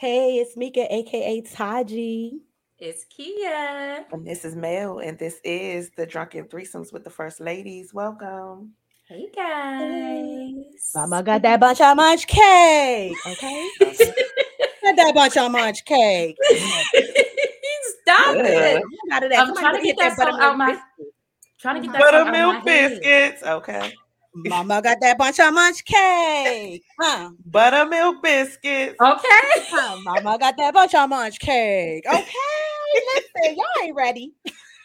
Hey, it's Mika, aka Taji. It's Kia. And this is Mel, and this is the Drunken Threesomes with the First Ladies. Welcome. Hey guys. Mama got that bunch of munch cake. Okay. got that bunch of munch cake. Stop Yeah. it. Out of that. I'm Somebody trying to go get that song out my- Trying to get that song out my Buttermilk biscuits. Okay. Mama got that bunch of munch cake. Huh. Buttermilk biscuits. Okay. Huh, Mama got that bunch of munch cake. Okay. Listen, y'all ain't ready.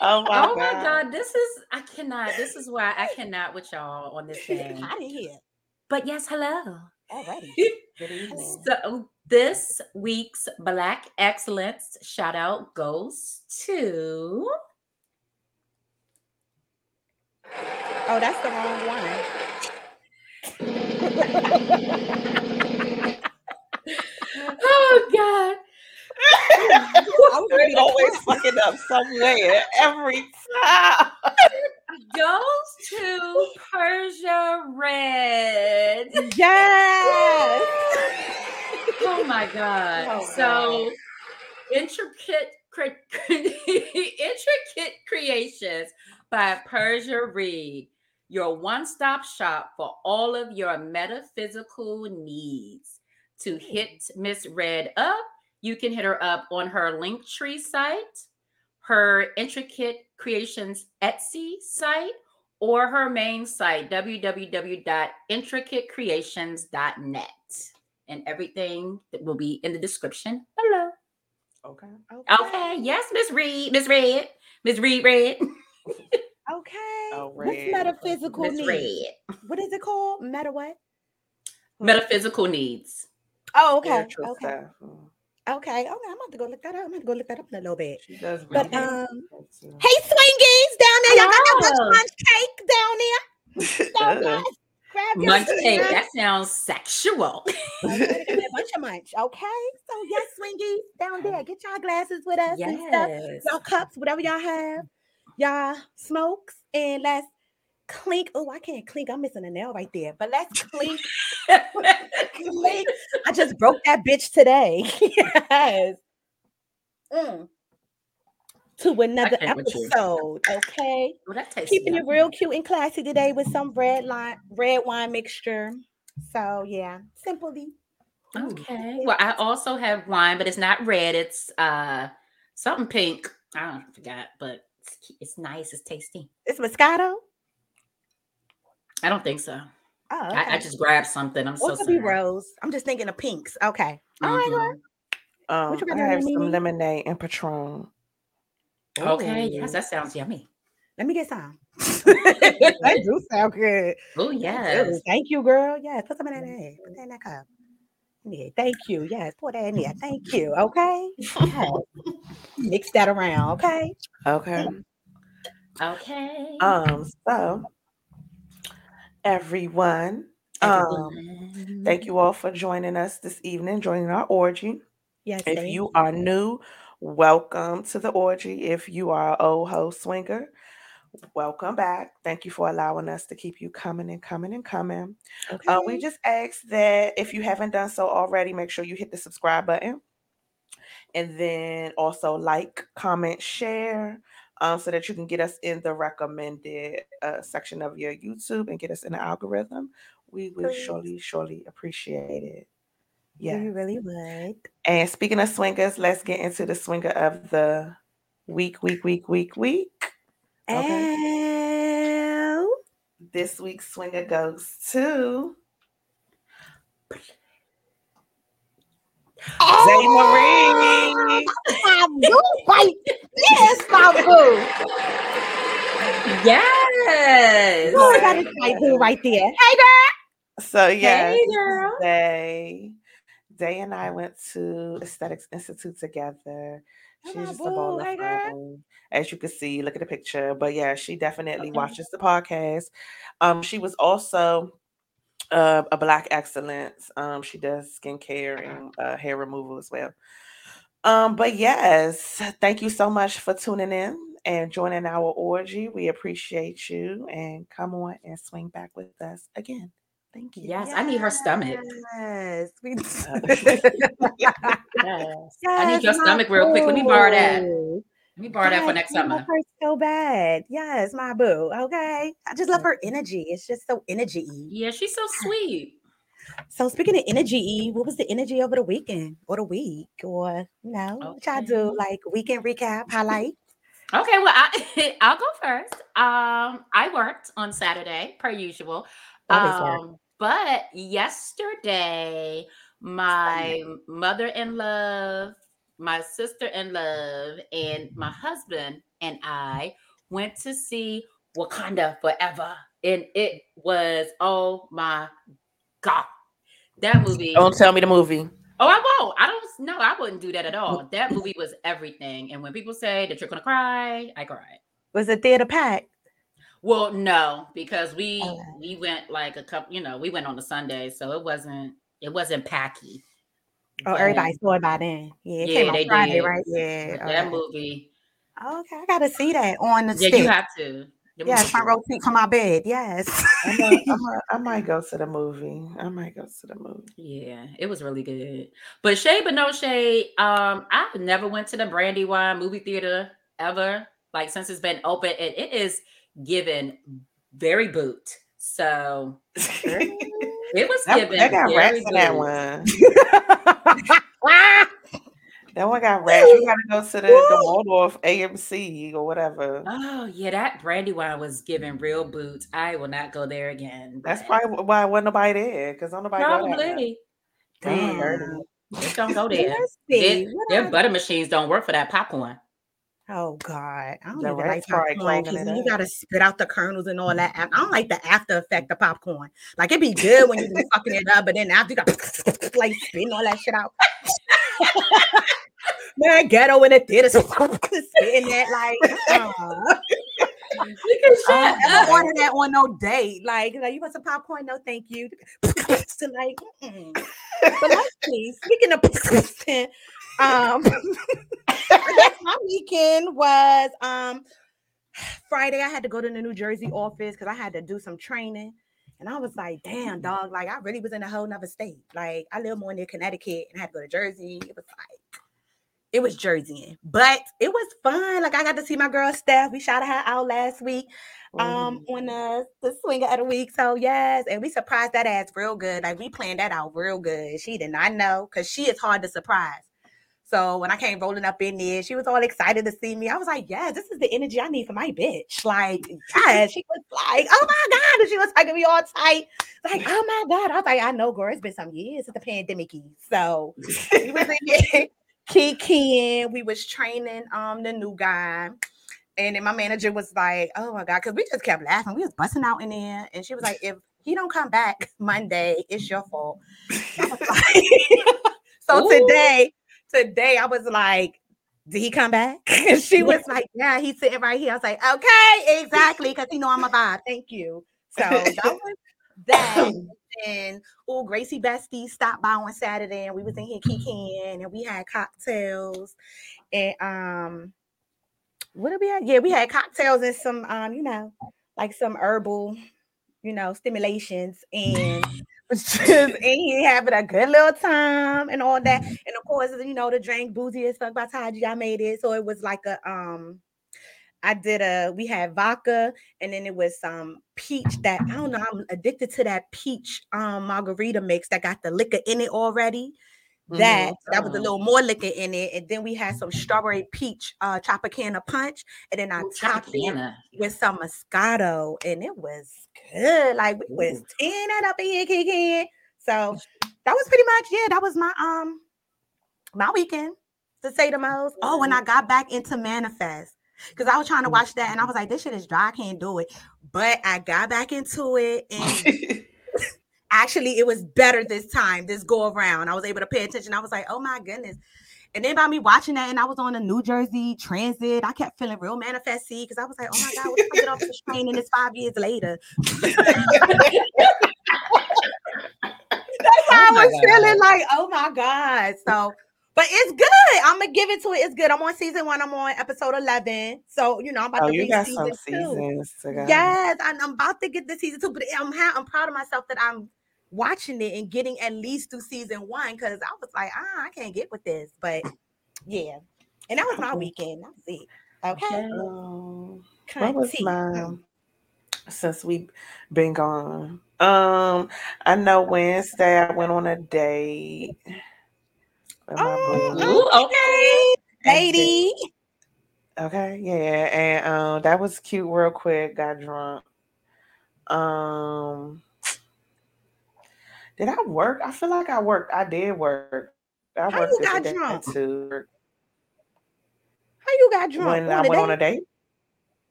Oh my, Oh my God. god, this is I cannot. This is why I cannot with y'all on this thing. I didn't hear. But yes, hello. Already. Good evening. So this week's Black Excellence shout out goes to Oh, that's the wrong one. Oh God. I was ready They to always fucking up somewhere every time. goes to Persia Red. Yes. Oh my god. Oh, so intricate cre- intricate creations by Persia Reed. Your one-stop shop for all of your metaphysical needs. To hit mm. Miss Red up, you can hit her up on her Linktree site, her Intricate Creations Etsy site, or her main site, www.intricatecreations.net. And everything that will be in the description below. Okay. Okay. Yes, Miss Reed. Miss Red. Miss Reed Red. Okay. Oh, What's metaphysical Miss needs? Red. What is it called? Meta what? Metaphysical needs. Oh, okay. Spiritual Okay. stuff. Okay. Okay. I'm about to go look that up. I'm about to go look that up in a little bit. She does. But really um, good hey, swingies down there, y'all got that bunch of munch cake down there. So Uh-uh. grab your Munch cake. That sounds sexual. Okay, a bunch of munch. Okay. So yes, swingies down there, get y'all glasses with us and stuff. Yes. Y'all cups, whatever y'all have. Y'all smokes, and let's clink. Oh, I can't clink. I'm missing a nail right there. But let's clink. clink. I just broke that bitch today. yes. Mm. To another can't with you. episode. Okay. Well, that Keeping it real cute and classy today with some red line, red wine mixture. So yeah, simply. Okay. Well, I also have wine, but it's not red. It's uh something pink. I don't forget, but it's, it's nice. It's tasty. It's Moscato. I don't think so. Oh, okay. I, I just grabbed something. I'm Or so it could be sorry. rose. I'm just thinking of pinks. Okay. All right, girl. Mhm. Um, What you got I have some lemonade and Patron. Okay. Ooh. Yes, that sounds yummy. Let me get some. that do sound good. Oh That yes. Thank you, girl. Yes, put some in that. Put that in that cup. Yeah, thank you. Yes, pour that in there. Thank you. Okay. Yes. Mix that around. Okay. Okay. Okay. Um. So, everyone, um, thank you all for joining us this evening, joining our orgy. Yes. If you are new, welcome to the orgy. If you are an old ho swinger, welcome back. Thank you for allowing us to keep you coming and coming and coming. Okay. Uh, we just ask that if you haven't done so already, make sure you hit the subscribe button. And then also like, comment, share, um, so that you can get us in the recommended uh, section of your YouTube and get us in the algorithm. We would Please. surely, surely appreciate it. Yeah, we really would. And speaking of swingers, let's get into the swinger of the week, week, week, week, week. Okay. And This week's swinger goes to oh! Zay Marie. my boo right Yes, my boo. Yes. Oh, I got a tight boo right there. Hey, girl. So yes, Hey, girl. Day. Day and I went to Aesthetics Institute together. She's just a ball of fun. As you can see, look at the picture. But yeah, she definitely Okay. watches the podcast. Um, she was also uh, a black excellence. Um, she does skincare and uh, hair removal as well. Um, but yes, thank you so much for tuning in and joining our orgy. We appreciate you and come on and swing back with us again. Thank you. Yes, I need her stomach. Yes. we- Yes. I need your Yes, my stomach real quick. Let me borrow that. Let me borrow that for Yes, next I love summer. her so bad. Yes, my boo. Okay. I just love her energy. It's just so energy. Yeah, she's so sweet. So speaking of energy, what was the energy over the weekend or the week? Or you know, what y'all do? Like weekend recap, highlight. Okay, well, I, I'll go first. Um, I worked on Saturday, per usual. Um, but yesterday, my mother in love, my sister in love, and my husband and I went to see Wakanda Forever. And it was, oh my God. That movie. Don't tell me the movie. Oh, I won't. I don't know. I wouldn't do that at all. That movie was everything. And when people say that you're gonna cry, I cried. Was the theater packed? Well, no, because we Okay. we went like a couple, you know, we went on a Sunday, so it wasn't it wasn't packy. Oh, But everybody saw it by then. Yeah, it Yeah, came they on Friday, did. right? Yeah. That okay. movie, Okay, I gotta see that on the yeah, stick. you have to. The yes, movie- front row seat from my bed. Yes. I, might, I, might, I might go to the movie. I might go to the movie. Yeah, it was really good. But shade but no shade. Um, I've never went to the Brandywine movie theater ever, like since it's been open, and it is given very boot. So it was That, given that got rats in that one. That one got rats. You gotta go to the, the Waldorf AMC or whatever. Oh yeah, that Brandywine was given real boots. I will not go there again. That's probably why wasn't nobody there because nobody probably. Damn. Damn. Just don't go there. Their butter machines don't work for that popcorn. Oh God, I don't The even like popcorn because you gotta spit out the kernels and all that. I don't like the after effect of popcorn. Like it'd be good when you're fucking it up, but then after you got like spitting all that shit out. Man, ghetto in the theater, spitting that like. uh, You can I shut up. order that on no date. Like, like you want some popcorn? No, thank you. so like, mm-mm. but like, please. Speaking of, um, my weekend was um Friday. I had to go to the New Jersey office because I had to do some training. And I was like, damn, dog, like I really was in a whole nother state. Like I live more near Connecticut and I had to go to Jersey. It was like it was Jersey, but it was fun. Like I got to see my girl Steph. We shouted her out last week um Mhm. on the the swinger of the week. So yes, and we surprised that ass real good. Like we planned that out real good. She did not know because she is hard to surprise. So when I came rolling up in there, she was all excited to see me. I was like, "Yeah, this is the energy I need for my bitch." Like, yeah, she was like, "Oh my god!" And she was hugging me all tight, like, "Oh my god!" I was like, "I know, girl. It's been some years since the pandemic." So we was in kikiing. We was training um the new guy. And then my manager was like, "Oh my god," because we just kept laughing. We was busting out in there, and she was like, "If he don't come back Monday, it's your fault." Like- so Ooh. today, today I was like, "Did he come back?" And she was like, "Yeah, he's sitting right here." I was like, "Okay, exactly," because he know I'm a vibe. Thank you. So that was that. And oh, Gracie Bestie stopped by on Saturday, and we was in here kicking, and we had cocktails, and um, what did we have? Yeah, we had cocktails and some um, you know, like some herbal, you know, stimulations, and just in here having a good little time and all that. And of course, you know, the drink boozy as fuck by Taji. I made it, so it was like a um. I did a we had vodka and then it was some peach that I don't know. I'm addicted to that peach um margarita mix that got the liquor in it already. That that was a Oh. little more liquor in it, and then we had some strawberry peach uh Tropicana punch, and then I Ooh, topped it with some Moscato, and it was good. Like we was tearing up in here, kicking. So that was pretty much yeah. That was my um my weekend to say the most. Oh, and I got back into Manifest because I was trying to watch that, and I was like, this shit is dry. I can't do it. But I got back into it, and actually, it was better this time. This go around, I was able to pay attention. I was like, oh my goodness. And then by me watching that, and I was on the New Jersey Transit, I kept feeling real manifesty because I was like, oh my God, what if I get off this train and it's five years later? That's how Oh I was God. feeling like, oh my God. So, but it's good. I'm gonna give it to it. It's good. I'm on season one. I'm on episode 11. So, you know, I'm about oh, to read season two. seasons to go. Yes, and I'm about to get the season two, but I'm I'm proud of myself that I'm watching it and getting at least through season one because I was like, ah, I can't get with this. But yeah, and that was my weekend. That was it. Okay. Um, what was tea. mine? Since we've been gone. Um, I know Wednesday I went on a date. Oh. Ooh, okay. Lady. Okay, yeah, and um, that was cute. Real quick, got drunk. Um, did I work? I feel like I worked. I did work. I How worked you got drunk? too. How you got drunk? When on I a went on a date.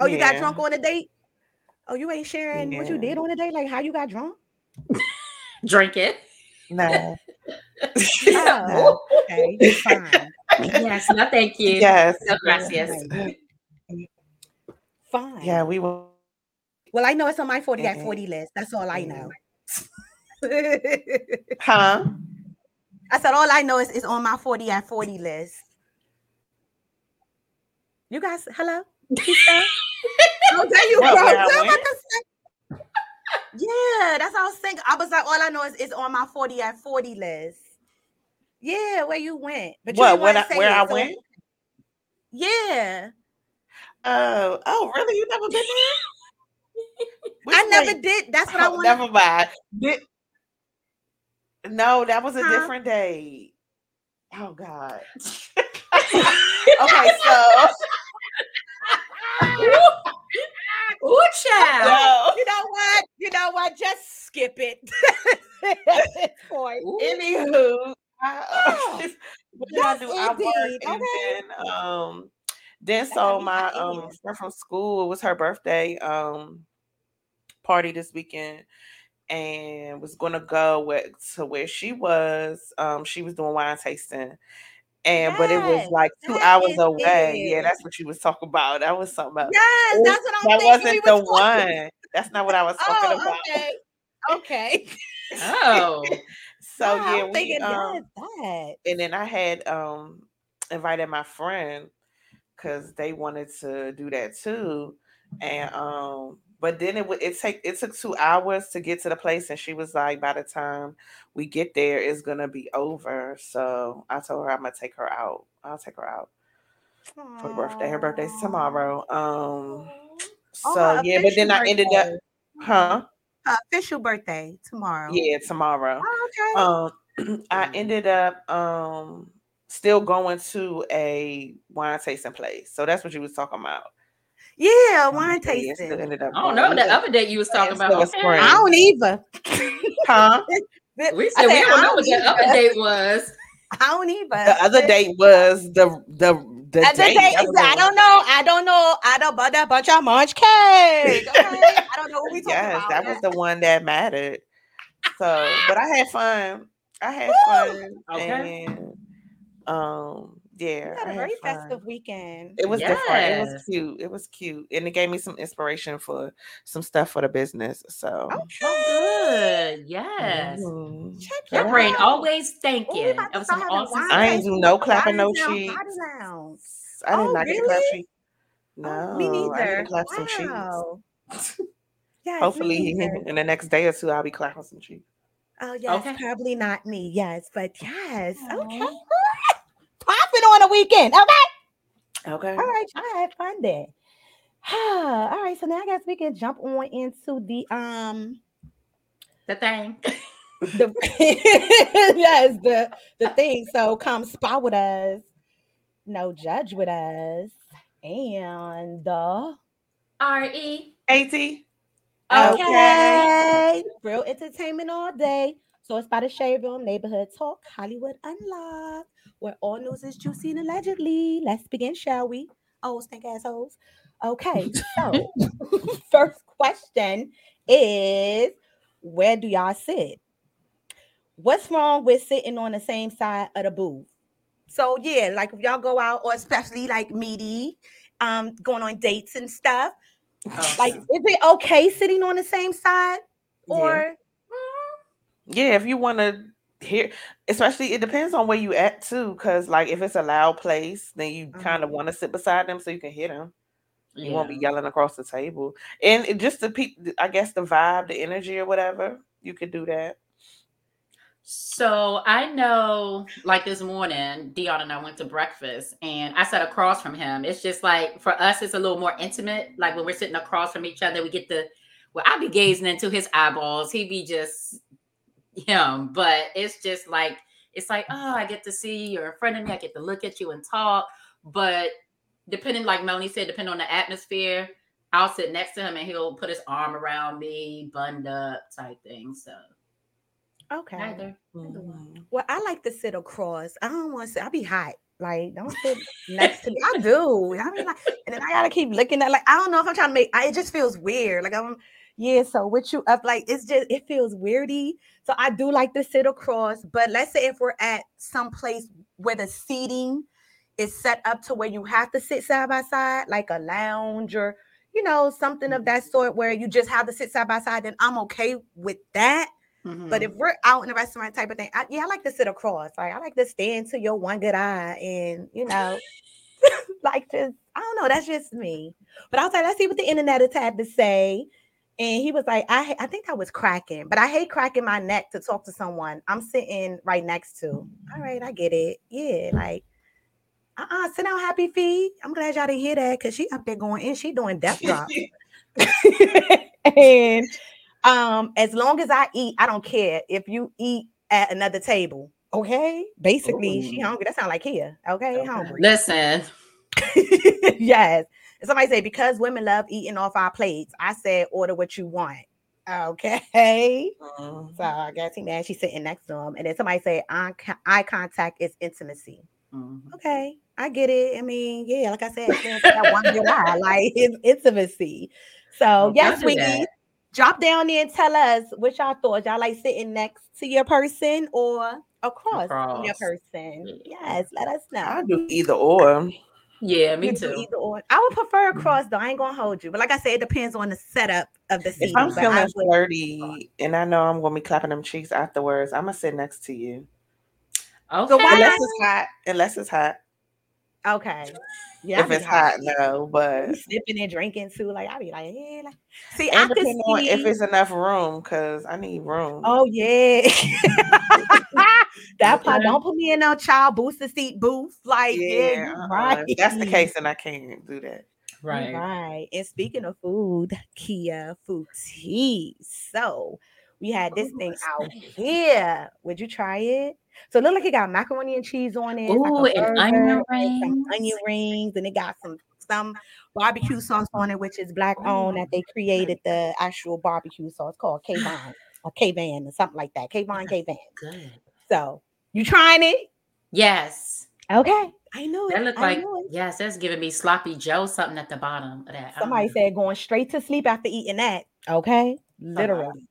Oh, you got drunk on a date? Oh, you ain't sharing what you did on a date? Like how you got drunk? Drink it. No. Oh, okay, fine. Yes, no, thank you. yes. No, gracias. Fine. Yeah, we were. Well, I know it's on my 40 at Mhm. 40 list. That's all I know. Huh? I said all I know is it's on my 40 at 40 list. You guys, hello? Oh, there you go. where I Girl, went? what the fuck? Yeah, that's what I was thinking. I was like, all I know is it's on my 40 at 40 list. Yeah, where you went. But you What? didn't When wanna I, where it, I so- went? Yeah. Oh, oh, really? You never been there? I never did. That's what I Oh, want. never mind. Did- no, that was a Huh? different day. Oh God. okay, so Ooh, child. no. You know what? You know what? Just skip it. At this point. Ooh. Anywho, I, Oh, I yes, do? I indeed. and Okay. then um then so my um friend from school it was her birthday um party this weekend and was gonna go with to where she was. Um she was doing wine tasting. And but it was like two hours is away. Yeah, that's what you was talking about. That was something about Yes, It- that's what I'm that thinking. we wasn't the talking- one. That's not what I was talking Oh, about. okay. Okay. Oh. So Wow, yeah, I'm we thinking um that. and then I had um invited my friend because they wanted to do that too. And um, but then it would it take it took two hours to get to the place, and she was like, by the time we get there, it's gonna be over. So I told her I'm gonna take her out. I'll take her out for her birthday. Her birthday's tomorrow. Um, Oh, so her yeah, but then I ended up, huh? Her official birthday tomorrow. Yeah, tomorrow. Oh, okay. um I ended up um still going to a wine tasting place. So that's what you was talking about. Yeah, wine tasting. ended up I don't know the other date you was talking about. still Okay. I don't either. Huh? We I said we said, don't know what the other date was. I don't either. The other date was the the the Other date. day That is was I don't know. I don't know. I don't but that bunch of munch cake. Okay? I don't know what we talking Yes, about. that was the one that mattered. So, but I had fun. I had Woo! fun. Okay. And um You yeah, had I a had very fun. festive weekend. It was different. It was cute. It was cute. And it gave me some inspiration for some stuff for the business. So Okay. Oh, good. Yes. mhm. Check Your it brain out. always Ooh, we thinking. about That was some awesome I ain't stuff. do no clapping no Body cheeks. lounge. I did Oh, not get to clap really? No, Oh, me neither. to clap some cheeks. Wow. Yes, Hopefully, in the next day or two, I'll be clapping some cheeks. Oh yes, Okay. probably not me. Yes, but yes. Okay. Aw. Popping on a weekend. Okay. Okay. All right, I had fun there. All right, so now I guess we can jump on into the um The thing. the yes the the thing. So come spot with us, no judge with us, and the R E. AT. okay, real entertainment all day. So it's by the Shade Room Neighborhood Talk Hollywood Unlocked, where all news is juicy and allegedly. Let's begin, shall we? Oh, stink assholes. Okay, so first question is where do y'all sit? What's wrong with sitting on the same side of the booth? So yeah, like if y'all go out, or especially like meaty, um, going on dates and stuff. Oh. Like, is it okay sitting on the same side? Yeah. Or Yeah, if you want to hear, especially it depends on where you at too. Because like if it's a loud place, then you mm-hmm. kind of want to sit beside them so you can hear them. You won't be yelling across the table, and it just the pe- I guess the vibe, the energy, or whatever. you could do that. So I know, like this morning, Dion and I went to breakfast, and I sat across from him. It's just like for us, it's a little more intimate. Like when we're sitting across from each other, we get the well, I'd be gazing into his eyeballs. He'd be just him, but it's just like it's like oh, I get to see you're in front of me. I get to look at you and talk. But depending, like Melanie said, depending on the atmosphere, I'll sit next to him and he'll put his arm around me, bund up type thing. So Okay. either. Mm-hmm. Well, I like to sit across. I don't want to sit. I be hot. Like, don't sit next to me. I do. I mean, like, and then I gotta keep looking at. Like, I don't know if I'm trying to make. I, it just feels weird. Like I'm. Yeah. So with you up, like it's just it feels weirdy. So I do like to sit across. But let's say if we're at some place where the seating is set up to where you have to sit side by side, like a lounge or you know something of mm-hmm. that sort, where you just have to sit side by side, then I'm okay with that. But mm-hmm. if we're out in a restaurant type of thing, I, yeah, I like to sit across. Like I like to stand to your one good eye, and you know, like just I don't know. That's just me. But I was like, let's see what the internet has had to say. And he was like, I I think I was cracking, but I hate cracking my neck to talk to someone I'm sitting right next to. All right, I get it. Yeah, like. Uh-uh, sit down, happy feet. I'm glad y'all didn't hear that because she up there going in. She doing death drop. and um, as long as I eat, I don't care if you eat at another table. Okay. Basically, she hungry. That sound like here. Okay, Okay. hungry. Listen, yes. And somebody say because women love eating off our plates, I said order what you want. Okay. So I guess he mad. She's sitting next to him, and then somebody say eye, co- eye contact is intimacy. Mhm. Okay, I get it. I mean, yeah, like I said, it's that one good eye, like it's intimacy. So Well, yes, don't do sweetie, that. drop down there and tell us what y'all thought. Y'all like sitting next to your person or across, from your person? Yeah. Yes, let us know. I do either or. Yeah, me too. Either or. I would prefer across though. I ain't gonna hold you, but like I said, it depends on the setup of the If. I'm but I feeling would- flirty and I know I'm gonna be clapping them cheeks afterwards, I'm gonna sit next to you. Okay. So why- Unless it's hot. Unless it's hot. Okay. Yeah, if it's hot, no. But sipping and drinking too. Like I'll be like, yeah. Like, see, I and could depending on if it's enough room, because I need room. Oh yeah. that part don't put me in no child booster seat booth. Like, yeah, you uh-uh. right. If that's the case, then I can't do that. Right. Right. And speaking of food, Kia food tea. So we had this Ooh, thing out that? here. Would you try it? So it looked like it got macaroni and cheese on it. It's like a Ooh, and onion burger and rings. onion rings, and it got some some barbecue sauce on it, which is black owned. That they created the actual barbecue sauce called K Von or K Van or something like that. K Von K Van. Good. So you trying it? Yes. Okay. I know. That looked like it. yes, that's giving me sloppy Joe something at the bottom of that. Somebody said going straight to sleep after eating that. Okay. Literally.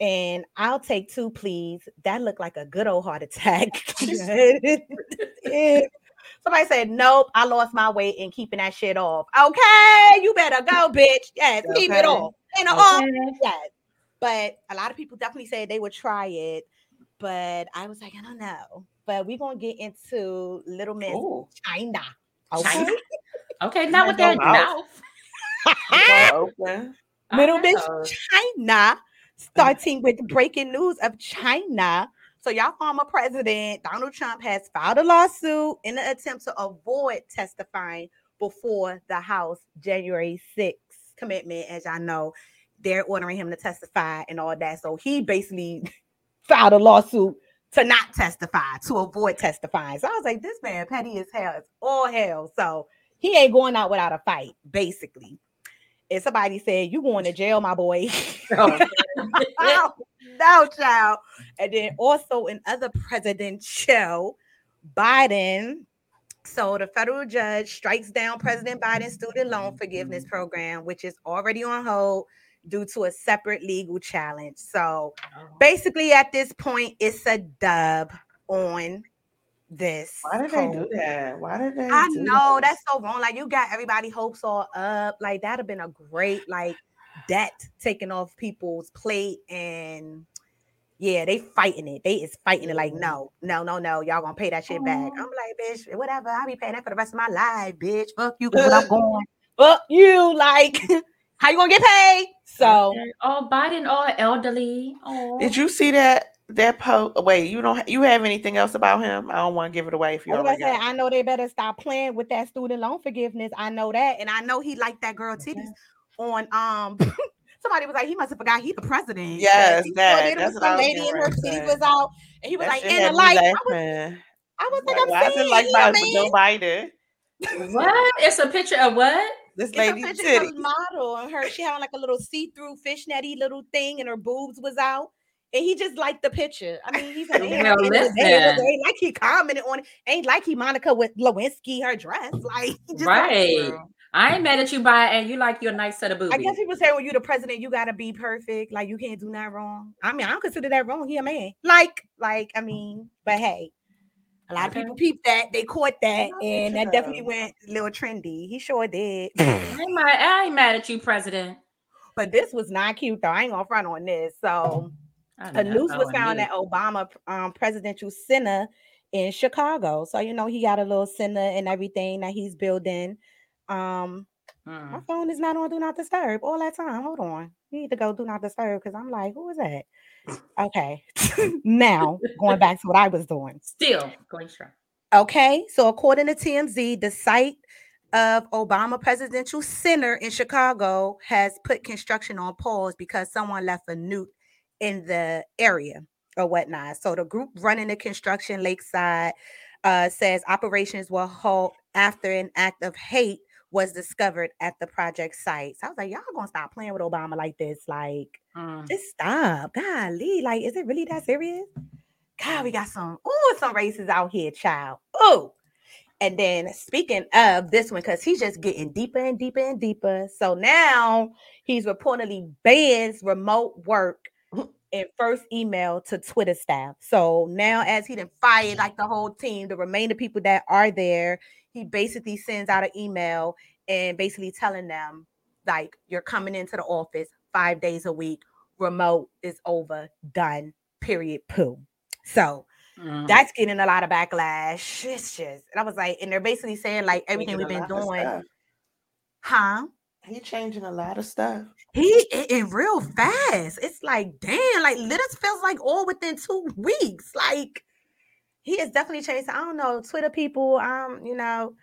And I'll take two, please. That looked like a good old heart attack. Somebody said, Nope, I lost my weight and keeping that shit off. Okay, you better go, bitch. Yes, keep it off. And off. Okay. Yes. But a lot of people definitely said they would try it. But I was like, I don't know. But we're gonna get into Little Miss Ooh. China. Okay. China? Okay, not with that go out. mouth. It's all. Little Miss. China, starting with breaking news of China. So, y'all former president Donald Trump has filed a lawsuit in an attempt to avoid testifying before the House January 6th commitment. As y'all know, they're ordering him to testify and all that. So, he basically filed a lawsuit to not testify, to avoid testifying. So, I was like, this man petty as hell. It's all hell. So, he ain't going out without a fight, basically. And somebody said, You going to jail, my boy. Oh, oh, no, child. And then also in other presidential, Biden. So the federal judge strikes down President Biden's student loan forgiveness program, which is already on hold due to a separate legal challenge. So oh. basically, at this point, it's a dub on this. Why did they do that? Why did they? I know that? that's so wrong. Like you got everybody hopes all up. Like that'd have been a great like debt taken off people's plate and yeah, they fighting it. They is fighting it like mm. no, no, no, no. Y'all gonna pay that shit back. I'm like, bitch, whatever. I'll be paying that for the rest of my life, bitch. Fuck you, cause I'm going. Fuck you. Like, how you gonna get paid? So, oh, Biden, all elderly. Oh, Did you see that that post? Wait, you don't you have anything else about him? I don't want to give it away if you I was already gonna say. I know they better stop playing with that student loan forgiveness. I know that, and I know he liked that girl titties on um. Somebody was like, he must have forgot he the president. Yes, he that- sure. It that's was what I some lady getting and her ready titties was out, and he was That like, shit in had the me light. I was, laughing. I was like, Like, I'm why is saying, it like yeah, by man. Joe Biden? what? It's a picture of what? This It's a lady picture titty. of a model and her. She had like a little see-through fishnetty little thing, and her boobs was out. And he just liked the picture. I mean, he's a man. Well, at the end of the day. It listen. ain't like he commented on it. Ain't like he Monica with Lewinsky her dress. Like he just Right. her. I ain't mad at you by and you like your nice set of boobies. I guess people say when you're the president, you gotta be perfect. Like you can't do nothing wrong. I mean, I don't consider that wrong. He a man. Like, like, I mean, but hey, a lot Okay. of people peeped that, they caught that, and that definitely went a little trendy. He sure did. I ain't, mad, I ain't mad at you, President. but this was not cute though. I ain't gonna front on this. So I a noose was found at Obama um, presidential center in Chicago. So you know he got a little center and everything that he's building. Um, Mm. my phone is not on do not disturb all that time. Hold on, you need to go do not disturb because I'm like, who is that? Okay, now going back to what I was doing. Still going strong. Okay, so according to TMZ, the site of Obama Presidential Center in Chicago has put construction on pause because someone left a newt in the area or whatnot. So the group running the construction lakeside uh, says operations will halt after an act of hate was discovered at the project site. So I was like, y'all gonna stop playing with Obama like this? Like, Mm. just stop. Golly, like, is it really that serious? God, we got some, oh, some races out here, child. Oh. And then speaking of this one, because he's just getting deeper and deeper and deeper. So now he's reportedly bans remote work in first email to Twitter staff. So now, as he done fire like the whole team, the remainder people that are there, he basically sends out an email and basically telling them, like, you're coming into the office five days a week, remote is over, done, period, poo. So Mm. that's getting a lot of backlash. It's just, and I was like, and they're basically saying, like, everything we've been a lot of doing, huh? He changing a lot of stuff. He it real fast. It's like, damn, like this feels like all within two weeks. Like he has definitely changed. I don't know, Twitter people, um, you know.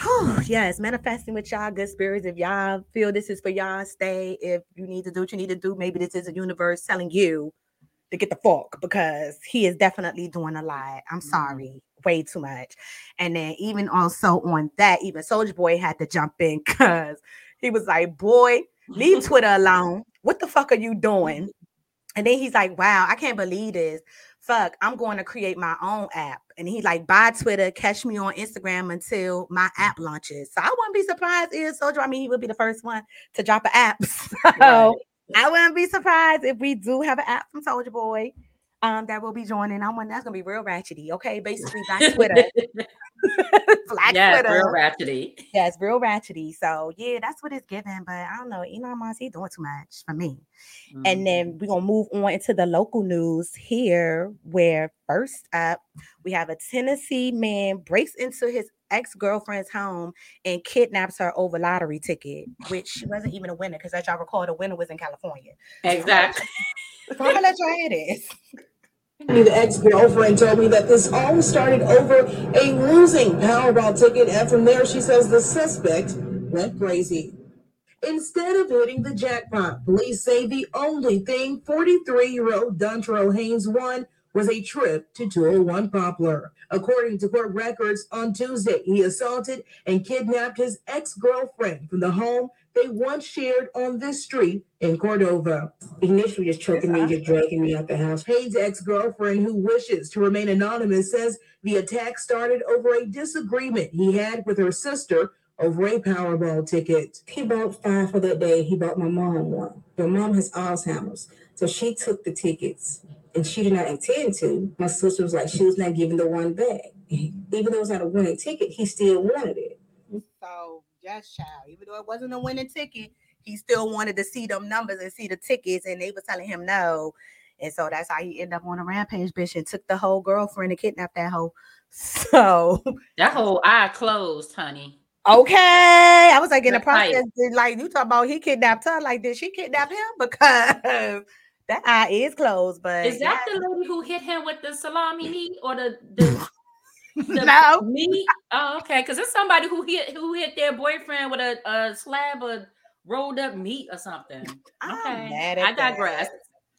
whew, yes, manifesting with y'all good spirits. If y'all feel this is for y'all, stay. If you need to do what you need to do, maybe this is a universe telling you to get the fuck because he is definitely doing a lot. I'm sorry, way too much. And then even also on that, even Soulja Boy had to jump in because he was like, "Boy, leave Twitter alone. What the fuck are you doing?" Mm-hmm. And then he's like, "Wow, I can't believe this. Fuck, I'm going to create my own app." And he's like, "Bye Twitter, catch me on Instagram until my mm-hmm. app launches." So I wouldn't be surprised if Soulja. I mean, he would be the first one to drop an app. So I wouldn't be surprised if we do have an app from Soulja Boy. Um, that will be joining. I'm one that's gonna be real ratchety. Okay, basically Black Twitter, Black yeah, Twitter. real ratchety. Yeah, it's real ratchety. So yeah, that's what it's given. But I don't know. Elon Musk, he doing too much for me. Mm. And then we're gonna move on into the local news here, where first up we have a Tennessee man breaks into his ex-girlfriend's home and kidnaps her over lottery ticket, which she wasn't even a winner because as y'all recall, the winner was in California. exactly. So I'm gonna let y'all hear this. The ex-girlfriend told me that this all started over a losing Powerball ticket, and from there, she says the suspect went crazy. Instead of hitting the jackpot, police say the only thing 43-year-old Dontrell Haynes won was a trip to 201 Poplar. According to court records, on Tuesday, he assaulted and kidnapped his ex-girlfriend from the home they once shared on this street in Cordova. Initially, just choking me, just dragging me out the house. Hayes' ex-girlfriend, who wishes to remain anonymous, says the attack started over a disagreement he had with her sister over a Powerball ticket. He bought five for that day. He bought my mom one. My mom has Alzheimer's, so she took the tickets, and she did not intend to. My sister was like, she was not giving the one back. Even though it was not a winning ticket, he still wanted it. So yes, child. Even though it wasn't a winning ticket, he still wanted to see them numbers and see the tickets, and they were telling him no. And so that's how he ended up on a rampage, bitch, and took the whole girlfriend and kidnapped that whole. So That whole eye closed, honey. Okay. I was like in the process, like you talk about he kidnapped her. Like, did she kidnap him? Because that eye is closed. But Is that the lady who hit him with the salami meat or the, the, the No. meat? Oh, okay. Because it's somebody who hit who hit their boyfriend with a, a slab of rolled up meat or something. I'm Okay, mad I at that. digress.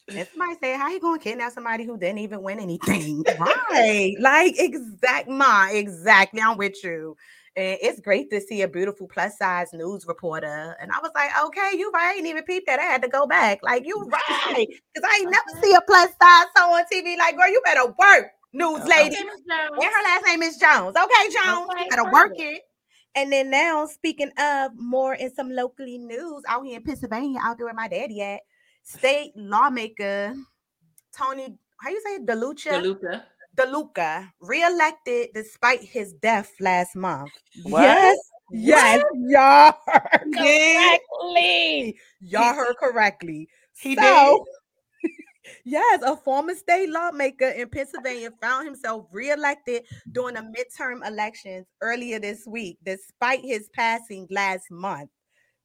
And somebody say, how you gonna kidnap somebody who didn't even win anything? right. Like exact ma, exactly. I'm with you. And it's great to see a beautiful plus size news reporter. And I was like, okay, you right. I ain't even peeped that. I had to go back. Like, you right. Because I ain't never uh-huh. see a plus size so on TV. Like, girl, you better work, news lady. Okay, Ms. And her last name is Jones. Okay, Jones. Okay, you gotta work it. And then now, speaking of more in some locally news out here in Pennsylvania, out there where my daddy at, state lawmaker Tony, how you say it? DeLucia? DeLuca. DeLuca, reelected despite his death last month. What? Yes, yes, y'all heard correctly. Y'all heard correctly. He So, yes, a former state lawmaker in Pennsylvania found himself reelected during the midterm elections earlier this week, despite his passing last month.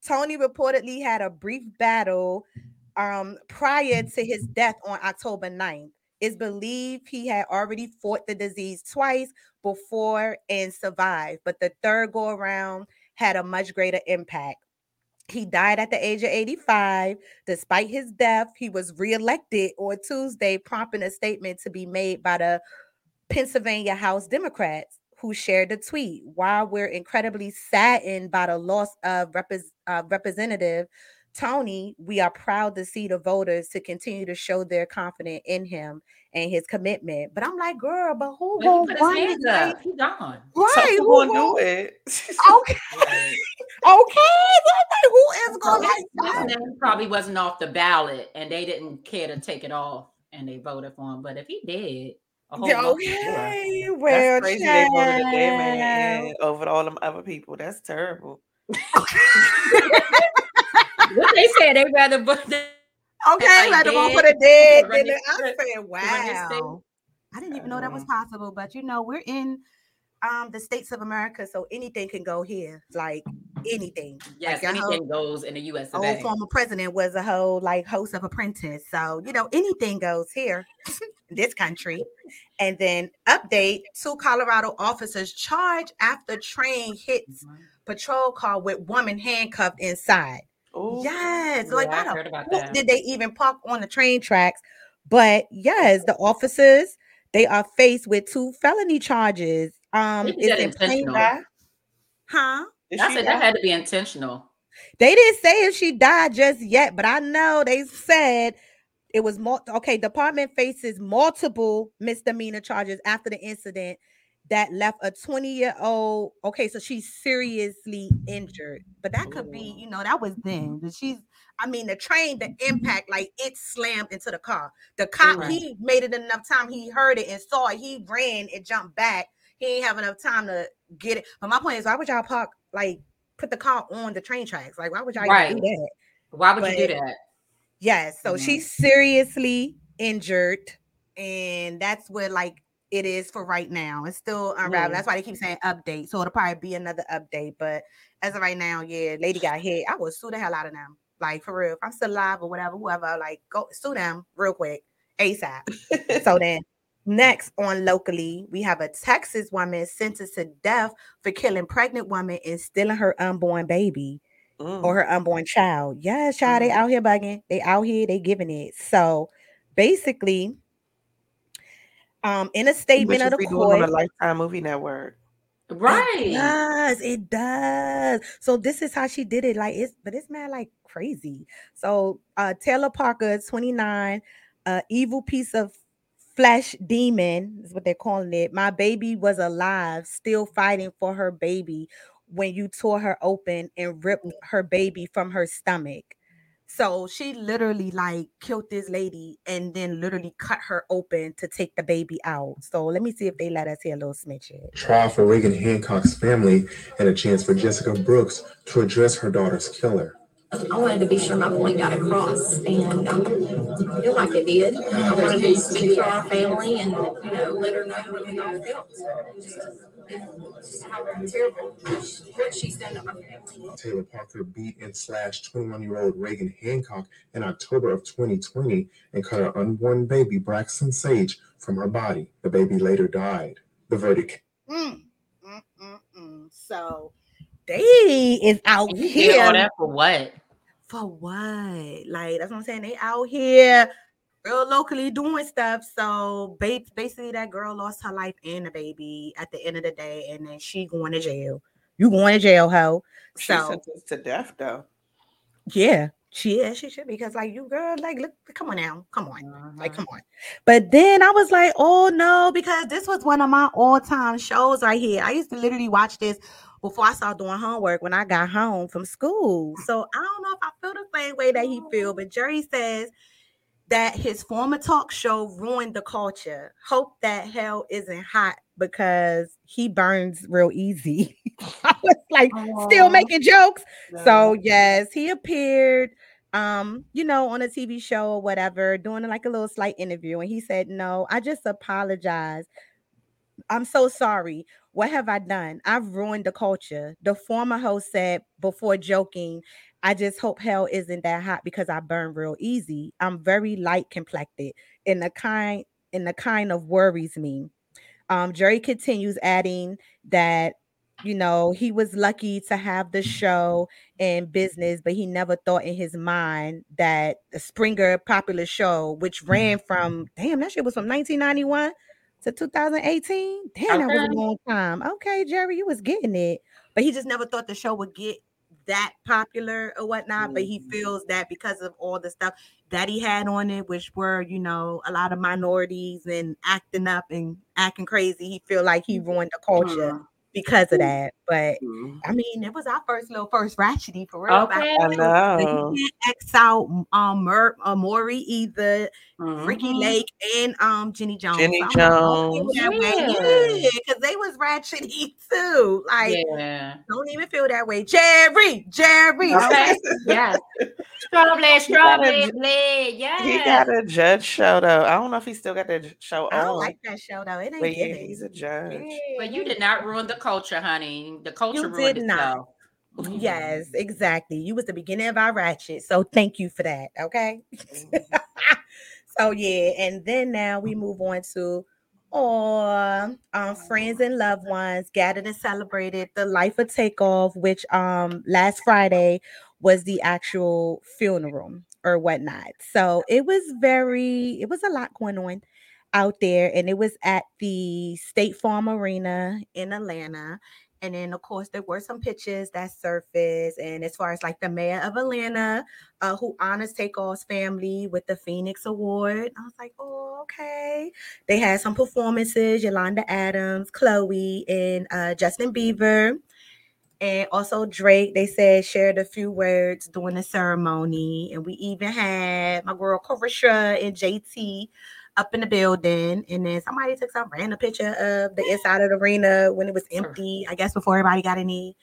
Tony reportedly had a brief battle um, prior to his death on October 9th. It's believed he had already fought the disease twice before and survived, but the third go around had a much greater impact. He died at the age of 85. Despite his death, he was reelected on Tuesday, prompting a statement to be made by the Pennsylvania House Democrats, who shared the tweet. While we're incredibly saddened by the loss of repres- uh, Representative Tony, we are proud to see the voters to continue to show their confidence in him and his commitment. But I'm like, girl, but who But will he put run his it, hands like- up. He gone. Right, Right, who who gonna do it? Okay, okay. I'm like, who is going His, like that? his name probably wasn't off the ballot, and they didn't care to take it off, and they voted for him. But if he did, a whole lot more. Okay, well, That's crazy. They voted a dead child. man over all them other people. That's terrible. what they said, they rather than- Okay, like the one dead, for the dead. run Then your- I said, run your state. wow. I didn't even know that was Mm. possible, but you know, we're in um the states of America, so anything can go here. Like anything. Yes, like anything goes in the U.S. whole, old former president was a whole like host of Apprentice. So you know, anything goes here in this country. And then update: two Colorado officers charged after train hits patrol car with woman handcuffed inside. Ooh. Yes, Yeah, like I I don't heard about that. did they even park on the train tracks? But yes, the officers they are faced with two felony charges. Um, is did it's that plain intentional. Huh? Is I said die? that had to be intentional. They didn't say if she died just yet, but I know they said it was more okay. Department faces multiple misdemeanor charges after the incident that left a 20 year old. Okay, so she's seriously injured, but that could be, you know, that was then. But she's, I mean, the train, the impact, like it slammed into the car. The cop, Right. he made it enough time. He heard it and saw it. He ran and jumped back. He ain't have enough time to get it. But my point is, why would y'all park like put the car on the train tracks? Like, why would y'all do that? Why would you do that? Yes. So Mhm. she's seriously injured, and that's where like it is for right now. It's still unraveling. Mm. That's why they keep saying update. So it'll probably be another update. But as of right now, yeah, lady got hit. I would sue the hell out of them. Like for real. If I'm still alive or whatever, whoever, like go sue them real quick, ASAP. so then next on locally, we have a Texas woman sentenced to death for killing pregnant woman and stealing her unborn baby Mm. or her unborn child. Yes, child, they out here bugging. They out here, they giving it. So basically, um, in a statement Which of is the we doing on court, a Lifetime movie network. it Right. does, it does. So this is how she did it. Like it's, but it's man like crazy. So uh Taylor Parker, 29, uh evil piece of flesh demon is what they're calling it. My baby was alive, still fighting for her baby when you tore her open and ripped her baby from her stomach. So she literally like killed this lady and then literally cut her open to take the baby out. So let me see if they let us hear a little snitchet. trial for Reagan Hancock's family and a chance for Jessica Brooks to address her daughter's killer. I wanted to be sure my point got across, and um, feel like it did. I wanted to speak to our family and, you know, let her know what we all felt. Just, just how terrible what she's done to our family. Taylor Parker beat and slashed 21 year old Reagan Hancock in October of 2020 and cut her unborn baby, Braxton Sage, from her body. The baby later died. The verdict Mm, mm, mm, mm. So they is out You did here all that for what? For what? Like that's what I'm saying. They out here real locally doing stuff. So basically, that girl lost her life and the baby at the end of the day, and then she going to jail. You going to jail, ho? She So sentenced to death though. yeah, she is. She should because like you, girl, like look, come on now, come on. Like, Mhm. come on. But then I was like, oh no, because this was one of my all-time shows right here. I used to literally watch this before I started doing homework when I got home from school. So I don't know if I feel the same way that he feel, but Jerry says that his former talk show ruined the culture. Hope that hell isn't hot because he burns real easy. I was like still making jokes. So yes, he appeared um, you know, on a TV show or whatever, doing like a little slight interview. And he said, No, I just apologize. I'm so sorry. What have I done? I've ruined the culture. The former host said before joking, I just hope hell isn't that hot because I burn real easy. I'm very light complected and the kind and the kind of worries me. Um, Jerry continues adding that you know he was lucky to have the show and business, but he never thought in his mind that the Springer popular show, which ran from damn that shit was from 1991 to 2018. Damn, that was a Okay. long time. Okay, Jerry, you was getting it, but he just never thought the show would get that popular or whatnot. But he feels that because of all the stuff that he had on it, which were you know a lot of minorities and acting up and acting crazy, he feel like he ruined the culture Mhm. because of that. But Mhm. I mean, it was our first little first ratchety for real. Okay. I then. But know. he can't X out um Mer- uh, Maury either, Ricki Mhm. Lake and um Jenny Jones. Jenny So I'm like, okay, Jones. that way. Yeah. Yeah, because they was ratchety too. Like, Yeah. don't even feel that way. Jerry, Jerry. Okay. yes. Strawberry, strawberry, He got a judge show though. I don't know if he still got that show I don't on. like that show though. It ain't but yeah, giving. he's a judge. But you did not ruin the culture, honey. The culture You did not. itself. Yes, exactly. You was the beginning of our ratchet. So thank you for that. Okay. so yeah, and then now we move on to all um friends and loved ones gathered and celebrated the life of Takeoff, which um last Friday was the actual funeral or whatnot. So it was very, it was a lot going on out there, and it was at the State Farm Arena in Atlanta. And then, of course, there were some pictures that surfaced. And as far as like the mayor of Atlanta, uh, who honors Take Takeoff's family with the Phoenix Award, I was like, oh, okay. They had some performances Yolanda Adams, Chloe, and uh, Justin Bieber. And also Drake, they said shared a few words during the ceremony. And we even had my girl Caresha and JT up in the building. And then somebody took some random picture of the inside of the arena when it was empty, I guess before everybody got in.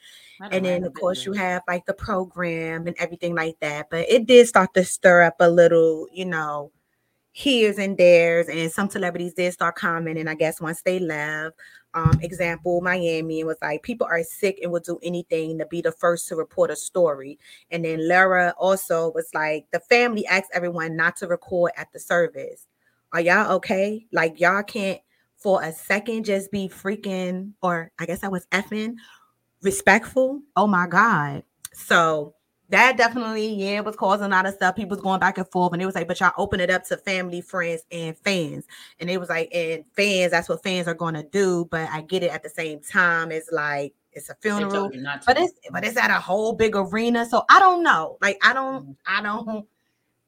And then of course you have like the program and everything like that. But it did start to stir up a little, you know, here's and there's, and some celebrities did start commenting. I guess once they left, um, example, Miami and was like, people are sick and will do anything to be the first to report a story. And then Lara also was like, the family asked everyone not to record at the service. Are y'all okay? Like y'all can't for a second just be freaking, or I guess I was effing respectful. Oh my God. So that definitely, yeah, was causing a lot of stuff. People was going back and forth, and it was like, but y'all open it up to family, friends, and fans. And it was like, and fans, that's what fans are going to do. But I get it at the same time. It's like it's a funeral, told you not to. but it's but it's at a whole big arena. So I don't know. Like I don't, mm. I don't,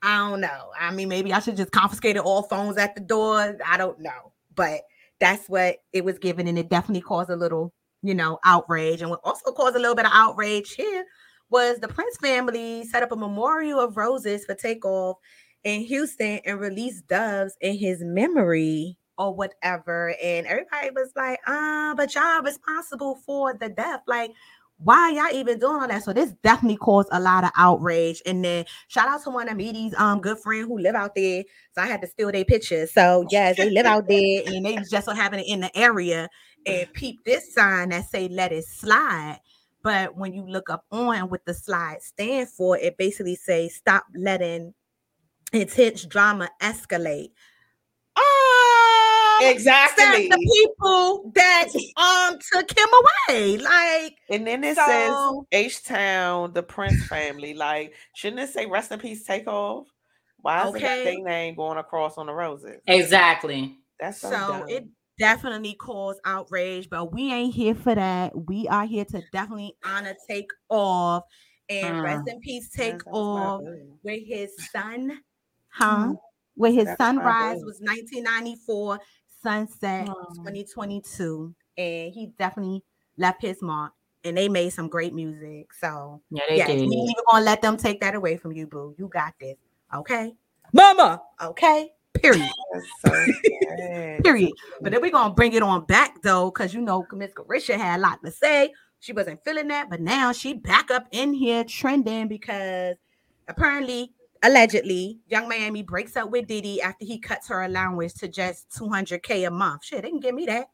I don't know. I mean, maybe I should just confiscate all phones at the door. I don't know. But that's what it was given, and it definitely caused a little, you know, outrage. And what also caused a little bit of outrage here was the Prince family set up a memorial of roses for Takeoff in Houston and released doves in his memory or whatever. And everybody was like, uh, but y'all responsible for the death. Like, why y'all even doing all that? So this definitely caused a lot of outrage. And then shout out to one of Meaty's um good friend who live out there. So I had to steal their pictures. So yes, they live out there and they just so happen in the area and peep this sign that say let it slide. But when you look up on what the slide stand for, it basically says stop letting intense drama escalate. Oh, Exactly. the people that um took him away. Like, And then it So- says H Town, the Prince family. Like, shouldn't it say rest in peace, Takeoff? Why is Okay. it their name going across on the roses? Exactly. That's so, so it definitely caused outrage, but we ain't here for that. We are here to definitely honor take off and rest in peace take Yes, off boo. with his son, huh? With his That's sunrise was 1994, sunset Aw. 2022, and he definitely left his mark. And they made some great music. So Yeah, they yes, we did. ain't even gonna let them take that away from you, boo. You got this, okay, Mama. Okay, period. That's so sad. Period. But then we're gonna bring it on back though, because you know Miss Caresha had a lot to say. She wasn't feeling that, but now she back up in here trending because apparently, allegedly, Yung Miami breaks up with Diddy after he cuts her allowance to just 200k a month. Shit, they can give me that.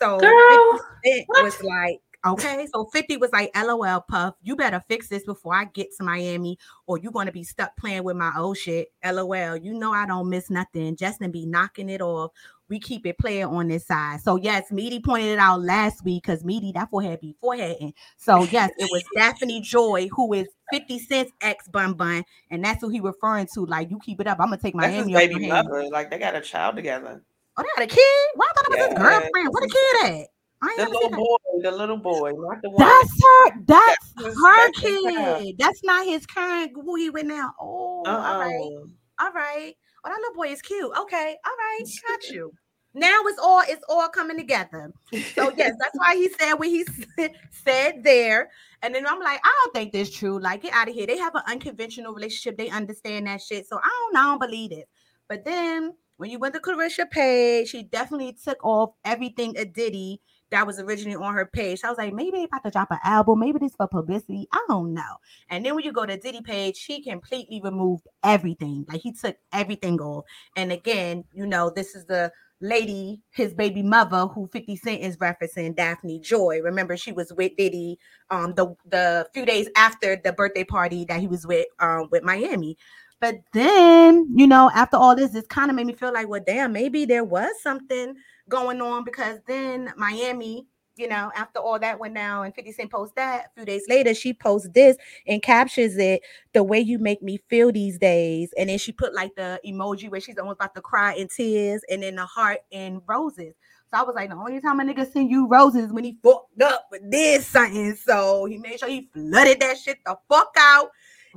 So Girl, 50 Cent what? was like, okay, so 50 was like, LOL, Puff, you better fix this before I get to Miami, or you're gonna be stuck playing with my old shit. LOL, you know I don't miss nothing. Justin be knocking it off. We keep it playing on this side. So yes, Meaty pointed it out last week because Meaty that forehead be foreheading. So yes, it was Daphne Joy who is 50 Cent's ex bun bun, and that's who he referring to. Like you keep it up, I'm gonna take That's his Miami baby mother. Like they got a child together. Oh, they had a kid. Why I thought it was his girlfriend? What a kid at? I ain't The little boy, the little boy, not the one. That's her. That's That's her that's kid. That's not his current who he with now. Oh, all right, Uh-uh. all right. Oh, that little boy is cute. Okay, all right, got you. Now it's all it's all coming together. So yes, that's why he said what he said there. And then I'm like, I don't think this true. Like, get out of here. They have an unconventional relationship. They understand that shit. So I don't, I don't believe it. But then when you went to Caresha page, she definitely took off everything a Diddy that was originally on her page. So I was like, maybe they about to drop an album. Maybe this for publicity. I don't know. And then when you go to Diddy page, she completely removed everything. Like he took everything off. And again, you know, this is the lady, his baby mother, who 50 Cent is referencing, Daphne Joy. Remember, she was with Diddy um the the few days after the birthday party that he was with um with Miami. But then, you know, after all this, this kind of made me feel like, well, damn, maybe there was something going on because then Miami, you know, after all that went down and 50 Cent post that, a few days later, she posts this and captures it the way you make me feel these days. And then she put like the emoji where she's almost about to cry in tears and then the heart and roses. So I was like, the only time a nigga send you roses when he fucked up with this something. So he made sure he flooded that shit the fuck out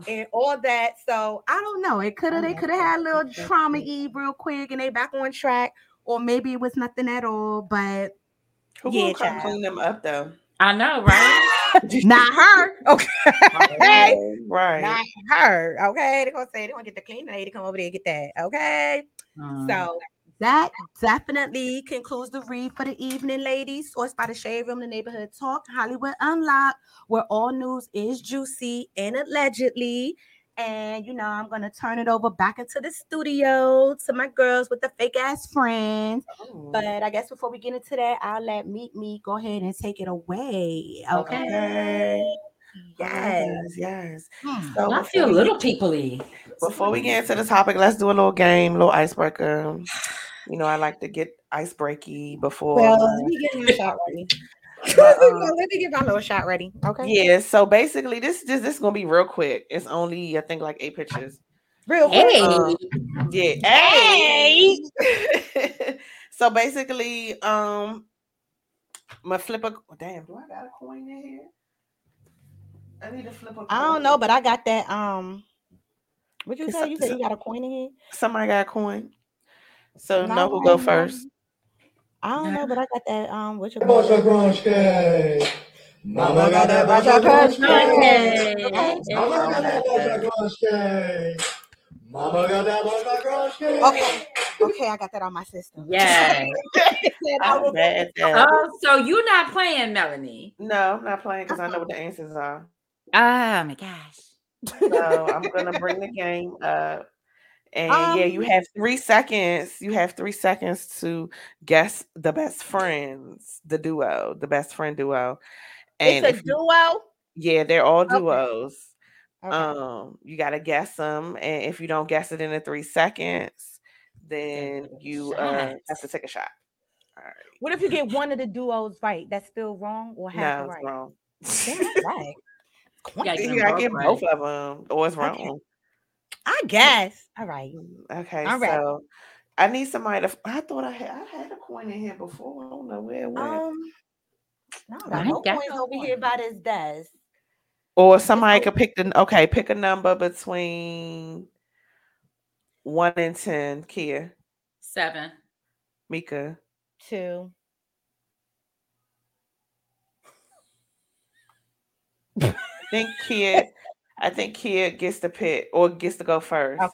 and all that. So I don't know. It could have they could have had a little trauma eve real quick and they back on track, or maybe it was nothing at all. But Who Yeah, gonna come child. clean them up though? I know, right? not her. Okay. right. Not her. Okay. They're gonna say they want to get the cleaning lady to come over there and get that. Okay. Mm. So that definitely concludes the read for the evening, ladies. Sourced by the Shade Room, the Neighborhood Talk, Hollywood Unlocked, where all news is juicy and allegedly. And you know, I'm gonna turn it over back into the studio to my girls with the fake ass friends. Oh, But I guess before we get into that, I'll let Meet Me go ahead and take it away. Okay. okay. Yes. Yes, yes. Hmm. So I feel we- little people-y. Before we get into the topic, let's do a little game, little icebreaker. You know, I like to get icebreaky before. Well, let me get my shot ready. But, um, let me get my little shot ready. Okay. yeah, so basically, this this this is gonna be real quick. It's only I think like eight pictures. Real quick. Hey, Um, yeah. Hey. so basically, um, my flip a damn. Do I got a coin in here? I need to flip a. I don't know, but I got that. Um, what you say? You it's said you got a coin in here? somebody got a coin. So No, know who go no. first. I don't know, but I got that. Um, what you Bacha call it? Grunge Mama got that Bacha Grunge Mama got that Bacha Grunge Mama got that Bacha Grunge Okay. Okay, I got that on my system. Yeah. Said I I'm will- bad at that. oh, so you're not playing, Melanie? No, I'm not playing because I know what the answers are. Oh my gosh. So I'm gonna bring the game up. And yeah, you Um, have three seconds. You have three seconds to guess the best friends, the duo, the best friend duo. And it's a if you- duo. yeah, they're all duos. Okay. Um, you gotta guess them, and if you don't guess it in the three seconds, then you uh have to take a shot. All right. what if you get one of the duos right? That's still wrong or half No, it's right? wrong. Damn, that's right. gotta get You gotta both get right. both of them, or it's Okay. Wrong. I guess. All right. Okay, All right. so I need somebody to. I thought I had I had a coin in here before. I don't know where it went. Um, no, I no got points no over here by this desk. or somebody o- could pick the. Okay, pick a number between one and ten. Kia, Seven. Mika, Two. I think Kia. I think Kia gets to pick or gets to go first. Okay.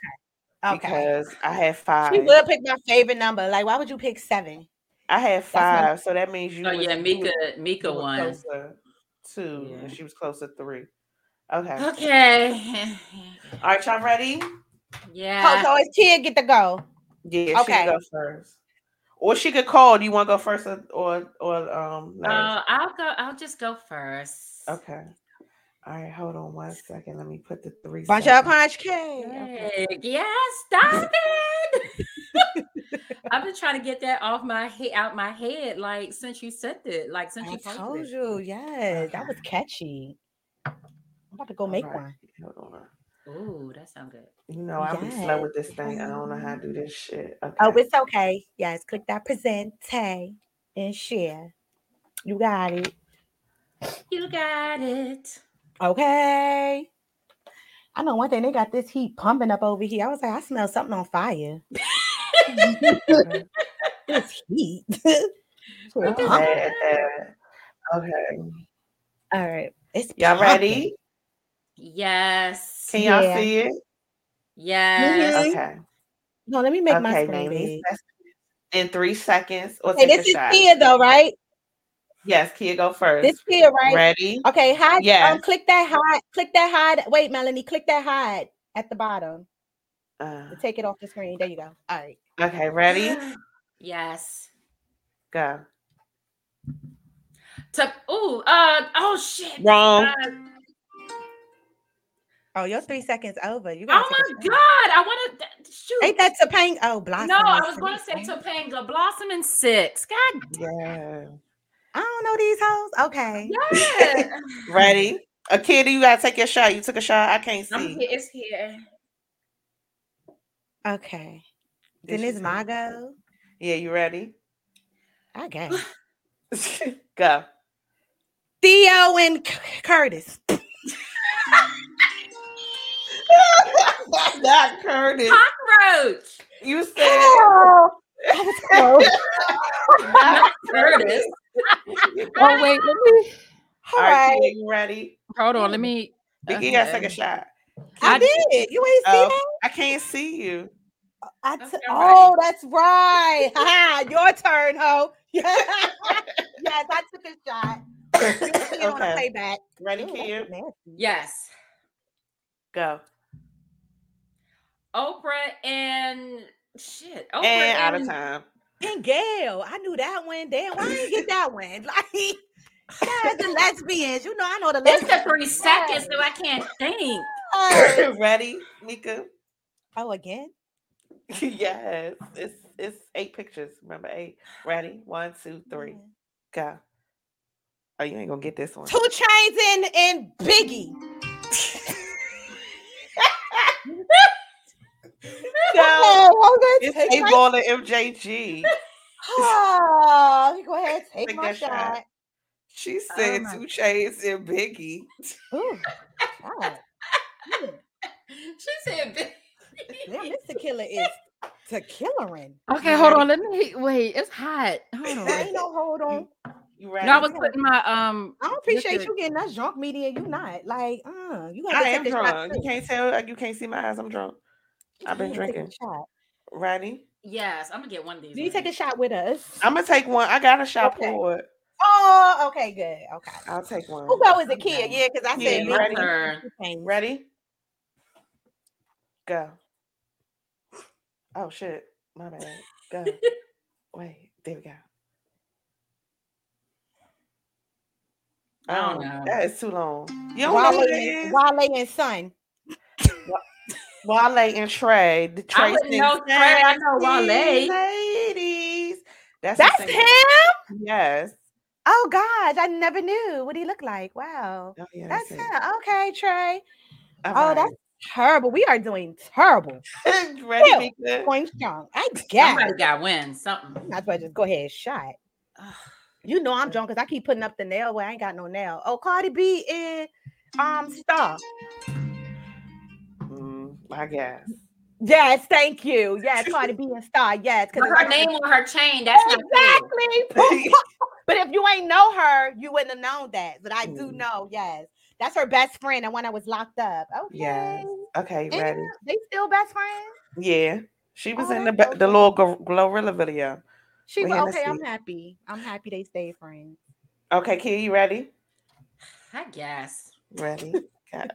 Okay. Because I had five. She would pick my favorite number. Like, why would you pick seven? I had my- five, so that means you. Oh was- yeah, you Mika. was- Mika you won. two, Yeah. and she was closer three. Okay. Okay. All right, y'all ready? Oh, Yeah. so it's Tia get to go. Yeah, she Okay. can go first. Or she could call. Do you want to go first or or, or um? Nurse? Uh, I'll go. I'll just go first. okay. All right, hold on one second. Let me put the three. Bunch of punch cake. Heck, yes, stop it. I've been trying to get that off my head, out my head, like since you said it, like since I you posted told it. you, yes, that was catchy. I'm about to go All make right, one. Hold on. Ooh, that sounds good. You know I'll be slow with this thing. I don't know how to do this shit. Okay. Oh, it's okay. Yes, click that present and share. You got it. You got it. Okay. I know one thing, they got this heat pumping up over here. I was like, I smell something on fire. this heat. Shit I'm at that. Okay. All right. It's Y'all pumping. ready? Yes. Can y'all Yeah. see it? Yes. Okay. No, let me make my okay, screen name these big. best in three seconds or Okay, this is shot. Tia though, right? Yes, Kia, go first. This Tia, right? Ready? Okay, hide. Um, Yes. click that hide. Click that hide. Wait, Melanie, click that hide at the bottom Uh, take it off the screen. There you go. All right. okay, ready? Yes. Go. To ooh, uh oh shit. Wrong. Uh, Oh, your three seconds over. You oh gotta my god, I want to shoot. Ain't that Topanga? Oh, Blossom. no, I was going to say. Topanga Blossom and six. God Yeah. I don't know these hoes. Okay. yeah. Ready? A kid, you gotta take your shot. You took a shot. I can't I'm see. here, it's here. Okay. Did Then it's my go. Yeah, you ready? I guess. Go. Theo and C- Curtis. Not Curtis. Cockroach. You said Oh, that close. Not Curtis. Oh wait, let me All All right, right. You ready? hold on. Let mm. me. Vicky, you gotta take a shot. I I- did. You ain't see Oh, that? I can't see you. Uh, I Okay, t- I'm oh, that's right. Ha, Your turn, ho. yes, I took a shot. You'll see it on the Okay. playback. Ready, Ooh, that's Kia? nasty. Yes. Go. Oprah and shit. Oprah And out of time. And Gail, I knew that one. Damn, why I didn't get that one? Like, yeah, the lesbians. You know, I know the It's lesbians. the three seconds, so I can't think. Yes. Ready, Mika? Oh, again? yes. It's it's eight pictures. Remember eight. Ready? One, two, three. Go. Oh, you ain't gonna get this one. 2 Chainz and, and Biggie. Oh, I'm it's gonna take A my ball and MJG. Oh, let me go ahead take, Take my that shot. shot. She said my- two chains and Biggie. Ooh. God. She said, Biggie. Damn, this tequila is tequilaing. Okay, hold on. Let me wait. It's hot. Hold on. ain't no hold on. You ready? No, I was putting my um. I don't appreciate liquor- you getting us drunk media. You not like, uh, you gotta I am drunk. You can't tell. You can't see my eyes. I'm drunk. I've been Yeah, take a drinking. shot. Ready? Yes, I'm gonna get one of these. Do you take a shot with us? I'm gonna take one. I got a shot Okay. poured. Oh, okay, good. Okay. I'll take one. Who go was a kid? Yeah, because I Yeah, said me. ready? Turn. Ready? Go. Oh shit. My bad. Go. Wait, there we go. I don't Oh, know. That is too long. You don't know what it? Wale and Son. Wale and Trey. The Trey wouldn't know Trey, I know Wale. Ladies. That's, That's him. Yes. Oh gosh, I never knew what he looked like. Wow, Oh, yeah, that's that's him. it. Okay, Trey. All Oh, right. that's terrible. We are doing terrible. ready, Ew. Going strong. I guess. Somebody got win something. Might as well just go ahead and shot. You know I'm drunk because I keep putting up the nail where I ain't got no nail. Oh, Cardi B and um Star. I guess. Yes, thank you. Yes, Cardi B and Star. Yes, because her name on her chain, that's not exactly. but if you ain't know her, you wouldn't have known that. But I do Mm. know. Yes, that's her best friend, the one that was locked up. Okay. Yes. Okay, And ready? They still best friends. Yeah. She was Oh, in the that's ba- the little Gor- Glorilla video. She was okay. I'm happy. I'm happy they stay friends. Okay, Kid, you ready? I guess. Ready. Got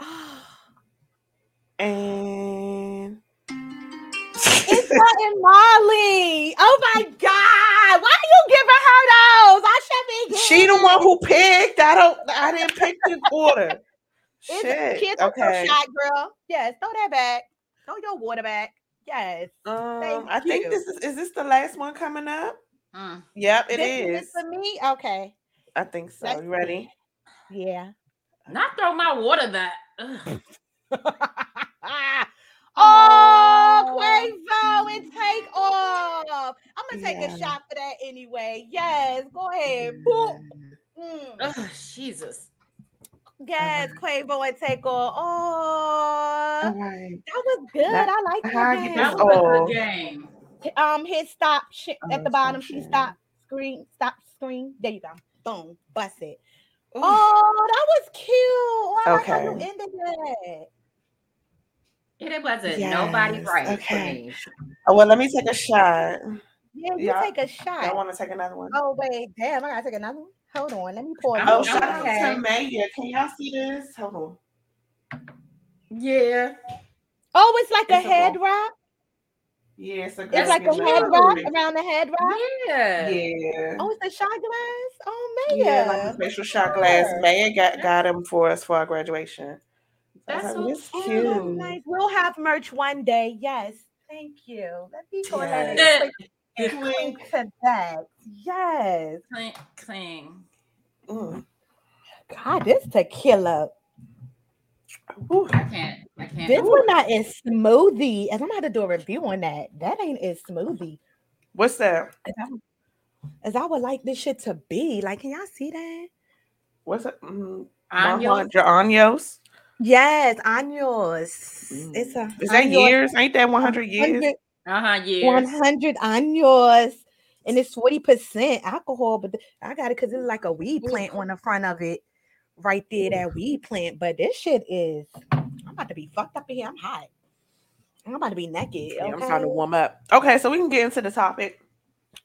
and It's her and Molly. Oh my God. Why are you giving her those? I should be she the one who picked. I don't I didn't pick the order. It's Shit. Kids okay. Okay. shot, girl. Yes, throw that back. Throw your water back. Yes. Um, Thank I think this is is this the last one coming up? Mm. Yep, it this is. for me. Okay. I think so. Let's You ready? Yeah. Not throw my water back. Ugh. oh, Quavo and Takeoff. I'm gonna take Yeah. a shot for that anyway. Yes, go ahead. Boom. Mm. Ugh, Jesus. Yes, Quavo and Takeoff. All Oh, right. that was good. Now, I like that. That this was a Oh. good game. um hit stop sh- Oh, at the stop bottom. She stopped stop screen stop screen. There you go. Boom. Bust it. Ooh. Oh, that was cute. I like how you ended that. It wasn't nobody Yes, right. for okay. me. Oh, well, let me take a shot. Yeah, you Y'all- take a shot. I want to take another one. Oh wait, damn! I gotta take another one. Hold on, let me pour. I'm- Oh, this shout one. out okay. to Maya. Can y'all see this? Hold on. Yeah. Oh, it's like a It's a head ball. wrap. Yeah, it's a It's like a glass head glass. wrap around the head wrap. Yeah. Yeah. Oh, it's a shot glass. Oh man, Yeah, like a facial shot glass. Sure. Maya got, got them for us for our graduation. That's I so like, "This Oh, cute. that's nice. We'll have merch one day. Yes, thank you. Let me go ahead Yes. and click, and click to that. Yes. Clean, clean. Mm. God, this tequila. Ooh. I can't. I can't. This Ooh. one not is smoothie. And I'm gonna have to do a review on that. That ain't as smoothie What's that? as I, as I would like this shit to be. Like, can y'all see that? What's it? Mm, Onions. Mama Años. Yes, años. Mm. It's a Is that años, years? Ain't that 100 years? 100 Uh-huh. Years. 100 años. And it's 40% alcohol, but th- I got it because it's like a weed plant on the front of it. Right there, that weed plant. But this shit is I'm about to be fucked up in here. I'm hot. I'm about to be naked. Yeah, I'm trying to warm up. Okay, so we can get into the topic.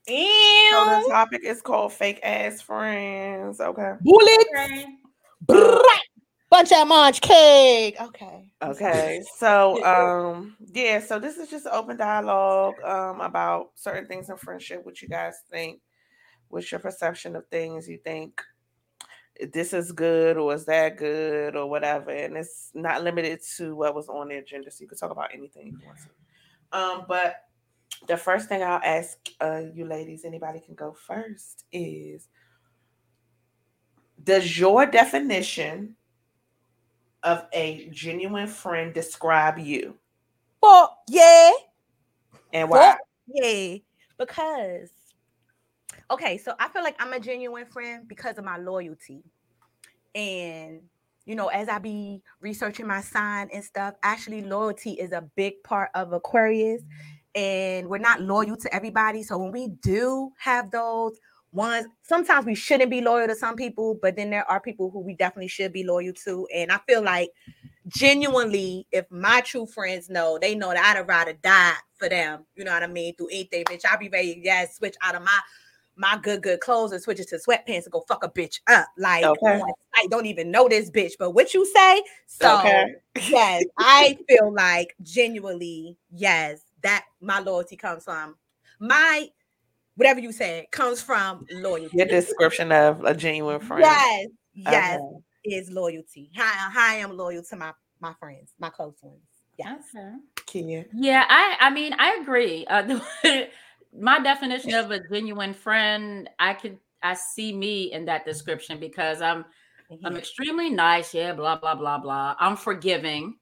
So the topic is called fake ass friends. Okay. Bullets. Okay. Bunch of munch cake. Okay. Okay. So um yeah, so this is just open dialogue um about certain things in friendship, what you guys think, what's your perception of things you think this is good or is that good or whatever. And it's not limited to what was on the agenda. So you can talk about anything you want to. Um, but the first thing I'll ask uh you ladies, anybody can go first, is does your definition of a genuine friend describe you Well, yeah. and why? Fuck yeah. Because okay, so I feel like I'm a genuine friend because of my loyalty. And you know, as I be researching my sign and stuff, actually loyalty is a big part of Aquarius. And we're not loyal to everybody. So when we do have those ones, sometimes we shouldn't be loyal to some people, but then there are people who we definitely should be loyal to. And I feel like genuinely, if my true friends know, they know that I'd rather die for them. You know what I mean? Through anything, bitch. I'll be ready, yeah, switch out of my my good good clothes and switch it to sweatpants and go fuck a bitch up. Like Okay. I don't even know this bitch, but what you say? So Okay. yes, I feel like genuinely, yes, that my loyalty comes from my whatever you said comes from loyalty. Your description of a genuine friend. Yes, yes, Okay. is loyalty. How, how I am loyal to my my friends, my close ones. Yes. Okay. Kia. Yeah, I I mean I agree. Uh, my definition of a genuine friend, I could I see me in that description because I'm I'm extremely nice. Yeah, blah blah blah blah. I'm forgiving,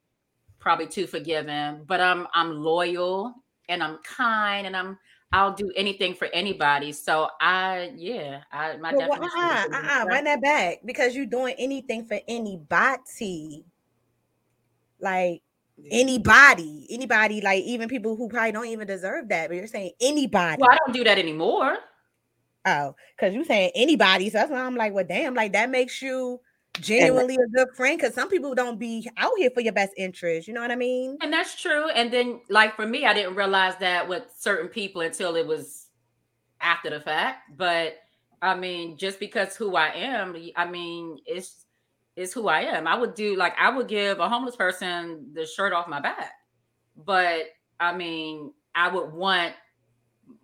probably too forgiving, but I'm I'm loyal and I'm kind and I'm I'll do anything for anybody. So I yeah, I my wha- definition. of uh-uh, a uh-uh, uh-uh run that back because you're doing anything for anybody. Like anybody, anybody, like even people who probably don't even deserve that, but you're saying anybody. Well, I don't do that anymore. Oh, because you're saying anybody. So that's why I'm like, well, damn, like that makes you genuinely a good friend. Because some people don't be out here for your best interest. You know what I mean? And that's true. And then, like for me, I didn't realize that with certain people until it was after the fact. But I mean, just because who I am, I mean, it's it's who I am. I would do like I would give a homeless person the shirt off my back. But I mean, I would want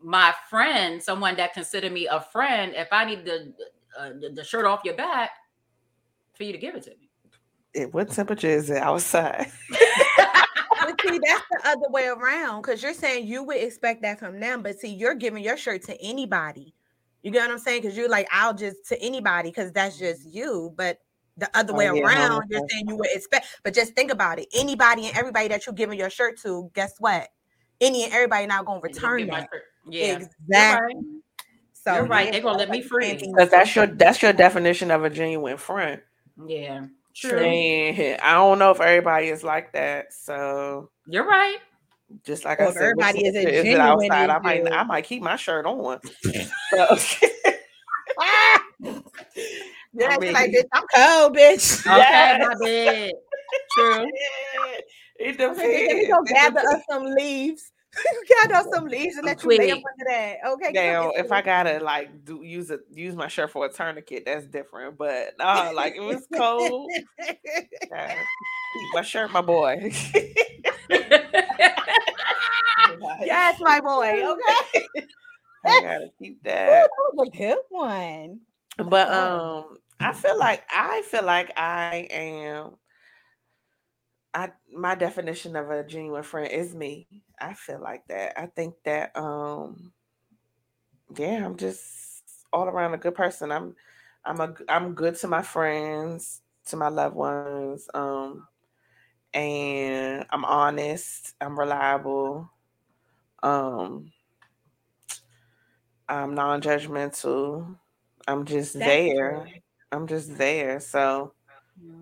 my friend, someone that consider me a friend, if I need the uh, the- the shirt off your back, for you to give it to me. It- what temperature is it outside? But see, that's the other way around. Because you're saying you would expect that from them, but see, you're giving your shirt to anybody. You get what I'm saying? Because you're like, I'll just to anybody because that's just you. But the other Oh, way yeah, around, you're saying you would expect. But just think about it. Anybody and everybody that you're giving your shirt to, guess what? Any and everybody not gonna return give my that. shirt- Yeah, You're Exactly. right. So You're right. yeah, They're gonna let me free. Because that's your that's your definition of a genuine friend. Yeah, true. And I don't know if everybody is like that. So You're right. just like Well, I said, what everybody isn't temperature is it genuine outside? I might. I might keep my shirt on. So, Yeah, I it's like, mean- bitch, I'm cold, bitch. Okay, Yes. my bad. True. it I said, bitch, let me depends. go It gather us some leaves. gather us some leaves and Some let you lay up under that. Okay. Now, come if I gotta like do use it use my shirt for a tourniquet, that's different. But nah, like it was cold, uh, keep my shirt, my boy. yes, my boy. Okay. I gotta keep Ooh, that. that was a good one. But um, I feel like I feel like I am. I my definition of a genuine friend is me. I feel like that. I think that um, yeah, I'm just all around a good person. I'm I'm a I'm good to my friends, to my loved ones. Um, and I'm honest. I'm reliable. Um, I'm non-judgmental. I'm just That's there. good. I'm just there. So,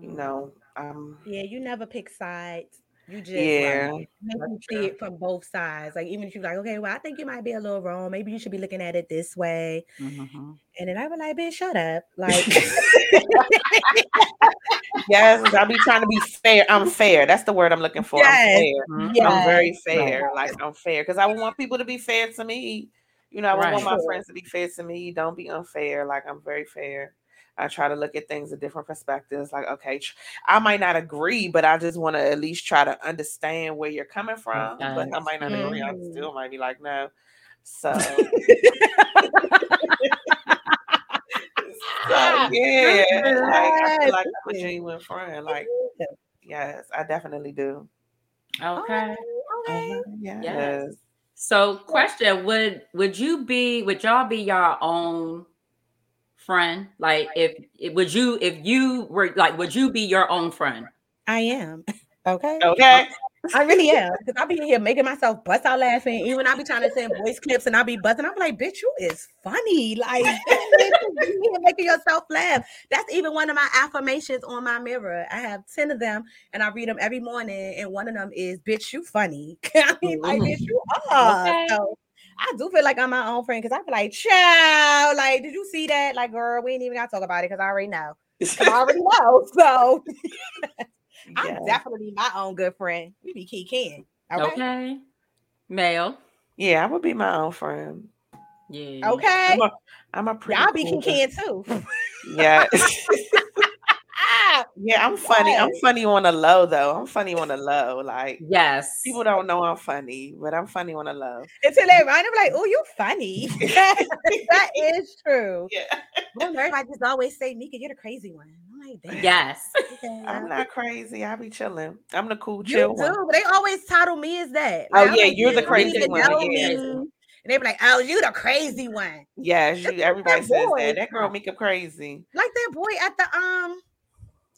you know, um Yeah, you never pick sides. You just yeah. like make you see it from both sides. Like even if you're like, okay, well, I think you might be a little wrong. Maybe you should be looking at it this way. Mhm. And then I was like, bitch, shut up. Like Yes, I'll be trying to be fair. I'm fair. That's the word I'm looking for. Yes. I'm fair. Mhm. I'm very Yes. fair. Like I'm fair because I want people to be fair to me. You know, I would want my friends to be fair to me. Don't be unfair. Like I'm very fair. I try to look at things in different perspectives. Like, okay, I might not agree, but I just want to at least try to understand where you're coming from. But I might not agree. I Mhm. still might be like, no. So, so yeah, like, I feel like I'm a genuine friend. Like, yes, I definitely do. Okay. okay. Uh-huh, Yes. So, question: Would would you be? Would y'all be your own friend? Like, if if- would you if you were like, would you be your own friend? I am. Okay. Okay. I really am. Because I'll be in here making myself bust out laughing. Even I be trying to send voice clips and I'll be buzzing. I'm like, bitch, you is funny. Like, you making yourself laugh. That's even one of my affirmations on my mirror. I have 10 of them and I read them every morning. And one of them is, bitch, you funny. I mean, like, bitch, you are. Okay. So I do feel like I'm my own friend because I feel like, child, like, did you see that? Like, girl, we ain't even got to talk about it because I already know. I already know. So I'm Yeah. definitely my own good friend. We be kicking. Okay. Okay. Male. Yeah, I would be my own friend. Yeah. Okay. I'm a, I'm a pretty Y'all be cool kicking too. Yeah. ah, yeah, I'm funny. I'm funny on the low though. I'm funny on the low. Like Yes. people don't know I'm funny, but I'm funny on the low. until they run, I'm like, oh, you funny. that is true. Yeah. Well, everybody just always say, Mika, you're the crazy one. I'm like, damn. Yes. okay, I'm not crazy. I be chilling. I'm the cool You chill do, one. but they always title me as that. Oh, I'm yeah, like, you're the crazy one, know yeah. me. And they be like, oh, you the crazy one. Yes, you everybody says boy. that. That girl make him crazy. Like that boy at the um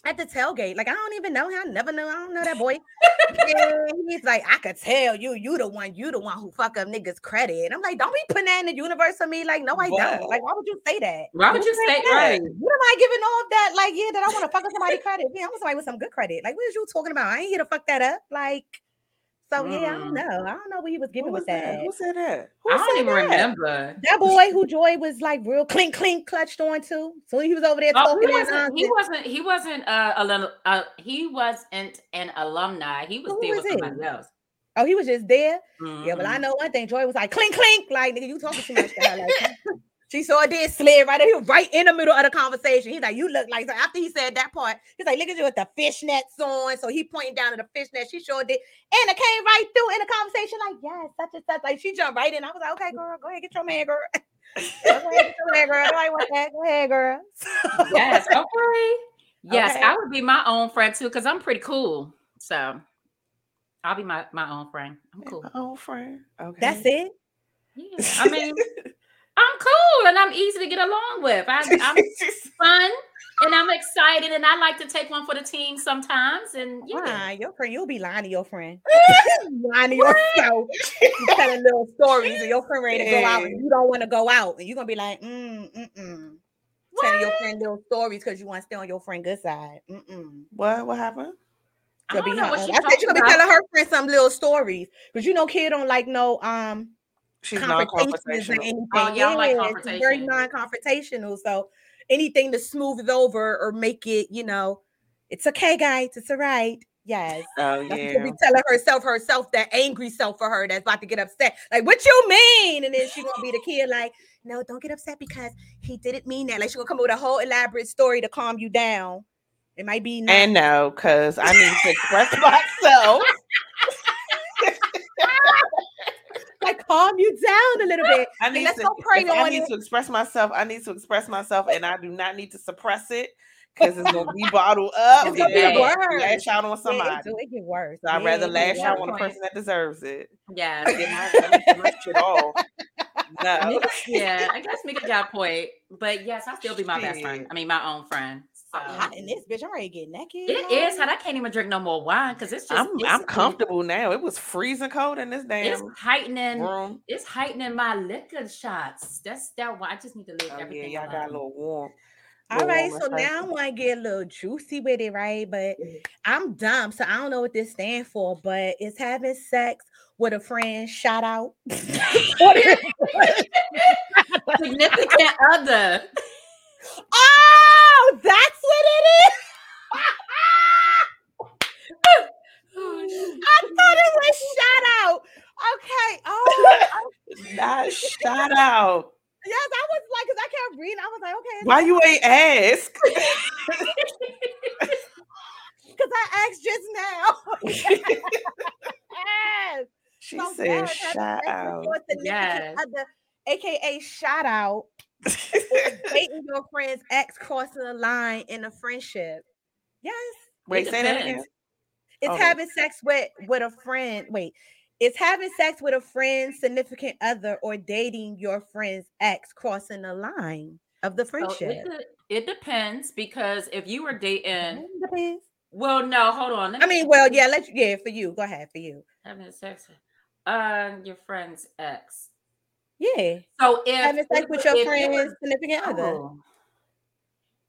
at the tailgate. Like I don't even know him. I never know. I don't know that boy. he's like, I could tell you, you the one, you the one who fuck up niggas' credit. And I'm like, don't be putting that in the universe for me. Like, no, I What? don't. Like, why would you say that? Why would Who you say that? right? What am I giving off that? Like, yeah, that I want to fuck up somebody's credit. Yeah, I want somebody with some good credit. Like, what is you talking about? I ain't here to fuck that up. Like, so yeah, I don't Mm. know. I don't know what he was giving was with that? that. Who said that? Who I don't even that? remember. That boy who Joy was like real clink clink clutched on to. So he was over there Oh, he wasn't. He wasn't. He wasn't. Uh, a little. Uh, he wasn't an alumni. He was Who there was with he? somebody else. Oh, he was just there. Yeah, but I Mhm. know one thing. Joy was like clink clink, like nigga, you talking too much. to her, Like, she saw it did slid right. He was right in the middle of the conversation. He's like, you look like so after he said that part, he's like, look at you with the fishnets on. So he pointing down at the fishnet. She sure did, and it came right through in the conversation. Like, yes, such and such. Like she jumped right in. I was like, okay, girl, go ahead, get your man, girl. go ahead, get your man, girl. Nobody want that. Go ahead, girl. Yes. Okay. Yes, Okay. I would be my own friend too, because I'm pretty cool. So I'll be my my own friend. I'm cool. My own friend. Okay. That's it. Yeah. I mean, I'm cool and I'm easy to get along with. I, I'm fun and I'm excited and I like to take one for the team sometimes. And yeah. Why? Your friend, you'll be lying to your friend. lying to yourself. You telling little stories and your friend ready to go out and you don't want to go out. And you're gonna be like, mm, mm, mm. Telling your friend little stories because you want to stay on your friend good side. Mm-mm. What? What happened? I don't know her- what she I said you're gonna be telling her friend some little stories. Because you know, kid don't like no um She's confrontations or non-confrontational. anything. Oh, y'all like Yeah, she's very non-confrontational. So anything to smooth it over or make it, you know, it's okay, guys. It's all right. Yes. Oh That's yeah. what be telling herself, herself, that angry self for her that's about to get upset. Like, what you mean? And then she gonna be the kid, like, no, don't get upset because he didn't mean that. Like, she gonna come up with a whole elaborate story to calm you down. It might be not. And no, because I need to express myself. like calm you down a little bit. I need let's to. go pray if I need it. to express myself. I need to express myself, and I do not need to suppress it because it's gonna be bottled up. It's and gonna I'm be worse. Lash out on somebody. it, it get worse. So I'd rather it lash out worse. on the person that deserves it. Yeah. Get my, let me get my shit off. No. Yeah, I guess make a a point. But yes, I'll still be my best friend. I mean, my own friend. So. I'm hot in this bitch. I'm ready to get naked. It is hot. I can't even drink no more wine because it's just I'm it's, I'm comfortable now. It was freezing cold in this damn. It's damn heightening. room. It's heightening my liquor shots. That's that why I just need to leave Oh yeah, everything y'all got a little warm. All little right, warmer so now I want to get a little juicy with it, right? But I'm dumb, so I don't know what this stands for. But it's having sex with a friend. Shout out. Significant other. Oh, that's what it is. I thought it was shout out. Okay. Um, oh, Not shout out. yes, I was like, because I kept reading. I was like, okay. Why you ain't ask? Because I asked just now. Yes. She So, said yes, shout out. your significant Yes. other, aka shout out, or dating your friend's ex crossing the line in a friendship. Yes, Wait, It say that again. it's Oh, having sex with with a friend. Wait, it's having sex with a friend's significant other or dating your friend's ex crossing the line of the friendship. it, it depends because if you were dating, Depends. well, no, hold on. I mean, well, yeah, let's yeah, for you. Go ahead, for you. having sex, with uh, your friend's ex. Yeah, So if having sex with your friend's significant other oh.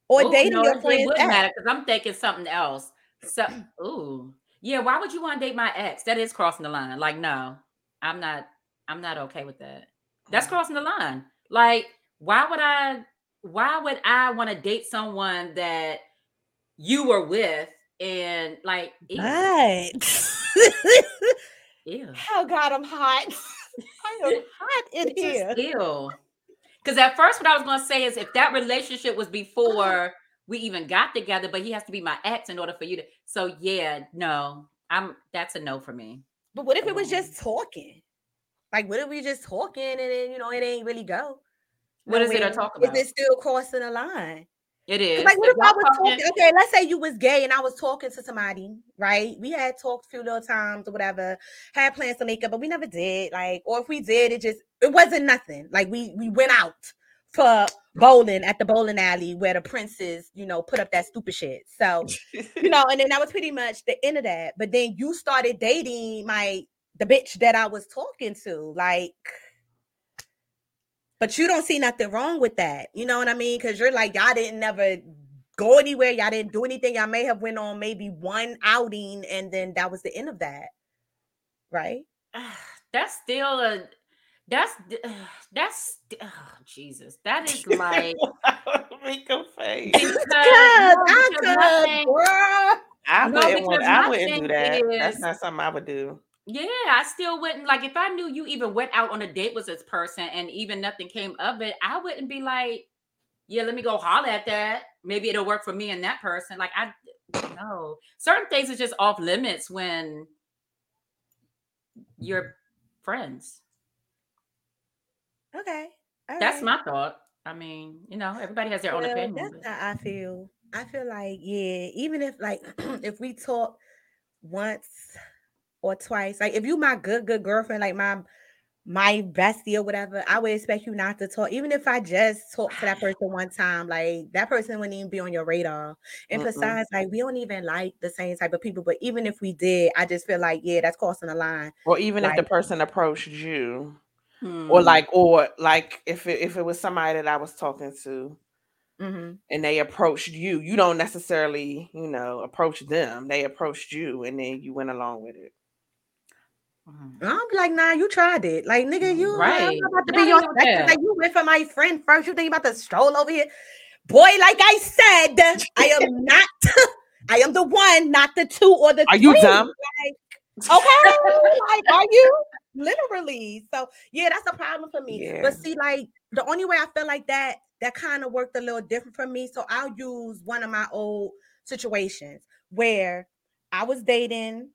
or Ooh, dating no, your friend's wouldn't ex. matter because I'm thinking something else. So, ooh, yeah. Why would you want to date my ex? That is crossing the line. Like, no, I'm not. I'm not okay with that. That's oh. crossing the line. Like, why would I? Why would I want to date someone that you were with and like, ew, What? ew. oh God, I'm hot. I am hot in It's here. ew. Because at first, what I was gonna say is, if that relationship was before we even got together, but he has to be my ex in order for you to. So yeah, no, I'm. That's a no for me. But what if it was just talking? Like, what if we just talking and then you know it ain't really go? What is it to nowhere? talk Is it still crossing the line? It is. Like, what if I was talking- talking? Okay, let's say you was gay and I was talking to somebody, right? We had talked a few little times or whatever, had plans to make up, but we never did. Like, or if we did, it just it wasn't nothing. Like we we went out for bowling at the bowling alley where the princes, you know, put up that stupid shit. So you know, and then that was pretty much the end of that. But then you started dating my the bitch that I was talking to, like. But you don't see nothing wrong with that, you know what I mean? Because you're like y'all didn't never go anywhere, y'all didn't do anything. Y'all may have went on maybe one outing, and then that was the end of that, right? That's still a. That's that's oh, Jesus. That is like Make a face. because, Because no, I because my could, thing- girl. I No, wouldn't. want- I wouldn't do thing that. That's not something I would do. Yeah, I still wouldn't like if I knew you even went out on a date with this person and even nothing came of it, I wouldn't be like, yeah, let me go holler at that. Maybe it'll work for me and that person. Like I no. Certain things are just off limits when you're friends. Okay, all That's right. my thought. I mean, you know, everybody has their own Well, opinion. That's but- how I feel. I feel like, yeah, even if like if we talk once or twice, like if you my good, good girlfriend, like my my bestie or whatever, I would expect you not to talk. Even if I just talk to that person one time, like that person wouldn't even be on your radar. And Mm-mm. besides, like we don't even like the same type of people. But even if we did, I just feel like, yeah, that's crossing the line. Or even if the person approached you, or Hmm. like, or like if it, if it was somebody that I was talking to Mhm. and they approached you, you don't necessarily, you know, approach them. They approached you, and then you went along with it. I'm like, nah, you tried it. Like, nigga, you Right. I'm about to be your that. Like, you went for my friend first. You think about to stroll over here. Boy, like I said, I am not, I am the one, not the two or the Are you dumb? Like, okay, like, are you literally? So, yeah, that's a problem for me. Yeah. But see, like, the only way I feel like that, that kind of worked a little different for me. So, I'll use one of my old situations where I was dating.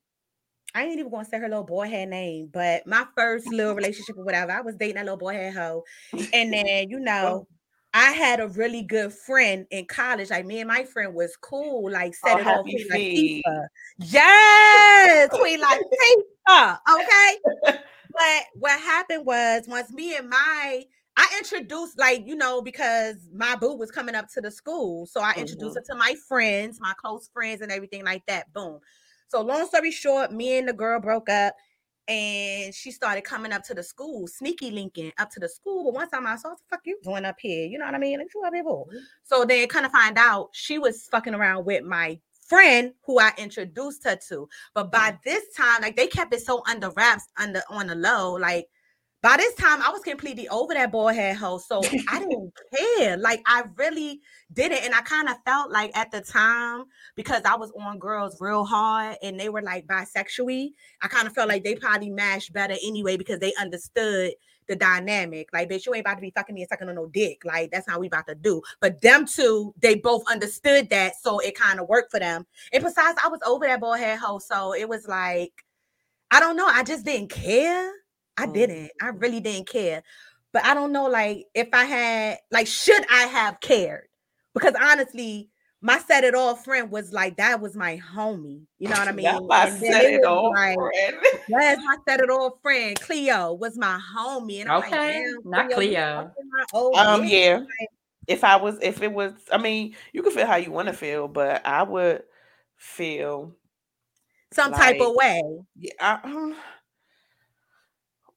I ain't even gonna say her little boy had name, but my first little relationship or whatever, I was dating that little boy had hoe. And then, you know, I had a really good friend in college. Like me and my friend was cool, like set Oh, it off Queen feet. Latifah. Yes, Queen Latifah. Okay. but what happened was once me and my I introduced like you know because my boo was coming up to the school, so I introduced mm-hmm. her to my friends, my close friends, and everything like that. Boom. So long story short, me and the girl broke up, and she started coming up to the school, sneaky linking up to the school. But one time I saw, what the fuck you doing up here? You know what I mean? Like, you here? Mm-hmm. So then kind of find out she was fucking around with my friend who I introduced her to. But by mm-hmm. this time, like they kept it so under wraps, under on the low. Like by this time, I was completely over that boy head hoe. So I didn't care. Like I really didn't. And I kind of felt like at the time, because I was on girls real hard and they were like bisexual, I kind of felt like they probably mashed better anyway because they understood the dynamic. Like, bitch, you ain't about to be fucking me and sucking on no dick. Like, that's how we about to do. But them two, they both understood that. So it kind of worked for them. And besides, I was over that boy head hoe. So it was like, I don't know. I just didn't care. I Mm. didn't. I really didn't care. But I don't know, like, if I had, like, should I have cared? Because honestly, my set it all friend was like, that was my homie. You know what I mean? That's my set it was off like, friend. Yes, my set it off friend Cleo was my homie, and I'm like, Okay, damn, not Cleo. old Um, yeah. Like, If I was, if it was, I mean, you can feel how you want to feel, but I would feel some type of way. Yeah, I, um,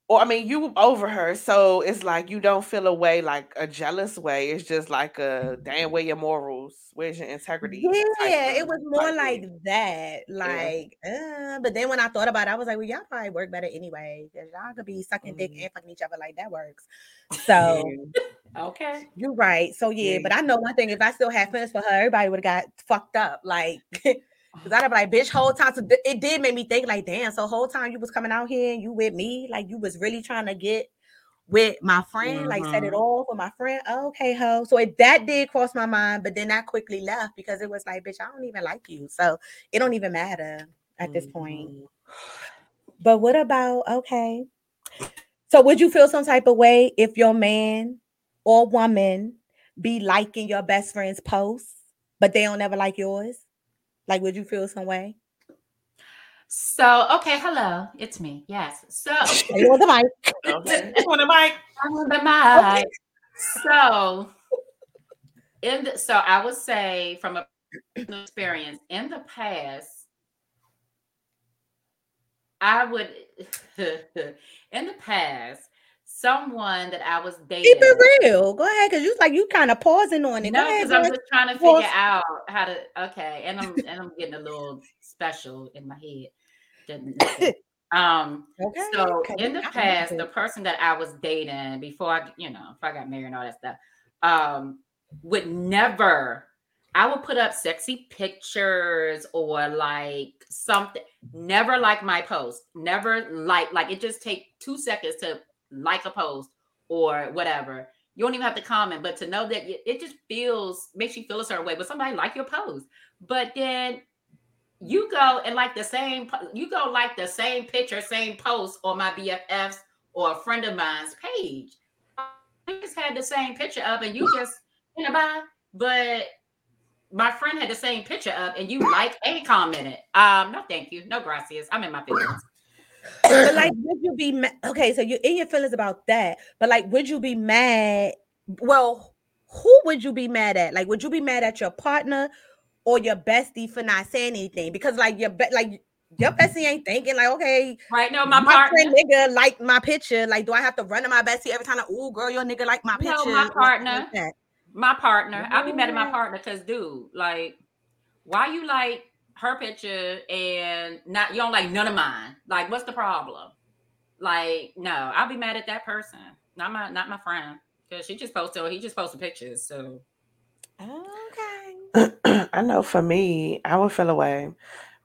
or I mean, you over her, so it's like you don't feel a way like a jealous way. It's just like a damn, where your morals, where's your integrity? Yeah, it was more type like thing. that. Like, uh, but then when I thought about it, I was like, well, y'all probably work better anyway. Because y'all could be sucking dick Mhm. and fucking each other like that works. So Yeah. Okay. you're right. So yeah, Yeah. but I know one thing: if I still had feelings for her, everybody would have got fucked up. Like, Cause I'd be like, bitch, whole time. So it did make me think, like, damn. So whole time you was coming out here and you with me, like you was really trying to get with my friend, like set it Mhm. off with my friend. Oh, okay, ho. So it, that did cross my mind, but then that quickly left because it was like, bitch, I don't even like you, so it don't even matter at this point. Mhm. But what about okay? So would you feel some type of way if your man or woman be liking your best friend's posts, but they don't ever like yours? Like, would you feel some way? So, okay, hello, it's me. Yes. So, Are you on the mic? Okay. This one, Mike. I'm on the mic. So, in the, so I would say from a experience in the past, I would in the past someone that I was dating. Keep it real. Go ahead, because you like you kind of pausing on it. No, because I'm just trying to Pause. figure out how to. Okay, and I'm and I'm getting a little special in my head. Um. Okay. So okay, in the past, the person that I was dating before I, you know, if I got married and all that stuff, um, would never. I would put up sexy pictures or like something. Never like my post. Never like like it. Just take two seconds to like a post or whatever. You don't even have to comment, but to know that it just feels makes you feel a certain way. But somebody like your post, but then you go and like the same you go like the same picture same post on my bffs or a friend of mine's page. I just had the same picture up and you just you know bye. But my friend had the same picture up and you like and commented. Um no thank you. No gracias. I'm in my feelings but like, would you be ma- okay? So you're in your feelings about that, but like, would you be mad? Well, who would you be mad at? Like, would you be mad at your partner or your bestie for not saying anything? Because like your be- like your bestie ain't thinking like, okay, right no my, my, partner friend nigga like my picture. Like, do I have to run to my bestie every time? Oh, girl, your nigga like my picture. No, my partner. like my partner i'll be mad at my partner because dude like why you like her picture and not you don't like none of mine like what's the problem like no i'll be mad at that person not my not my friend because she just posted or he just posted pictures so Okay. I know for me, I would feel away,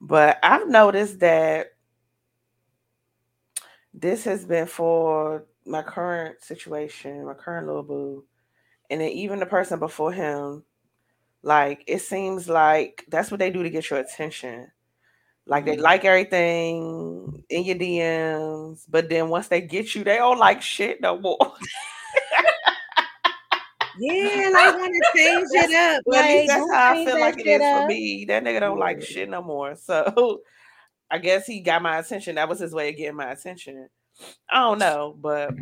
but I've noticed that this has been for my current situation, my current little boo, and then even the person before him. Like it seems like that's what they do to get your attention. Like they Mhm. like everything in your DMs, but then once they get you, they don't like shit no more. Yeah, like want to change it up. Well, at least like, that's how I feel like it is is for me. That nigga don't like shit no more. So I guess he got my attention. That was his way of getting my attention. I don't know, but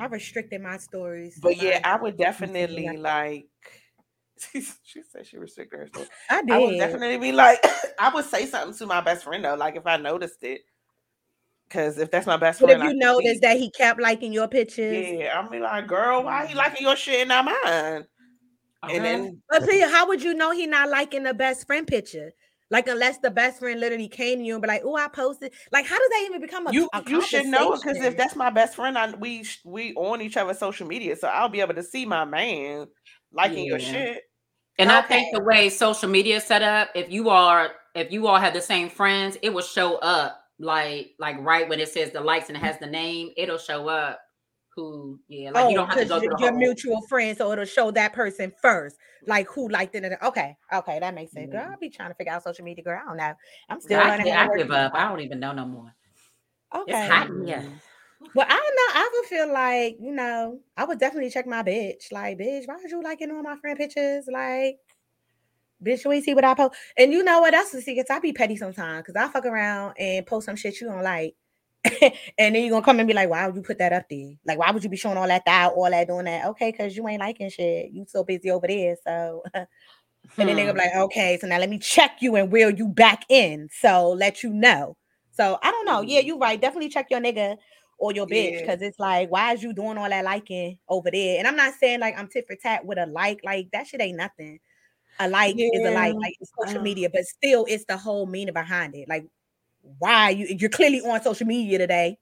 I restricted my stories. but yeah, I would definitely like. She said she restricted her story. I did. I would definitely be like, I would say something to my best friend though, like if I noticed it, because if that's my best But friend, if you can notice see- that he kept liking your pictures, yeah, I'm be like, girl, why he liking your shit and not mine? okay. And then but see, how would you know he not liking the best friend picture? Like unless the best friend literally came to you and be like, "Oh, I posted." Like, how does that even become a you a you should know because if that's my best friend, I we we on each other's social media, so I'll be able to see my man liking your shit. and i think the way social media is set up if you are if you all have the same friends it will show up like like right when it says the likes and it has the name it'll show up who yeah like oh, you don't have to 'cause go through the your whole mutual friend, so it'll show that person first, like who liked it. and- Okay, okay, that makes sense. Girl, I'll be trying to figure out social media. Girl, I don't know. I'm still I, learning gi- how I give up. I don't even know no more. Okay. It's hot in here. Mm-hmm. Well, I don't know. I would feel like, you know, I would definitely check my bitch. Like, bitch, why would you liking all my friend pictures? Like, bitch, you ain't see what I post. And you know what? That's the secret. I be petty sometimes because I fuck around and post some shit you don't like. and then you're gonna come and be like, why would you put that up there? Like, why would you be showing all that thigh, all that doing that? Okay, because you ain't liking shit. You so busy over there. So and then they're gonna Hmm. be like, okay, so now let me check you and reel you back in. So let you know. So I don't know. Yeah, Mhm. you're right. Definitely check your nigga or your bitch Yeah. because it's like, why is you doing all that liking over there? And I'm not saying like I'm tit for tat with a like, like that shit ain't nothing. A like is a like, like it's social uh. media, but still it's the whole meaning behind it. Like, why you you're clearly on social media today.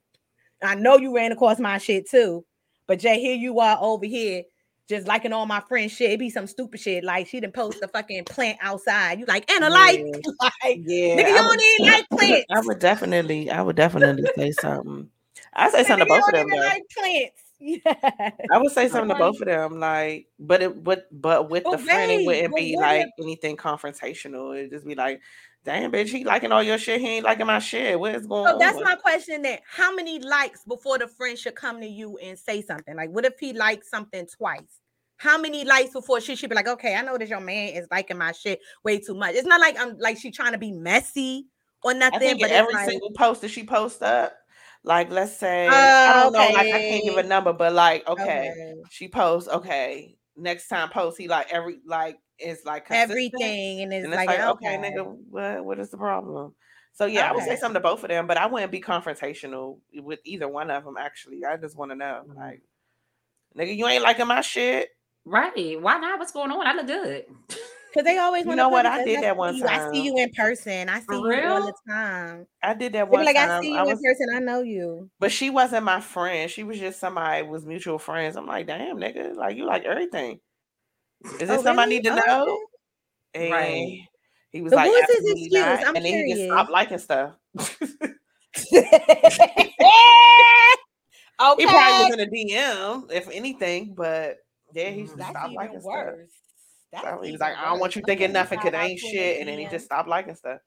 I know you ran across my shit too, but Jay, here you are over here just liking all my friends shit. It be some stupid shit. Like she didn't post a fucking plant outside. You like and a like, like Yeah, nigga, you I don't would- even like plants. I would definitely, I would definitely say something. I say something to both of them though. like plants. Yeah. I would say something to both of them, like, but it would, but with the But friend, it wouldn't be like anything confrontational. It'd just be like, damn, bitch, he liking all your shit. He ain't liking my shit. What is going So on? that's my question then. How many likes before the friend should come to you and say something? Like, what if he likes something twice? How many likes before she should be like, okay, I know that your man is liking my shit way too much. It's not like I'm like she trying to be messy or nothing, I think but every like, single post that she posts up, like, let's say, Oh, I don't know, like, I can't give a number, but like, okay, okay, she posts, okay, next time post, he like every, like, it's like consistent. everything, and it's, And it's like, like, okay, okay, nigga, what what is the problem? So yeah, I would say something to both of them, but I wouldn't be confrontational with either one of them. Actually, I just want to know, Mm-hmm. like, nigga, you ain't liking my shit. Right. Why not? What's going on? I look good. because they always You want know what? I did that one you. I see you in person. I see For you all the time. I did that They be one like, I see you I in person. I know you. but she wasn't my friend. She was just somebody was mutual friends. I'm like, damn, nigga, like you like everything. Is this Oh, something I need to oh, Okay. know? And Right. he was So like, what was his excuse? not. I'm and then he just stopped liking stuff. okay. He probably was in a DM, if anything, but yeah, he mm-hmm. just stopped liking stuff. worse. That's So he was like, I don't want you thinking Okay, nothing because it ain't shit. And then he just stopped liking stuff.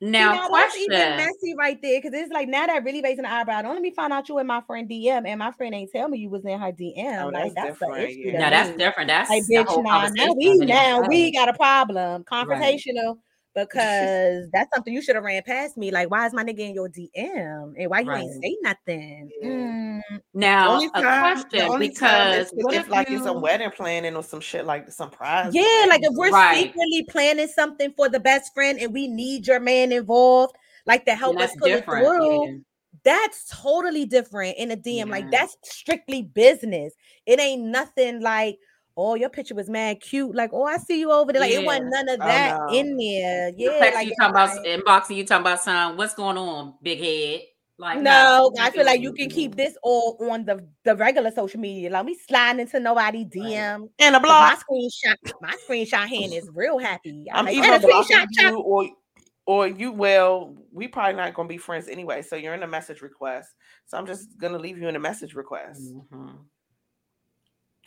See, Now, now that's even question. messy right there because it's like now that really raising the eyebrow. Don't let me find out you in my friend DM and my friend ain't tell me you was in her DM. Oh, like that's that's the different, issue. yeah. to Now that's different. That's Like, the bitch, whole nah, now we now we got a problem. Confrontational. Because that's something you should have ran past me. Like, why is my nigga in your DM? And why you ain't say nothing? Mm, Now, only a time, the question only time because is what if, if like it's a wedding planning or some shit like some prize. Yeah, like if we're Right. secretly planning something for the best friend and we need your man involved, like to help us that's pull it through, yeah. that's totally different in a DM. Like that's strictly business. It ain't nothing like, oh, your picture was mad cute. Like, oh, I see you over there. Like it wasn't none of Oh, that no. in there. Yeah, Text like you it's talking about like- inboxing you talking about son. What's going on, big head? Like no, nah, I feel like you can keep this all on the the regular social media. Like me sliding into nobody DM. And a blog. My block. screenshot, my screenshot hand is real happy. I'm I'm like, either blocking screenshot you or or you well, we probably not gonna be friends anyway. So you're in a message request. So I'm just gonna leave you in a message request. Mhm.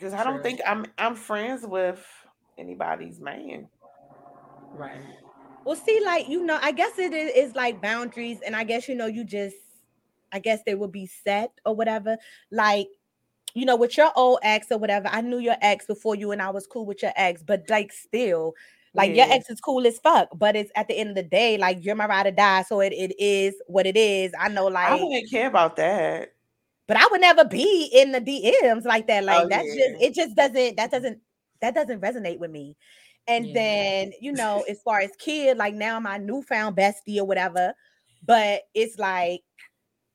Because I don't think I'm I'm friends with anybody's man. Right. Well, see, like you know, I guess it is, is like boundaries, and I guess you know, you just, I guess they would be set or whatever. Like, you know, with your old ex or whatever, I knew your ex before you, and I was cool with your ex, but like still, like your ex is cool as fuck, but it's at the end of the day, like you're my ride or die, so it, it is what it is. I know, like I like, wouldn't care about that. But I would never be in the DMs like that. Like Oh, that's yeah. just it just doesn't that doesn't that doesn't resonate with me. And Yeah. then, you know, as far as kid, like now my newfound bestie or whatever, but it's like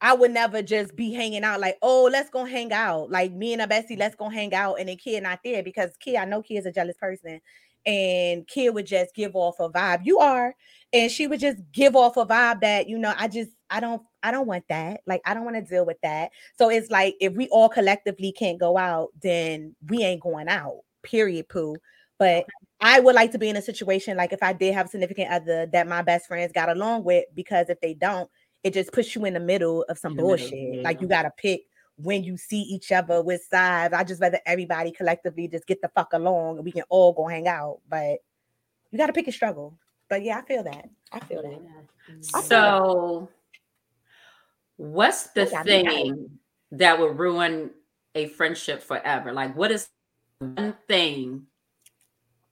I would never just be hanging out like, oh, let's go hang out. Like me and a bestie, let's go hang out, and then kid not there because kid, I know kid's a jealous person, and kid would just give off a vibe. You are, and she would just give off a vibe that you know, I just I don't I don't want that. Like I don't want to deal with that. So it's like if we all collectively can't go out, then we ain't going out. Period. Pooh. But I would like to be in a situation like if I did have a significant other that my best friends got along with, because if they don't, it just puts you in the middle of some In the middle, bullshit. Like you gotta pick when you see each other with sides. I just rather everybody collectively just get the fuck along and we can all go hang out. But you gotta pick a struggle. But yeah, I feel that. I feel that. I mm. feel So, what's the You got me thing that would ruin a friendship forever? Like, what is one thing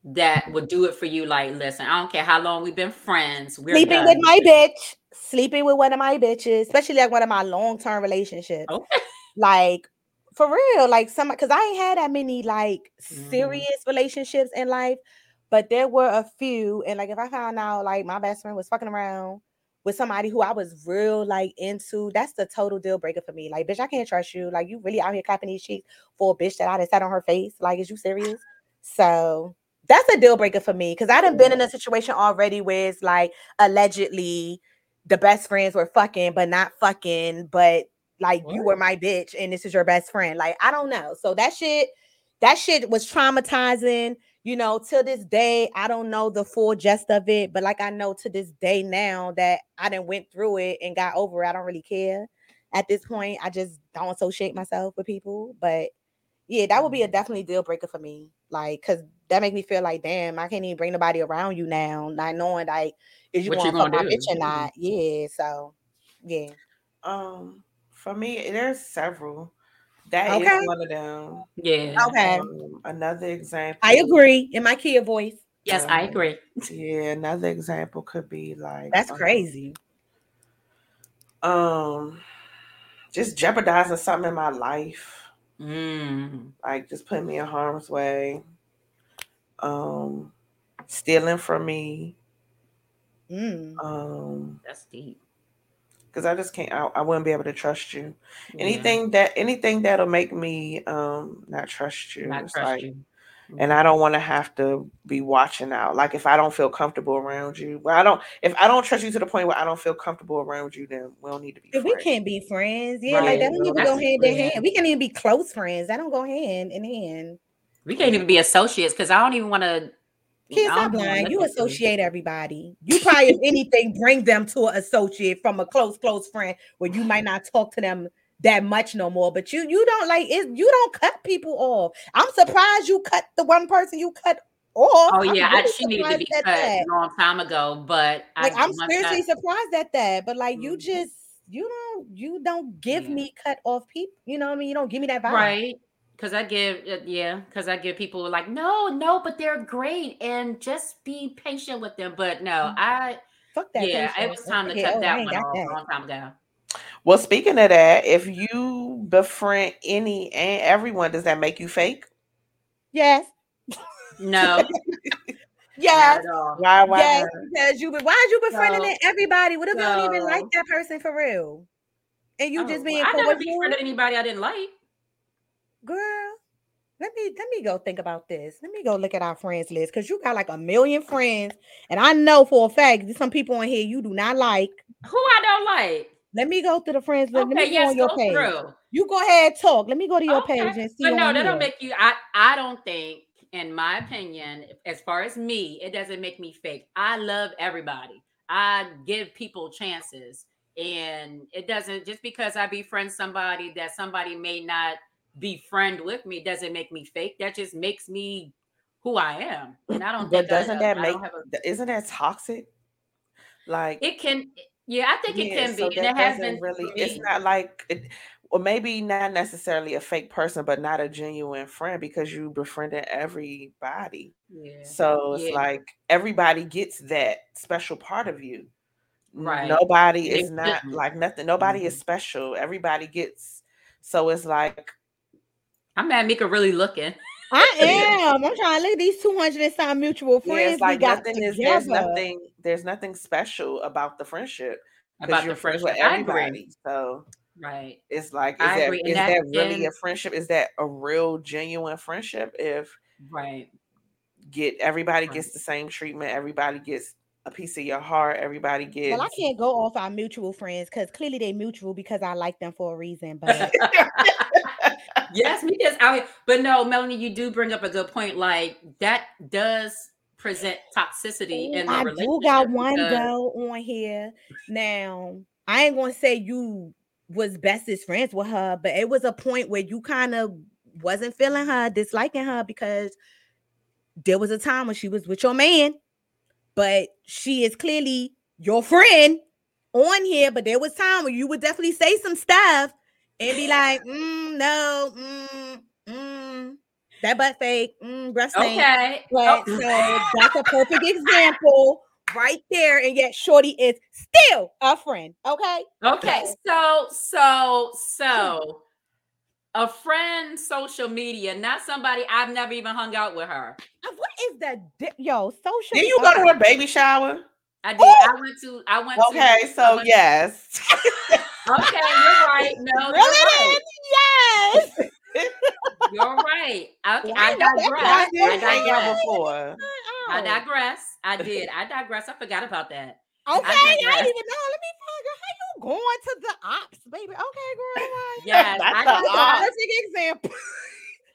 that would do it for you? Like, listen, I don't care how long we've been friends. We're Sleeping done. with my bitch. Sleeping with one of my bitches, especially like one of my long-term relationships. Okay. like for real like some because i ain't had that many like Mhm. serious relationships in life but there were a few and like if i found out like my best friend was fucking around with somebody who i was real like into that's the total deal breaker for me like bitch i can't trust you like you really out here clapping these cheeks for a bitch that i just sat on her face like is you serious so that's a deal breaker for me because i done been in a situation already where it's like allegedly the best friends were fucking but not fucking but like you were my bitch and this is your best friend. Like I don't know. So that shit that shit was traumatizing. You know, till this day, I don't know the full gist of it, but like I know to this day now that I didn't went through it and got over it, I don't really care. At this point, I just don't associate myself with people. But yeah, that would be a definitely deal breaker for me. Like, cause that make me feel like, damn, I can't even bring nobody around you now, not knowing like is you What gonna fuck gonna my do? bitch or not? Yeah, so yeah. Um, for me, there's several. That is Okay. one of them. Yeah. Okay. Um, another example. I agree in my Kia voice. Yes, I Um, agree. Yeah, another example could be like That's um, crazy. Um, just jeopardizing something in my life, Mm. like just putting me in harm's way. Um, stealing from me. Mm. Um, That's deep. Because I just can't. I, I wouldn't be able to trust you. Yeah. Anything that anything that'll make me um not trust you. Not trust like, you. and I don't want to have to be watching out. Like if I don't feel comfortable around you, well, I don't. If I don't trust you to the point where I don't feel comfortable around you, then we don't need to be. If we can't be friends, yeah, like Right. that don't even That's go hand in hand. We can't even be close friends. That don't go hand in hand. We can't even be associates because I don't even want to. Kids, are blind. You associate everybody. You probably, if anything, bring them to an associate from a close, close friend where you might not talk to them that much no more. But you, you don't like it. You don't cut people off. I'm surprised you cut the one person you cut off. Oh yeah, I, she needed to be cut that. a long time ago. But Like I, I- seriously surprised at that. But like you Mhm. just, you don't, you don't give Yeah. me cut off people. You know what I mean? You don't give me that vibe. right because I give uh, yeah because I give people like no no but they're great and just be patient with them. But no, Mhm. I Fuck that. yeah it was time to Yeah, cut oh, that one off that. a long time ago. Well, speaking of that, if you befriend any and everyone, does that make you fake? Yes. No, not Yes. Why? Why? Yes, because you be- why is you befriending So- it- everybody? What if you don't even like that person for real? And you Oh, just well, being I never with befriended anybody I didn't like. Girl, let me let me go think about this. Let me go look at our friends list because you got like a million friends, and I know for a fact some people on here you do not like. Who I don't like. Let me go to the friends list. Let Okay, me go yes, on your go page. through. You go ahead talk. Let me go to your Okay, page and see. But no, that don't make you. I I don't think, in my opinion, as far as me, it doesn't make me fake. I love everybody. I give people chances, and it doesn't just because I befriend somebody that somebody may not befriend with me doesn't make me fake. That just makes me who I am, and I don't. But think doesn't have- that make? a- Isn't that toxic? Like it can. Yeah, I think it can so be, and it has been really. It's not like, it, or maybe not necessarily a fake person, but not a genuine friend because you befriended everybody. Yeah. So it's Yeah. like everybody gets that special part of you. Right. Nobody is not like nothing. Nobody is Mhm. special. Everybody gets. So it's like I'm mad Mika really looking. I am. I'm trying to look at these 200 and some mutual friends it's like we got nothing is. There's nothing. There's nothing special about the friendship because About you're the friends friendship. with I agree. everybody. So Right. it's like, is I that agree, is that- that really a friendship? Is that a real genuine friendship? If Right. get everybody Right. gets the same treatment, everybody gets a piece of your heart, everybody gets. Well, I can't go off our mutual friends because clearly they mutual because I like them for a reason. But yes, Mika's out here. But no, Melanie, you do bring up a good point. Like that does present toxicity oh, in the I relationship. do got one because- girl on here. Now, I ain't gonna say you was bestest friends with her, but it was a point where you kind of wasn't feeling her, disliking her because there was a time when she was with your man, but she is clearly your friend on here. But there was time where you would definitely say some stuff and be like, mm, no, mm, mm, that butt fake, mm, breast stink. Okay. But Oh, so that's a perfect example right there. And yet Shorty is still a friend. Okay. okay. So, so, so a friend social media, not somebody I've never even hung out with her. Uh, What is that? Di- Yo, social. Did you go to her baby shower? I did. I went to, I went. Okay, I so went- yes. Okay, you're right. No, Reel you're it right. in. Yes. You're right. Okay, I I know that digress. I I did digress. before. I Oh. digress. I did. I digress. I forgot about that. Okay, I, digress. didn't even know. Let me find out how you going to the ops, baby. Okay, girl. all right. Yes, That's I the That's a ops. perfect example.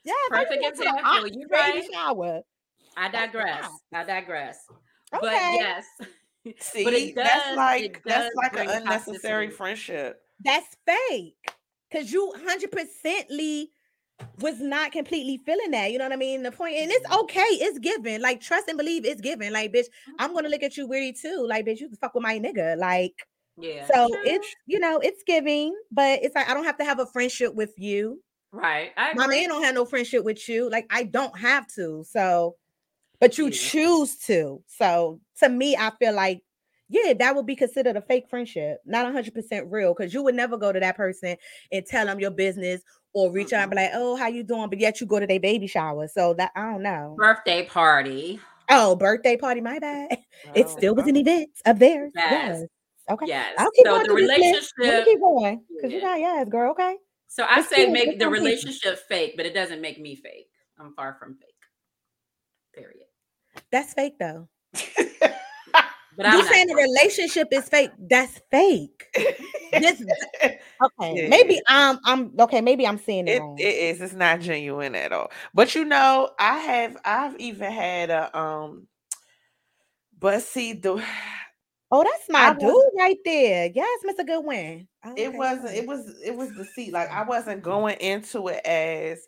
Yeah, Perfect going to the example. hot You baby right. shower. I digress. I digress. But yes. See, But it that's like that's like an unnecessary toxicity. friendship. That's fake. Cause you hundred percently was not completely feeling that. You know what I mean? The point, and it's mm-hmm. okay, it's given. Like trust and believe it's given. Like, bitch, I'm gonna mm-hmm. look at you weirdy too. Like, bitch, you can fuck with my nigga. Like, Yeah. so it's you know, it's giving, but it's like I don't have to have a friendship with you. right. I My man don't have no friendship with you. Like, I don't have to. So, but you Yeah. choose to. So to me, I feel like yeah, that would be considered a fake friendship, not 100% real, because you would never go to that person and tell them your business or reach out and be mm-hmm. like, oh, how you doing? But yet you go to their baby shower. So that I don't know. birthday party. Oh, birthday party, my bad. It Oh, still was an event of theirs. Yes. Yes. Okay. Yes. I'll keep So going the through this list. Let me relationship. keep going. Because you got yes, girl. Okay. So I It's say good the relationship fake, but it doesn't make me fake. I'm far from fake. That's fake though. You saying the relationship is fake? That's fake. This okay. Maybe I'm I'm okay. Maybe I'm seeing it, It, wrong. it is. It's not genuine at all. But you know, I have. I've even had a um. But see, the oh, that's my I dude was- right there. Yes, Mr. Goodwin. Oh, it wasn't. It was. It was the seat. Like I wasn't going into it as,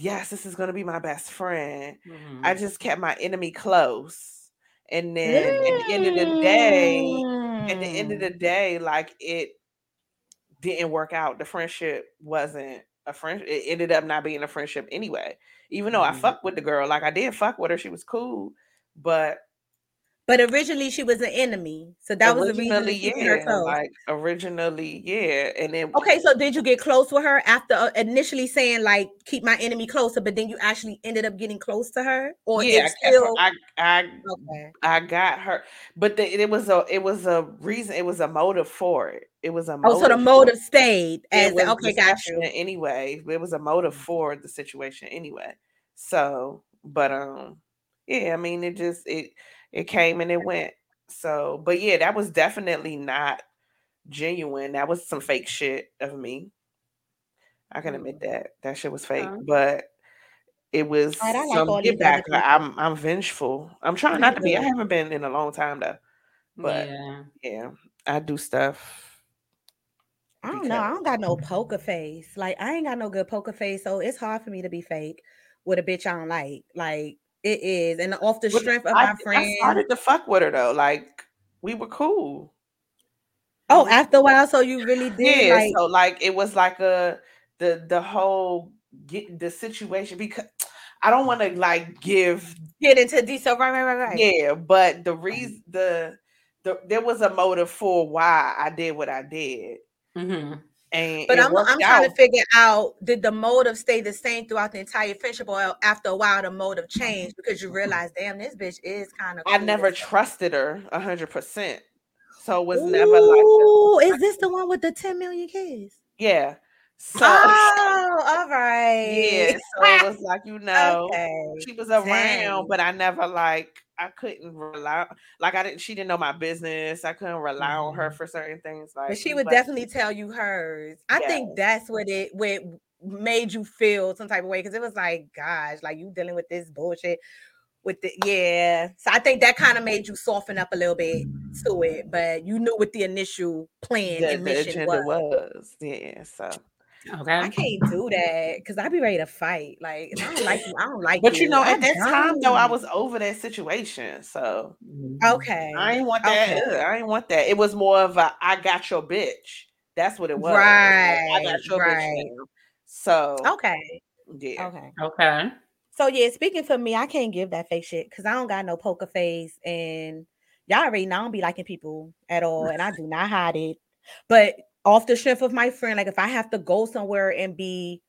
yes, this is gonna be my best friend. Mhm. I just kept my enemy close, and then at the end of the day, at the end of Mm. the day, like it didn't work out. The friendship wasn't a friend. It ended up not being a friendship anyway. Even though I Mhm. fucked with the girl, like I did fuck with her, she was cool. But But originally she was an enemy, so that was the reason originally, yeah, like originally, yeah, and then Okay, so did you get close with her after uh, initially saying like keep my enemy closer, but then you actually ended up getting close to her, or yeah, I, still I, I, okay? I got her, but the, it was a, it was a reason, it was a motive for it. It was a Oh, so the motive stayed as was okay, got you. anyway. It was a motive for the situation anyway. So, but um, yeah, I mean, it just it it came and it went. So, but yeah, that was definitely not genuine. That was some fake shit of me. I can admit mm-hmm. that that shit was fake, Okay. but it was like some get back. I'm I'm vengeful. I'm trying not to be. I haven't been in a long time though. But yeah. yeah, I do stuff. I don't know. I don't got no mm-hmm. poker face. Like I ain't got no good poker face, so it's hard for me to be fake with a bitch I don't like. Like it is, and off the strength of I, my I started to fuck with her though. Like we were cool. Oh, after a while, so you really did Yeah. like so like it was like a the the whole get the situation because I don't want to like give get into detail. Right, right, right, right. yeah, but the reason the the there was a motive for why I did what I did, hmm and But I'm I'm trying out. to figure out did the motive stay the same throughout the entire friendship, or after a while the motive changed because you realize, damn, this bitch is kind of. I never trusted her a hundred percent, so it was never like Ooh, is this the one with the 10 million kids? yeah. So Oh, all right. yeah, so it was like you know. okay. she was around, Dang. but I never like I couldn't rely like I didn't she didn't know my business. I couldn't rely on her Mhm. for certain things. Like But she would like- definitely tell you hers. I think that's what it what made you feel some type of way because it was like, gosh, like you dealing with this bullshit with the yeah. So I think that kind of made you soften up a little bit to it, but you knew what the initial plan the, and mission was. was. Yeah, so Okay. I can't do that because I'd be ready to fight. Like I don't like you. I don't like but you know, I at that time though, I was over that situation. So okay. I didn't want that. Okay. I ain't want that. It was more of a I got your bitch. That's what it was. Like, I got your right. bitch now. So Okay. yeah. Okay. Okay. So yeah, speaking for me, I can't give that fake shit because I don't got no poker face, and y'all already know I don't be liking people at all, and I do not hide it. But off the strength of my friend, like if I have to go somewhere and be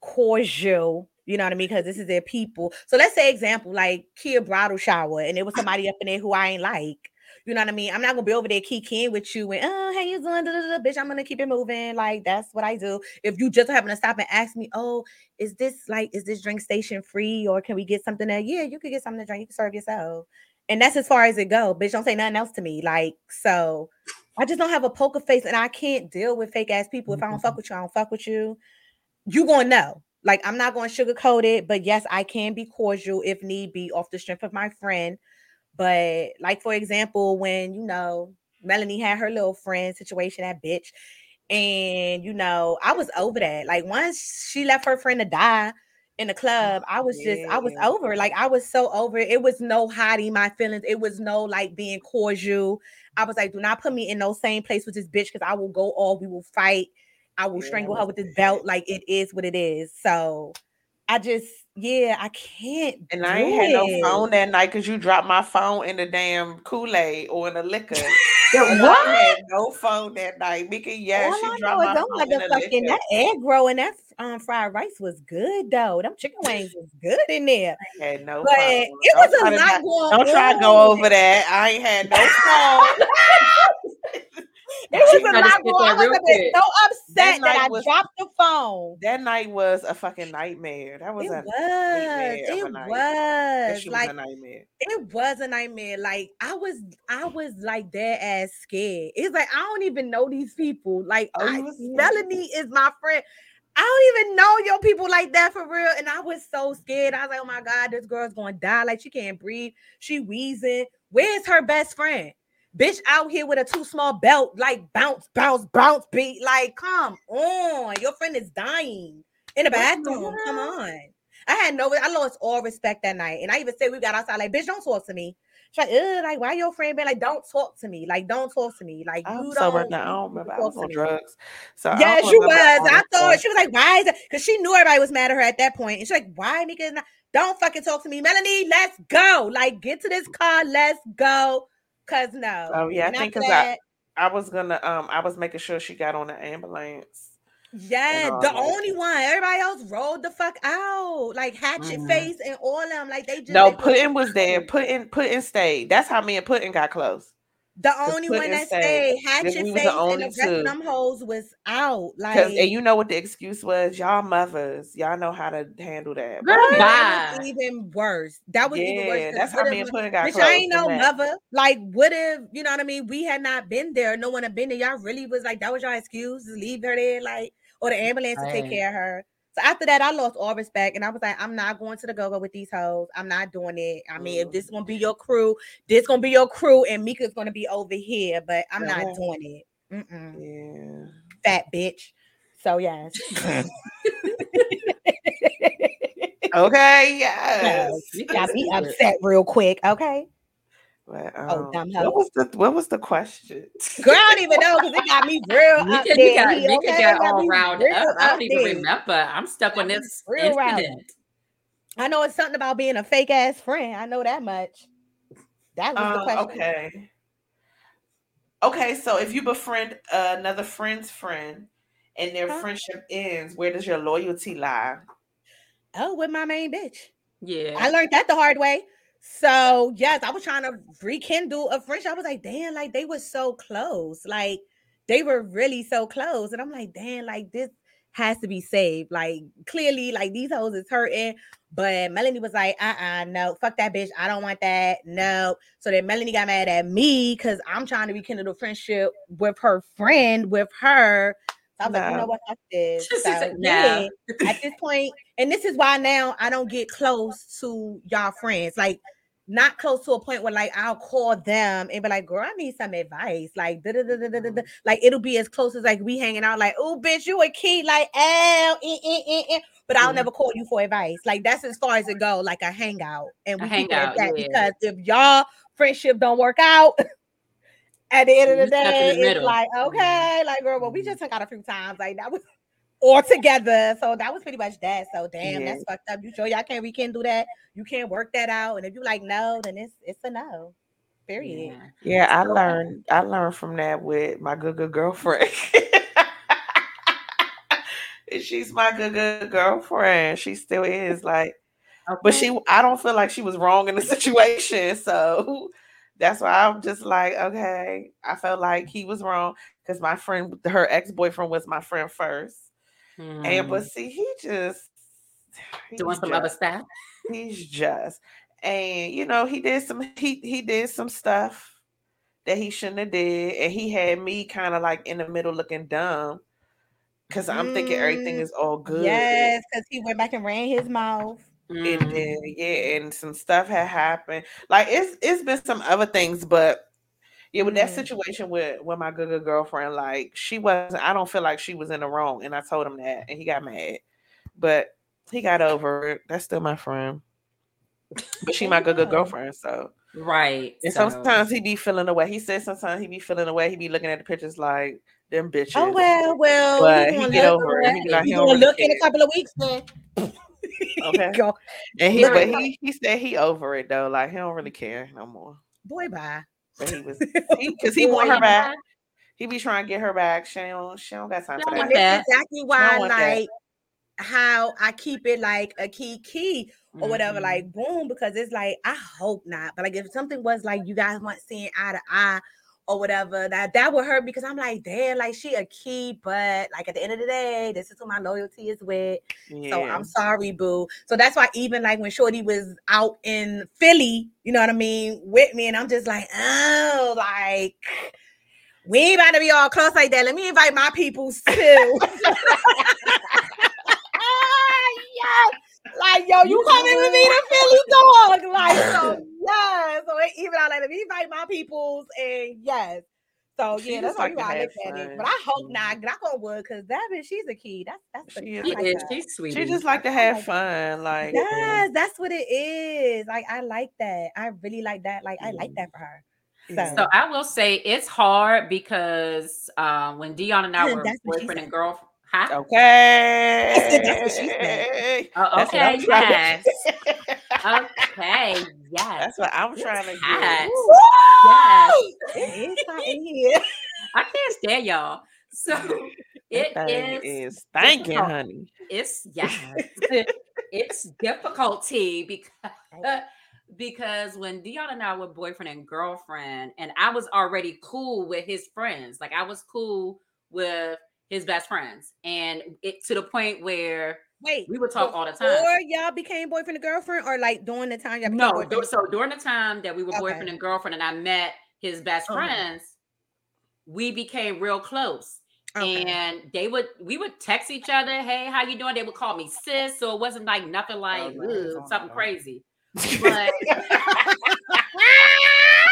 cordial, you know what I mean? Because this is their people. So let's say example, like Kia bridal shower, and there was somebody up in there who I ain't like. You know what I mean? I'm not gonna be over there kicking with you and oh, how you doing? Da, bitch, I'm gonna keep it moving. Like that's what I do. If you just happen to stop and ask me, oh, is this like is this drink station free or can we get something there? Yeah, you could get something to drink. You can serve yourself. And that's as far as it go. Bitch, don't say nothing else to me. Like, so I just don't have a poker face and I can't deal with fake ass people. If I don't fuck with you, I don't fuck with you. You gonna know. Like I'm not going to sugarcoat it, but yes, I can be cordial if need be off the strength of my friend. But like for example, when you know Melanie had her little friend situation, that bitch, and you know I was over that. Like once she left her friend to die in the club, I was just I was over. Like I was so over. it. It was no hiding my feelings. It was no like being cordial. I was like, do not put me in no same place with this bitch because I will go off. We will fight. I will Yeah, strangle her with this belt. Like it is what it is. So I just yeah, I can't. And I ain't do had no phone that night because you dropped my phone in the damn Kool-Aid or in the liquor. Yeah, what? I had no phone that night. Mika, yeah, All she I dropped know my phone in the liquor. that egg roll and that um fried rice was good though. Them chicken wings was good in there. I had no But phone. it Don't was a to lot not- Don't try to go over that. I ain't had no phone. It was a lot going that I was a bit so upset that, night I was- dropped the phone. that night was a fucking nightmare. That was It a was. nightmare It was was like a nightmare. it was a nightmare. Like I was, I was like dead ass scared. It's like I don't even know these people. Like Oh, I, you was scared? Melanie is my friend. I don't even know your people like that for real. And I was so scared. I was like, oh my God, this girl's gonna die. Like she can't breathe. She wheezing. Where's her best friend? Bitch out here with a too small belt, like bounce, bounce, bounce beat. Like, come on. Your friend is dying in the bathroom. Come on. I had no, I lost all respect that night. And I even said we got outside, like, bitch, don't talk to me. She's like, like, why your friend been like, don't talk to me. Like, don't talk to me. Like, I'm you sober don't. now. I don't remember. I was on drugs. So I Yes, don't you remember was. I thought she was like, why is it? Because she knew everybody was mad at her at that point. And she's like, why niggas not? Don't fucking talk to me. Melanie, let's go. Like, get to this car. Let's go. Cause no. Oh yeah, I think because I, I was gonna um I was making sure she got on the ambulance. yeah, the that. only one. Everybody else rolled the fuck out. Like hatchet Mhm. face and all of them. Like they just No, Putin was there. Putin Putin stayed. That's how me and Putin got close. The 'Cause only one that stayed. stayed, Then hatchet we face, and the rest two. of them hoes was out. Like and you know what the excuse was? Y'all mothers, y'all know how to handle that. Girl, that was even worse. That was even worse. yeah, 'cause that's how what me if- and Putin got Bitch, close. I ain't no that. mother. Like, what if you know what I mean? We had not been there. No one had been there. Y'all really was like that was your excuse to leave her there, like, or the ambulance to take care of her. So after that, I lost all respect, and I was like, I'm not going to the go go with these hoes. I'm not doing it. I mean, if this is gonna be your crew, this gonna be your crew, and Mika's gonna be over here. But I'm not doing it. Mm-mm. Yeah. Fat bitch. So yes. Okay, yes. you got me upset real quick. Okay. But, Oh, um, dumb what was the what was the question? Girl, I don't even know because it got me real Mika, up you there. got, Mika okay? got Got all round real up. I don't even there. remember. I'm stuck on this real riled up. incident. I know it's something about being a fake ass friend. I know that much. That was the Um, question. okay. Okay, so if you befriend another friend's friend and their Huh? friendship ends, where does your loyalty lie? Oh, with my main bitch. Yeah. I learned that the hard way. So yes, I was trying to rekindle a friendship. I was like, damn, like they were so close. Like they were really so close. And I'm like, damn, like this has to be saved. Like clearly, like these hoes is hurting. But Melanie was like, uh-uh, no, fuck that bitch. I don't want that. No. So then Melanie got mad at me because I'm trying to rekindle a friendship with her friend, with her. So I was like, you know what? Fuck this. She So, said, yeah, no. at this point, and this is why now I don't get close to y'all friends. Like, not close to a point where like I'll call them and be like, girl, I need some advice. Like, da. like it'll be as close as like we hanging out, like, oh, bitch, you a key, like, oh, eh, eh, eh, eh. but I'll Mhm. never call you for advice. Like, that's as far as it go, like a hangout. And we hang out yeah. because if y'all friendship don't work out, at the end of the day, the it's like, Mhm. okay, like, girl, well, we just hung out a few times. Like, that was all together. So that was pretty much that. So damn, Yeah. that's fucked up. You sure y'all can't rekindle that? You can't work that out. And if you like no, then it's it's a no. Period. Yeah. Yeah, I learned I learned from that with my good good girlfriend. She's my good good girlfriend. She still is like, but she I don't feel like she was wrong in the situation. So that's why I'm just like, okay. I felt like he was wrong because my friend, her ex boyfriend, was my friend first. And but Mm. see, he just doing some other stuff. he's just and you know he did some he he did some stuff that he shouldn't have did and he had me kind of like in the middle looking dumb Because I'm thinking everything Mm, is all good. Yes, because he went back and ran his mouth. And Mhm. then yeah, and some stuff had happened. Like it's it's been some other things, but yeah, with that situation with with my good good girlfriend, like she wasn't. I don't feel like she was in the wrong, and I told him that, and he got mad, but he got over it. That's still my friend, but she my good good girlfriend. So Right. and so- sometimes he be feeling away. He said sometimes he be feeling away. He be looking at the pictures like them oh, bitches. Oh well, well, But he gonna get over it. He be like, he you don't gonna look in a couple of weeks, then. Okay. And he, but he, he said he over it though. Like he don't really care no more. Boy, bye. But he was because he, want her back. He be trying to get her back. She don't. She don't got time She for that. that. is exactly why, don't that. like, how I keep it like a key key or whatever, Mhm. like boom, because it's like I hope not, but like if something was like you guys weren't seeing eye to eye or whatever, that that would hurt because I'm like, damn, like she a key, but like at the end of the day, this is who my loyalty is with. Yeah. So I'm sorry, boo. So that's why even like when Shorty was out in Philly, you know what I mean, with me, and I'm just like, oh, like we ain't about to be all close like that. Let me invite my peoples too. yes. Like, yo, you coming with me to Philly, dog? Like, so yes. So it even out like let me invite my peoples, and yes. So yeah, just that's how like you gotta have look at it. fun. But I hope not. Knock on wood, because that bitch, she's a key. That's that's She I is like is. that. She's sweet. she just like to have fun. Like Yes, that's what it is. Like I like that. I really like that. Like I like that for her. Yeah. So I will say it's hard because um, when Dion and I were That's what she boyfriend and girlfriend, huh? okay. That's what she said. Oh, I'm okay, trying yes. to- Okay, yes. That's what I'm trying to It's get. hot. Yes. It is hot in here. I can't stand y'all. So it is, That thing is is thanking, honey. it's yes it's difficulty because because when Dion and I were boyfriend and girlfriend, and I was already cool with his friends, like I was cool with his best friends, and it to the point where Wait, we would talk all the time. Or y'all became boyfriend and girlfriend, or like during the time y'all became No, boyfriend? so during the time that we were Okay. boyfriend and girlfriend, and I met his best Uh-huh. friends, we became real close. Okay. And they would we would text each other, hey, how you doing? They would call me sis, so it wasn't like nothing like no, "Ugh," no, something no. crazy. But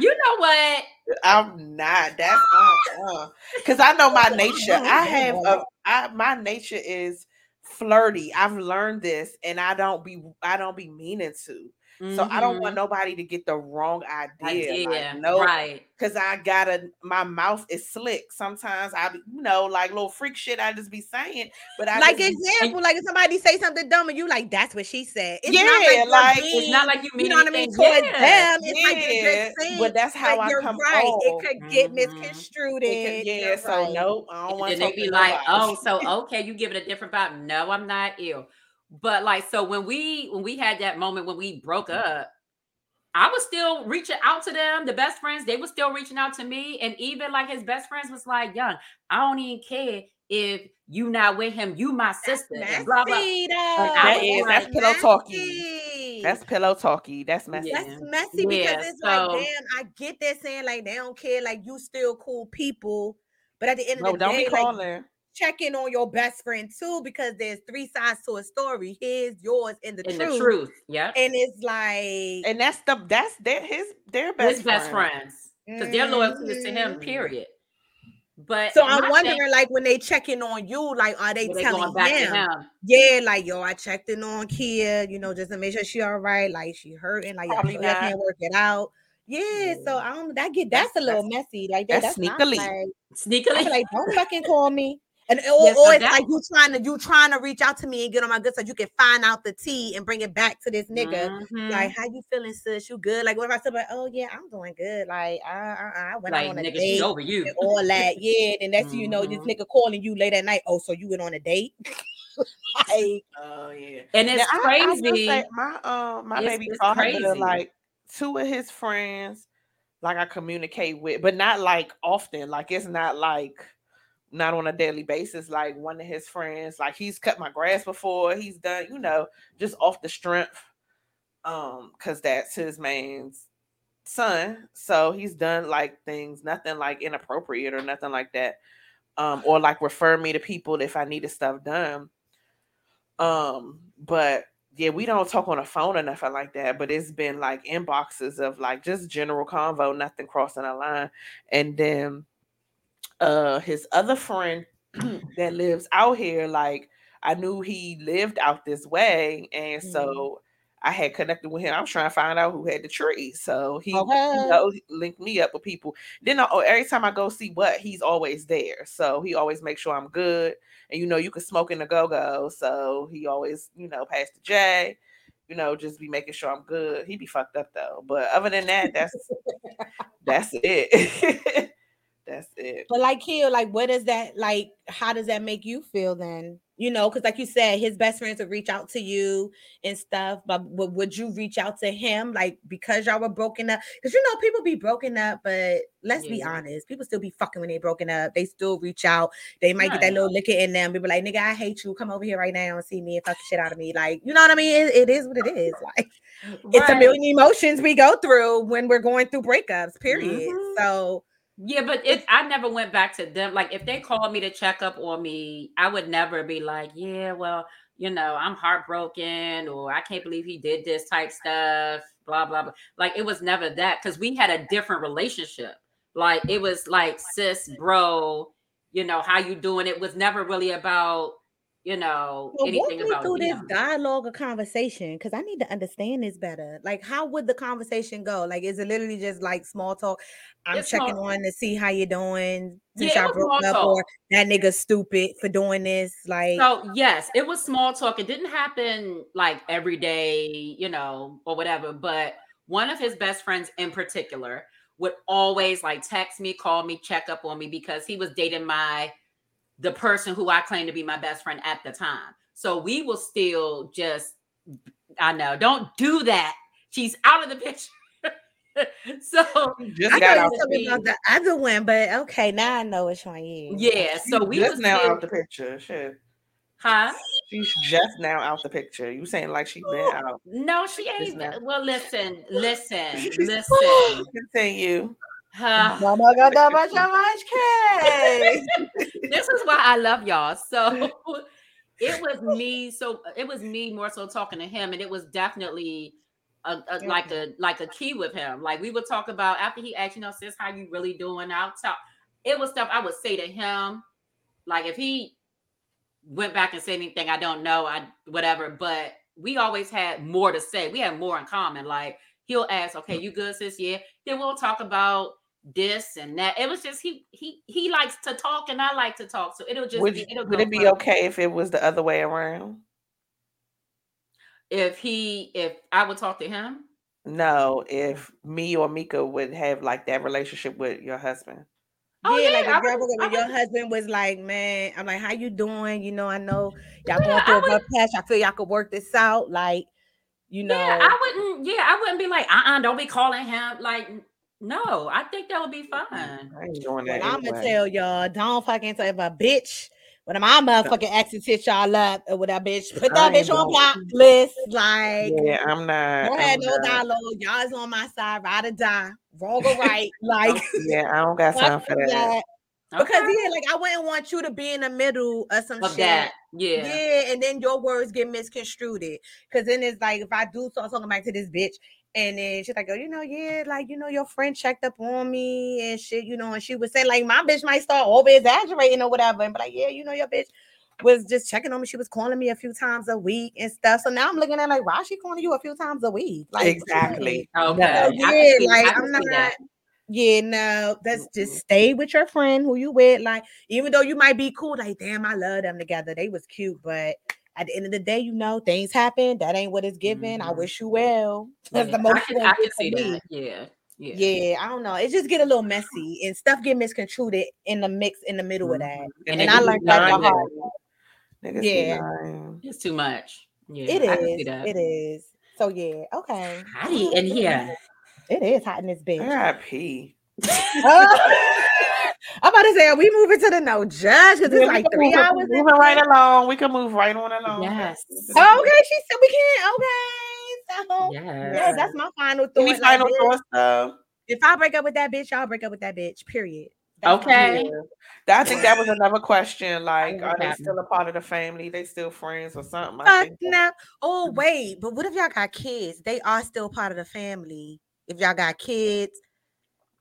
you know what? I'm not. That's uh, because I know my nature. I have a I my nature is flirty. I've learned this, and I don't be I don't be meaning to. So I don't want nobody to get the wrong idea. idea, Like, no, right? because I gotta my mouth is slick. Sometimes I be, you know, like little freak shit I just be saying. But I like just example, like if somebody say something dumb and you like, that's what she said. It's Yeah, not like, like, you're It's not like you mean you know what I mean anything. towards Yeah. them. It's like you're Yeah, just but that's how but I you're come right. off. It could get Mhm. misconstrued. It could- yeah, You're so right. no, I don't And want to they be like, oh, so okay, you give it a different vibe. No, I'm not ill. But like, so when we when we had that moment when we broke mm-hmm. up, I was still reaching out to them, the best friends, they were still reaching out to me. And even like his best friends was like, Young, I don't even care if you not with him, you my sister. and blah blah. Messy, though. That is- that's pillow talky. messy. That's pillow talky. That's messy. Yeah. That's messy because Yeah, it's so- like, damn, I get that saying like they don't care, like you still cool people, but at the end of No, the don't day, be like calling. Check in on your best friend too, because there's three sides to a story: his, yours, and the In truth. the truth. Yeah. And it's like, and that's the that's their his their best His best friends. Because their loyalty is to him, Mhm. period. But so I'm thing- wondering, like, when they check in on you, like, are they were they telling going back him? him. Yeah, like, yo, I checked in on Kia, you know, just to make sure she all right. Like, she hurting, like, y'all Probably y'all not. can't work it out. Yeah, so I don't. That get that's, That's- a little that's- messy. Like that, that's that's, not sneakily. like, Sneakily. like, don't fucking call me. And or, Yeah, so or it's like you trying to you trying to reach out to me and get on my good side. You can find out the tea and bring it back to this nigga. Mhm. Like, how you feeling, sis? You good? Like, what if I said, like, oh yeah, I'm doing good. Like, I, I, I went like on a nigga, date she over you. and all that. Yeah, and that's you know this Mhm. nigga calling you late at night. Oh, so you went on a date? like, Oh yeah. And it's Now, I- I crazy. say my um my It's- baby it's father crazy. like two of his friends like I communicate with, but not like often. Like it's not like not on a daily basis. Like one of his friends, like he's cut my grass before. He's done, you know, just off the strength. Um, because that's his man's son. So he's done like things, nothing like inappropriate or nothing like that. um, or like refer me to people if I needed stuff done. Um, but yeah, we don't talk on the phone or nothing like that, but it's been like inboxes of like just general convo, nothing crossing the line. And then uh his other friend that lives out here, like I knew he lived out this way, and Mhm. so I had connected with him. I was trying to find out who had the tree, so he Okay. you know, linked me up with people. Then I, every time I go see what, he's always there, so he always makes sure I'm good. And you know, you can smoke in the go go, so he always you know pass the J. You know, just be making sure I'm good. He be fucked up though, but other than that, that's that's it. that's it. But like here, like what does that like? How does that make you feel then? You know, because like you said, his best friends would reach out to you and stuff. But would you reach out to him like because y'all were broken up? Because you know people be broken up, but let's be honest, people still be fucking when they broken up. They still reach out. They might get that Right. little liquor in them. People like, nigga, I hate you. Come over here right now and see me and fuck the shit out of me. Like, you know what I mean? It, it is what it is. Like, it's a million emotions we go through when we're going through breakups. Period. Mhm. So. Yeah, but it I never went back to them. Like if they called me to check up on me, I would never be like, yeah, well, you know, I'm heartbroken or I can't believe he did this type stuff, blah blah blah. Like it was never that because we had a different relationship. Like it was like sis, bro, you know, how you doing? It was never really about, you know, Well, walk me about through this dialogue or conversation because I need to understand this better. Like, how would the conversation go? Like, is it literally just like small talk? I'm It's checking on to see how you're doing since Yeah, it broke up, or that nigga stupid for doing this. Like, So yes, it was small talk. It didn't happen like every day, you know, or whatever. But one of his best friends in particular would always like text me, call me, check up on me because he was dating my the person who I claim to be my best friend at the time. So we will still just I know, don't do that. She's out of the picture. so Just I got thought out you were talking about the other one, but okay, now I know which one you. yeah, so we just now still, out the picture. Shit. huh? She's just now out the picture. You saying like she been out. No, she ain't. Well, listen, listen, listen. Continue. Mama got that much, this is why I love y'all. So it was me. So it was me more so talking to him, and it was definitely a, a, like a like a key with him. Like we would talk about after he asked, you know, sis, how you really doing? I'll talk. It was stuff I would say to him. Like if he went back and said anything, I don't know, I whatever. But we always had more to say. We had more in common. Like he'll ask, okay, you good, sis? Yeah. Then we'll talk about this and that. It was just he he he likes to talk and I like to talk. So it'll just Would, be it'll would go it be from- okay if it was the other way around? if he if I would talk to him. No, if me or Mika would have like that relationship with your husband. Oh, yeah, yeah, like I a girl would- when your would- husband was like, "Man, I'm like, how you doing? You know, I know y'all Yeah, going I through a would- rough patch. I feel y'all could work this out. Like, you know, Yeah, I wouldn't. Yeah, I wouldn't be like, uh, uh-uh, don't be calling him. Like, no, I think that would be fine. I ain't doing that. Well, I'm gonna anyway. tell y'all, don't fucking tell if a bitch. When my motherfucking exes hit y'all up or with that bitch, put that ain't bitch on doing- block list. Like, Yeah, I'm not. don't have I'm no not. dialogue. Y'all is on my side, ride or die, wrong or right. Like, Yeah, I don't got time for that. that. Because yeah, like I wouldn't want you to be in the middle of some of shit. that, yeah. Yeah. and then your words get misconstrued. Because then it's like if I do start talking back to this bitch, and then she's like, oh, you know, yeah, like you know, your friend checked up on me and shit, you know, and she was saying like my bitch might start over exaggerating or whatever, and be like, yeah, you know, your bitch was just checking on me. She was calling me a few times a week and stuff. So now I'm looking at like, why is she calling you a few times a week? Like Exactly. Okay. Yeah, like I'm not. that. Yeah, no, that's just stay with your friend who you with. Like, even though you might be cool, like, damn, I love them together. They was cute, but at the end of the day, you know, things happen. That ain't what it's given. I Mhm. wish you well. That's Yeah, the most I can, I can see me. that. Yeah. Yeah. Yeah, I don't know. It just get a little messy and stuff get misconstrued in the mix in the middle of that. And, And I be learned that the hard Yeah. It's too much. Yeah. It I can see is. that. It is. So yeah, okay. Hottie in here. It is hot in this bitch. I gotta pee. I'm about to say, are we moving to the no judge? Because it's we like three move, hours. in moving right along. We can move right on along. Yes. Oh, okay, she said we can. Okay, so yeah, Yes. that's my final thought. Any Like, final bitch, thoughts though? If I break up with that bitch, y'all break up with that bitch. Period. That's Okay. man. Yeah. I think that was another question. Like, are they still a part of the family? They still friends or something? I Fuck no. Oh wait, but what if y'all got kids? They are still part of the family. If y'all got kids,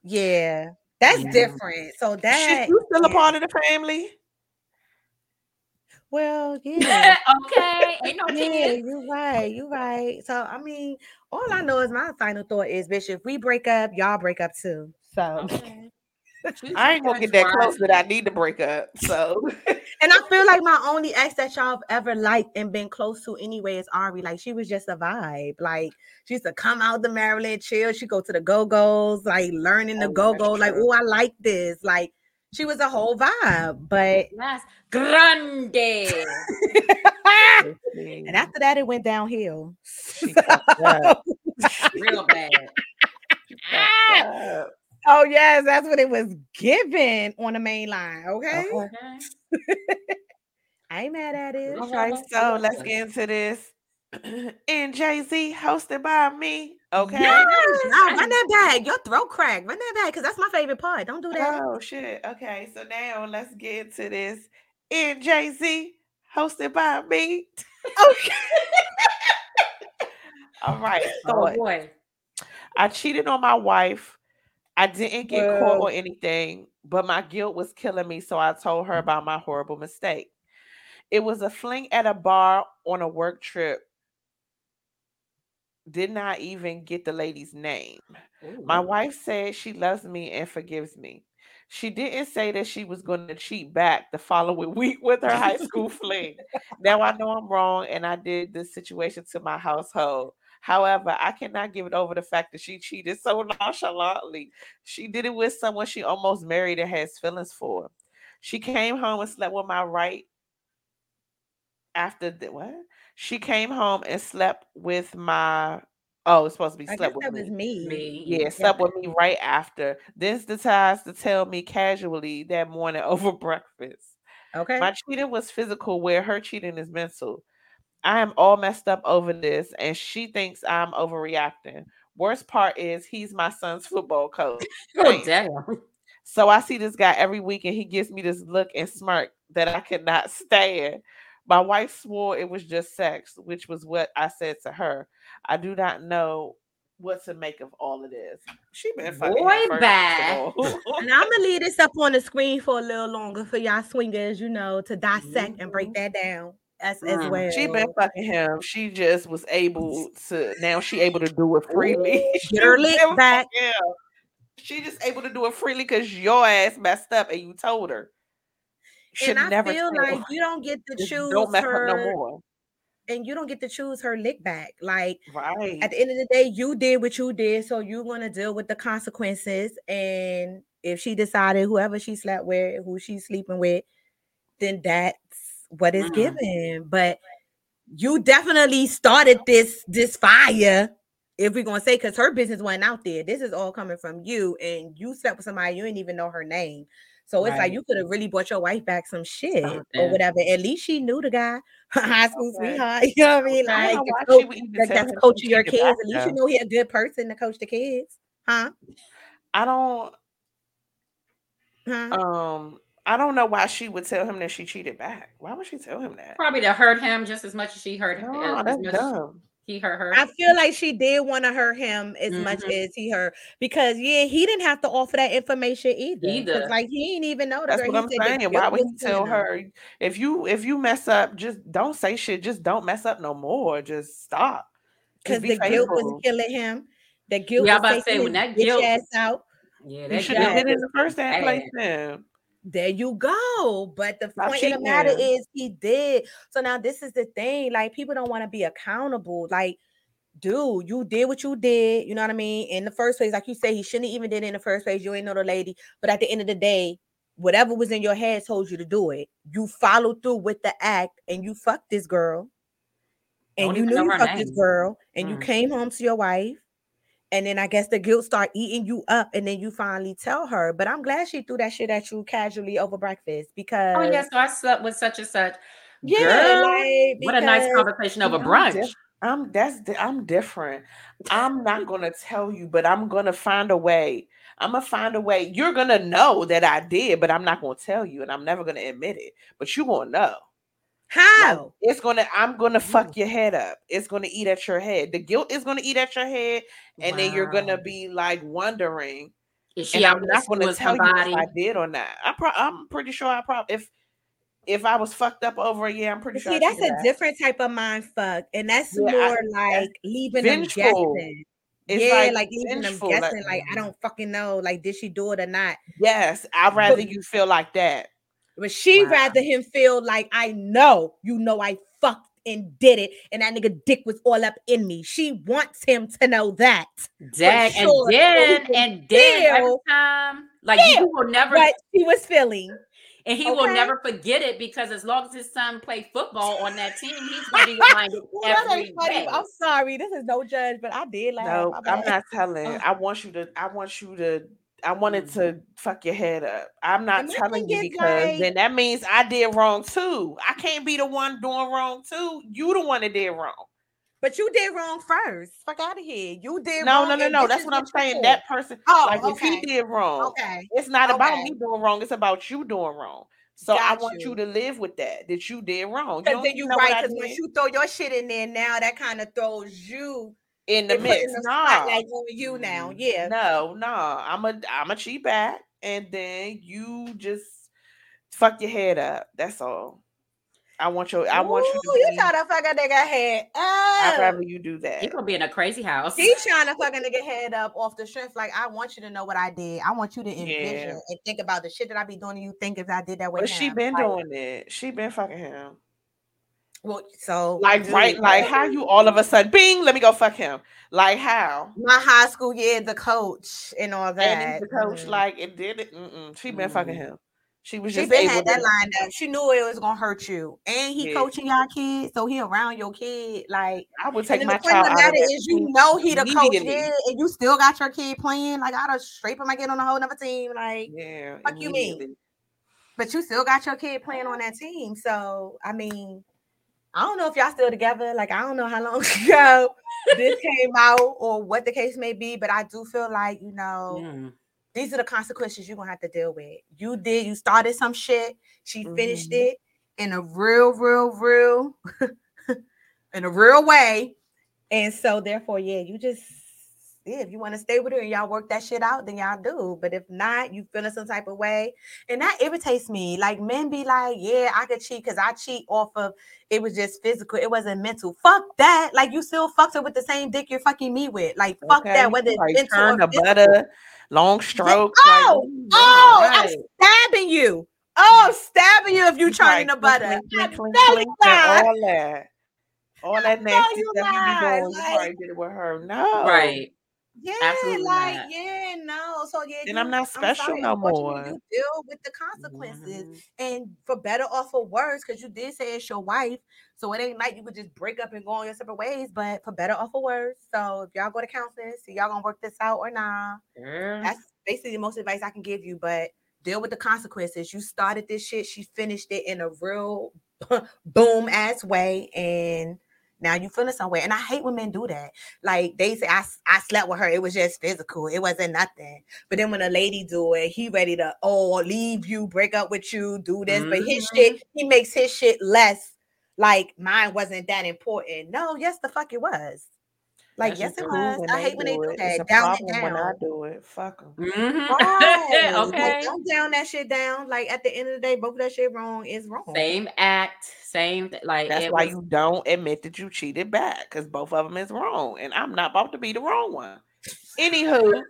yeah, that's Yeah. different. So that Shit, you still a part of the family? Well, yeah. okay. Ain't no Yeah, you're right. You're right. So I mean, all I know is my final thought is, bitch, if we break up, y'all break up too. So Okay. I ain't gonna get that close that I need to break up. So and I feel like my only ex that y'all have ever liked and been close to anyway is Ari. Like she was just a vibe. Like she used to come out the Maryland, chill. She go to the go-go's, like learning the Oh, go-go. Like, oh, I like this. Like she was a whole vibe. But Yes. Grande. and after that, it went downhill. She fucked up. Real bad. She fucked up. Oh yes, that's what it was given on the main line. Okay, Okay. Okay. I ain't mad at it. All right, so let's get into this. And Jay Z hosted by me. Okay. Yes, nah, run that back. Your throat crack. Run that back because that's my favorite part. Don't do that. Oh shit. Okay, so now let's get into this. And Jay Z hosted by me. Okay. All right. Oh Thought. boy. I cheated on my wife. I didn't get caught or anything, but my guilt was killing me. So I told her about my horrible mistake. It was a fling at a bar on a work trip. Did not even get the lady's name. My wife said she loves me and forgives me. She didn't say that she was going to cheat back the following week with her high school fling. Now I know I'm wrong and I did this situation to my household. However, I cannot give it over the fact that she cheated so nonchalantly. She did it with someone she almost married and has feelings for. She came home and slept with my right after the what? She came home and slept with my oh, it's supposed to be I guess slept with that me. was me. Me. Yeah, slept with me right after. Then decides to tell me casually that morning over breakfast. Okay. My cheating was physical, where her cheating is mental. I am all messed up over this, and she thinks I'm overreacting. Worst part is he's my son's football coach. Oh Damn. So I see this guy every week, and he gives me this look and smirk that I could not stand. My wife swore it was just sex, which was what I said to her. I do not know what to make of all of this. She been fucking Boy, bad. And I'm gonna leave this up on the screen for a little longer for y'all swingers, you know, to dissect and break mm-hmm. that down as, as Mm. well. She been fucking him. She just was able to now she able to do it freely. She Get her was lick back. him. She just able to do it freely because your ass messed up and you told her. Should and I feel like her. you don't get to Just choose don't mess up her, no more. and you don't get to choose her lick back. Like Right. at the end of the day, you did what you did, so you're gonna deal with the consequences. And if she decided whoever she slept with, who she's sleeping with, then that's what is Mm. given. But you definitely started this this fire. If we're gonna say, because her business wasn't out there, this is all coming from you, and you slept with somebody you didn't even know her name. So it's like you could have really bought your wife back some shit or whatever. At least she knew the guy, her high school Okay. sweetheart. You know what I mean? Like don't know the why coach- she would even like that's him coach of your kids. At least you know he a good person to coach the kids, huh? I don't Huh? um I don't know why she would tell him that she cheated back. Why would she tell him that? Probably to hurt him just as much as she hurt him. No, as that's much dumb. He hurt her. I feel like she did want to hurt him as much Mhm. as he hurt because yeah, he didn't have to offer that information either. 'cause, Either. like he didn't even know the That's girl. what He I'm said saying. Why would was he tell killing him. her if you if you mess up, just don't say shit. Just don't mess up no more. Just stop. Because Just the be guilt was killing him. The guilt Yeah, was about to say, when that bitch guilt- ass out. yeah, You that should have guilt did it in the first damn bad. place then. There you go. But the Stop point of the matter is he did. So now this is the thing. Like people don't want to be accountable. Like, dude, you did what you did. You know what I mean? In the first place, like you say, he shouldn't even did it in the first place. You ain't know the lady. But at the end of the day, whatever was in your head told you to do it. You followed through with the act and you fucked this girl. And Don't you knew you fucked this girl. And you Mm. came home to your wife. And then I guess the guilt start eating you up, and then you finally tell her. But I'm glad she threw that shit at you casually over breakfast because Oh yeah, so I slept with such and such. Yeah, Girl, like, what a nice conversation over I'm brunch. diff- I'm that's I'm different. I'm not gonna tell you, but I'm gonna find a way. I'm gonna find a way. You're gonna know that I did, but I'm not gonna tell you, and I'm never gonna admit it. But you gonna know. Like, How? it's gonna. I'm gonna fuck your head up. It's gonna eat at your head. The guilt is gonna eat at your head, and then you're gonna be like wondering. Is she I'm not gonna tell you if? I did or not. I pro- I'm pretty sure I probably if if I was fucked up over a year, I'm pretty But sure. see, I that's a different type of mind fuck, and that's Yeah, I- more that's like leaving them vengeful. guessing. It's yeah, like like, leaving them vengeful, like- guessing. Like, I don't fucking know. Like, did she do it or not? Yes, I'd rather you feel like that. But she Wow. rather him feel like I know, you know, I fucked and did it, and that nigga dick was all up in me. She wants him to know that. Dag, sure, and so he then can and then every feel- time, like feel you will never, What she was feeling. and he will never forget it because as long as his son played football on that team, he's gonna be reminded Ooh, every funny. day. I'm sorry. This is no judge, but I did laugh. No, I'm not telling. Oh. I want you to. I want you to. I wanted Mm. to fuck your head up. I'm not telling you because like- then that means I did wrong too. I can't be the one doing wrong too. You the one that did wrong. But you did wrong first. Fuck out of here. You did No, wrong. no, no, and no. That's what I'm saying. did. That person, Oh, like if he did wrong, Okay. it's not about me doing wrong. It's about you doing wrong. So I want you. you. to live with that. That you did wrong. Because then you know what right. Because once did you throw your shit in there, now that kind of throws you in the it put mix. in the Nah, spotlight on you now. Yeah. No, no, I'm a I'm a cheat back, and then you just fuck your head up. That's all. I want your I want you Ooh, to you be. try to fuck a nigga head up? I'd rather you do that. You're gonna be in a crazy house. She trying to fuck a nigga head up off the strength. Like, I want you to know what I did. I want you to envision Yeah. and think about the shit that I be doing to you. Think if I did that with But him. she been Like, doing it. She been fucking him. Well, so Like right, like how you all of a sudden, bing, let me go fuck him. Like how? my high school year, the coach and all that. And the coach, mm. like it did it. Mm-mm. She been fucking Mm. him. She was She just been had that to. lined up. She knew it was gonna hurt you, and he Yeah. coaching y'all kids, so he around your kid. Like, I would take my the child out the of matter is, you know he the coach, kid, and you still got your kid playing. Like, I'd scrape him again on a whole nother team. Like, Yeah, Fuck you mean? but you still got your kid playing on that team. So, I mean, I don't know if y'all still together. Like, I don't know how long ago this came out or what the case may be, but I do feel like you know Mm. these are the consequences you're gonna have to deal with. You did, you started some shit, she finished Mhm. it in a real, real, real, in a real way. And so therefore, yeah, you just yeah, if you want to stay with her and y'all work that shit out, then y'all do. But if not, you feeling some type of way. And that irritates me. Like men be like, yeah, I could cheat because I cheat off of it was just physical, it wasn't mental. Fuck that. Like you still fucked her with the same dick you're fucking me with. Like fuck Okay, that, whether it's like mental turn or the physical. butter, long strokes. Oh, like, mm, Oh, I'm stabbing you. Oh, I'm stabbing you if you Like, turning the clink, butter. clink, I clink, clink, clink, you all that. All that know nasty you stuff you lied, be doing, you like- probably did it with her. No. Right. Yeah, Absolutely like not. yeah, no. So yeah, you, I'm not special sorry, no more. You deal with the consequences, Mhm. and for better or for worse, because you did say it's your wife, so it ain't like you could just break up and go on your separate ways. But for better or for worse, so if y'all go to counseling, see y'all gonna work this out or nah. Girl. That's basically the most advice I can give you. But deal with the consequences. You started this shit, she finished it in a real boom ass way, and now you feeling some way. And I hate when men do that. Like they say, I, I slept with her. It was just physical. It wasn't nothing. But then when a lady do it, he ready to oh leave you, break up with you, do this. But his shit, mm-hmm. he makes his shit less. Like mine wasn't that important. No, yes, the fuck it was. Like That's yes, it was. I hate when they do it. It's a that. Down it problem when I do it. Fuck them. Mhm. Right. Like, okay. don't down that shit down. Like at the end of the day, both of that shit wrong is wrong. Same act, same th- like That's why was, you don't admit that you cheated back because both of them is wrong, and I'm not about to be the wrong one. Anywho,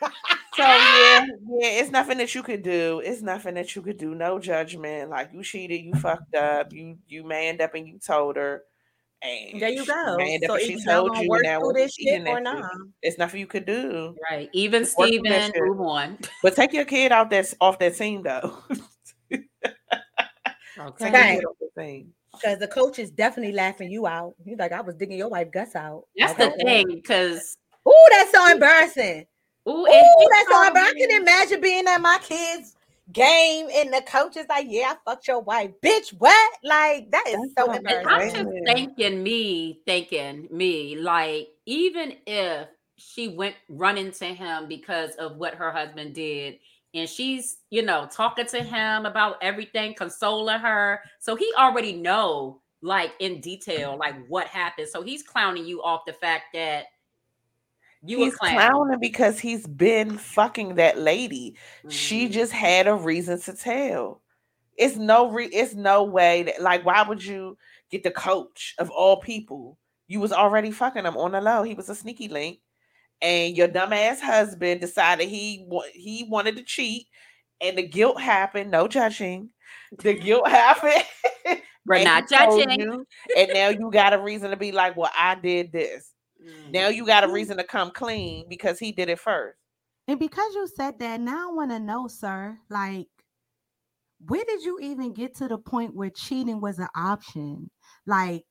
so yeah, yeah, it's nothing that you could do. It's nothing that you could do. No judgment. Like you cheated, you fucked up, you you manned up and you told her, and There you go. manned up So and she told you, work and that through was this shit or at you. not. It's nothing you could do. right. Even Work Steven, move on. But take your kid out that off that team though. Okay. Take your Okay. kid off the team. Because the coach is definitely laughing you out. He's like, I was digging your wife guts out. That's the thing, because Ooh, that's so embarrassing. ooh, Ooh, that's so told embarrassing. I can imagine being at my kids' game, and the coach is like, "Yeah, I fucked your wife, bitch." What? Like that is That's so what I'm just embarrassing. saying. thinking me, thinking me, like even if she went running to him because of what her husband did, and she's you know talking to him about everything, consoling her, so he already know like in detail like what happened. So he's clowning you off the fact that you he's clowning. because he's been fucking that lady. She Mhm. just had a reason to tell. It's no re- it's no way that like why would you get the coach of all people? You was already fucking him on the low. He was a sneaky link. And your dumbass husband decided he he wanted to cheat and the guilt happened. No judging. The guilt happened. We're not judging. you, and now you got a reason to be like, well, I did this. Now you got a reason to come clean because he did it first. And because you said that, now I want to know, sir, like, where did you even get to the point where cheating was an option? Like,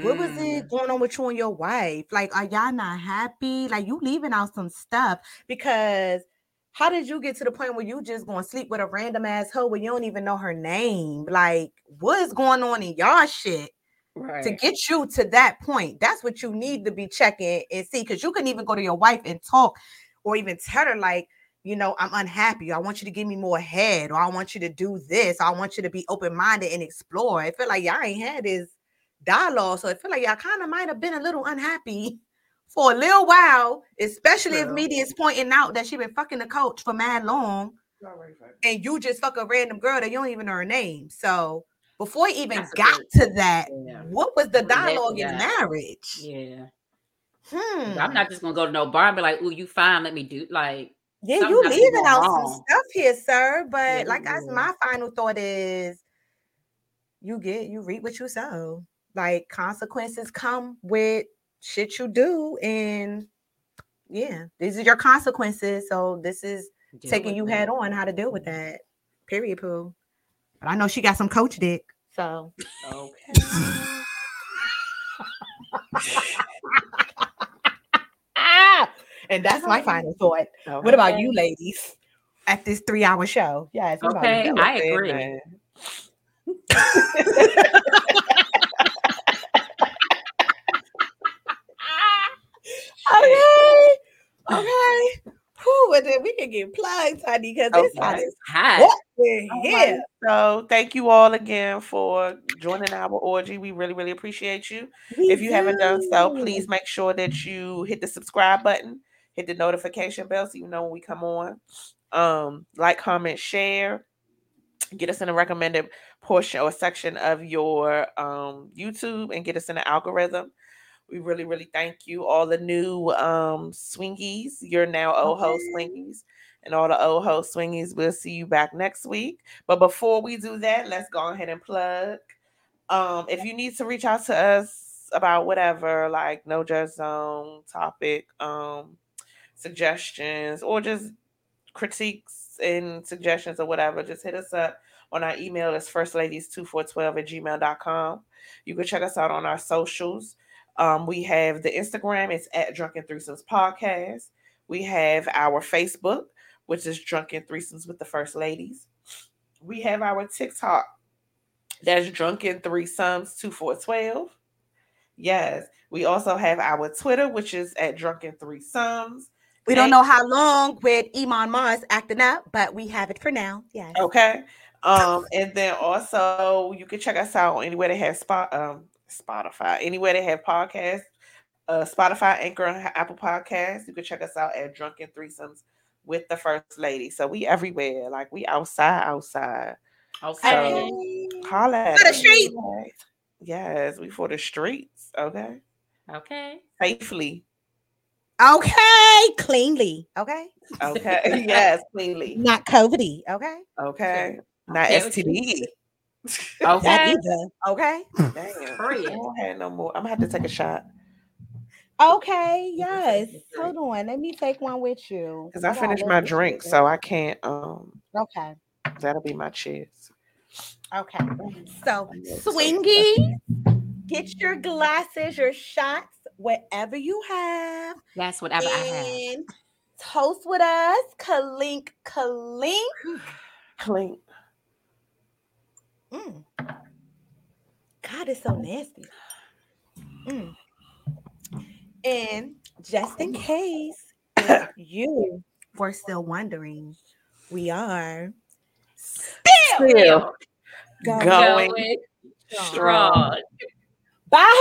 what was Mm. it going on with you and your wife? Like, are y'all not happy? Like, you leaving out some stuff because how did you get to the point where you just going to sleep with a random ass hoe when you don't even know her name? Like, what is going on in y'all shit? Right. to get you to that point. That's what you need to be checking and see. Because you can even go to your wife and talk, or even tell her, like, you know, I'm unhappy. I want you to give me more head, or I want you to do this. I want you to be open minded and explore. I feel like y'all ain't had this dialogue, so I feel like y'all kind of might have been a little unhappy for a little while, especially if True. media's pointing out that she been fucking the coach for mad long, and you just fuck a random girl that you don't even know her name. So before you even That's got to that. What was the dialogue in that. marriage? Yeah. Hmm. I'm not just gonna go to no bar and be like, "Ooh, you fine? Let me do." Like, Yeah, you has leaving going out some stuff here, sir. But Yeah, like you that's my final thought is you get you reap what you sow. Like consequences come with shit you do, and yeah, these are your consequences. So this is deal taking you that. head on how to deal with that. Period, poo. But I know she got some coach dick. So Okay. and that's my final thought. What about you, ladies? At this three-hour show, yes. Okay, you? I agree. man. Okay. Okay. Whew, and then we can get plugs, honey, because this Okay. hot is Hot. hot in All here. right, So thank you all again for joining our orgy. We really, really appreciate you. We if you haven't done so, please make sure that you hit the subscribe button, hit the notification bell so you know when we come on. Um, like, comment, share, get us in a recommended portion or section of your um YouTube and get us in the algorithm. We really, really thank you. All the new um swingies, you're now old ho swingies. And all the old ho swingies, we'll see you back next week. But before we do that, let's go ahead and plug. Um, if you need to reach out to us about whatever, like no judge zone topic, um, suggestions, or just critiques and suggestions or whatever, just hit us up on our email. It's firstladies2412 at gmail.com. You can check us out on our socials. Um, we have the Instagram, it's at Drunken Threesomes Podcast. We have our Facebook, which is Drunken Threesomes with the First Ladies. We have our TikTok, that's Drunken Threesomes 2412. Yes. We also have our Twitter, which is at Drunken Threesomes. We don't know how long with Elon Musk acting up, but we have it for now. Yes. Okay. Um, and then also you can check us out anywhere they have spot um Spotify, anywhere they have podcasts, uh Spotify, Anchor, and Apple Podcasts. You can check us out at Drunken Threesomes with the First Lady. So we everywhere, like we outside, outside. Okay. So holla For the us. street. Yes, we for the streets. Okay. Okay. Safely. Okay. Cleanly. Okay. Okay. yes, cleanly. Not COVID. Okay. Okay. Not Okay, what you STD. That Okay. either. Okay. Damn. Hurry I don't have no more. I'm gonna have to take a shot. Okay. Yes. Hold on. Let me take one with you. Because I finished my drink, so I can't um Okay. that'll be my cheers. Okay. So, swingy, get your glasses, your shots, whatever you have, That's whatever I have. and toast with us. Kalink, kalink. Clink. Mm. God, is so nasty. Mm. And just in case you were still wondering, we are Still going going Going strong. strong. Bye.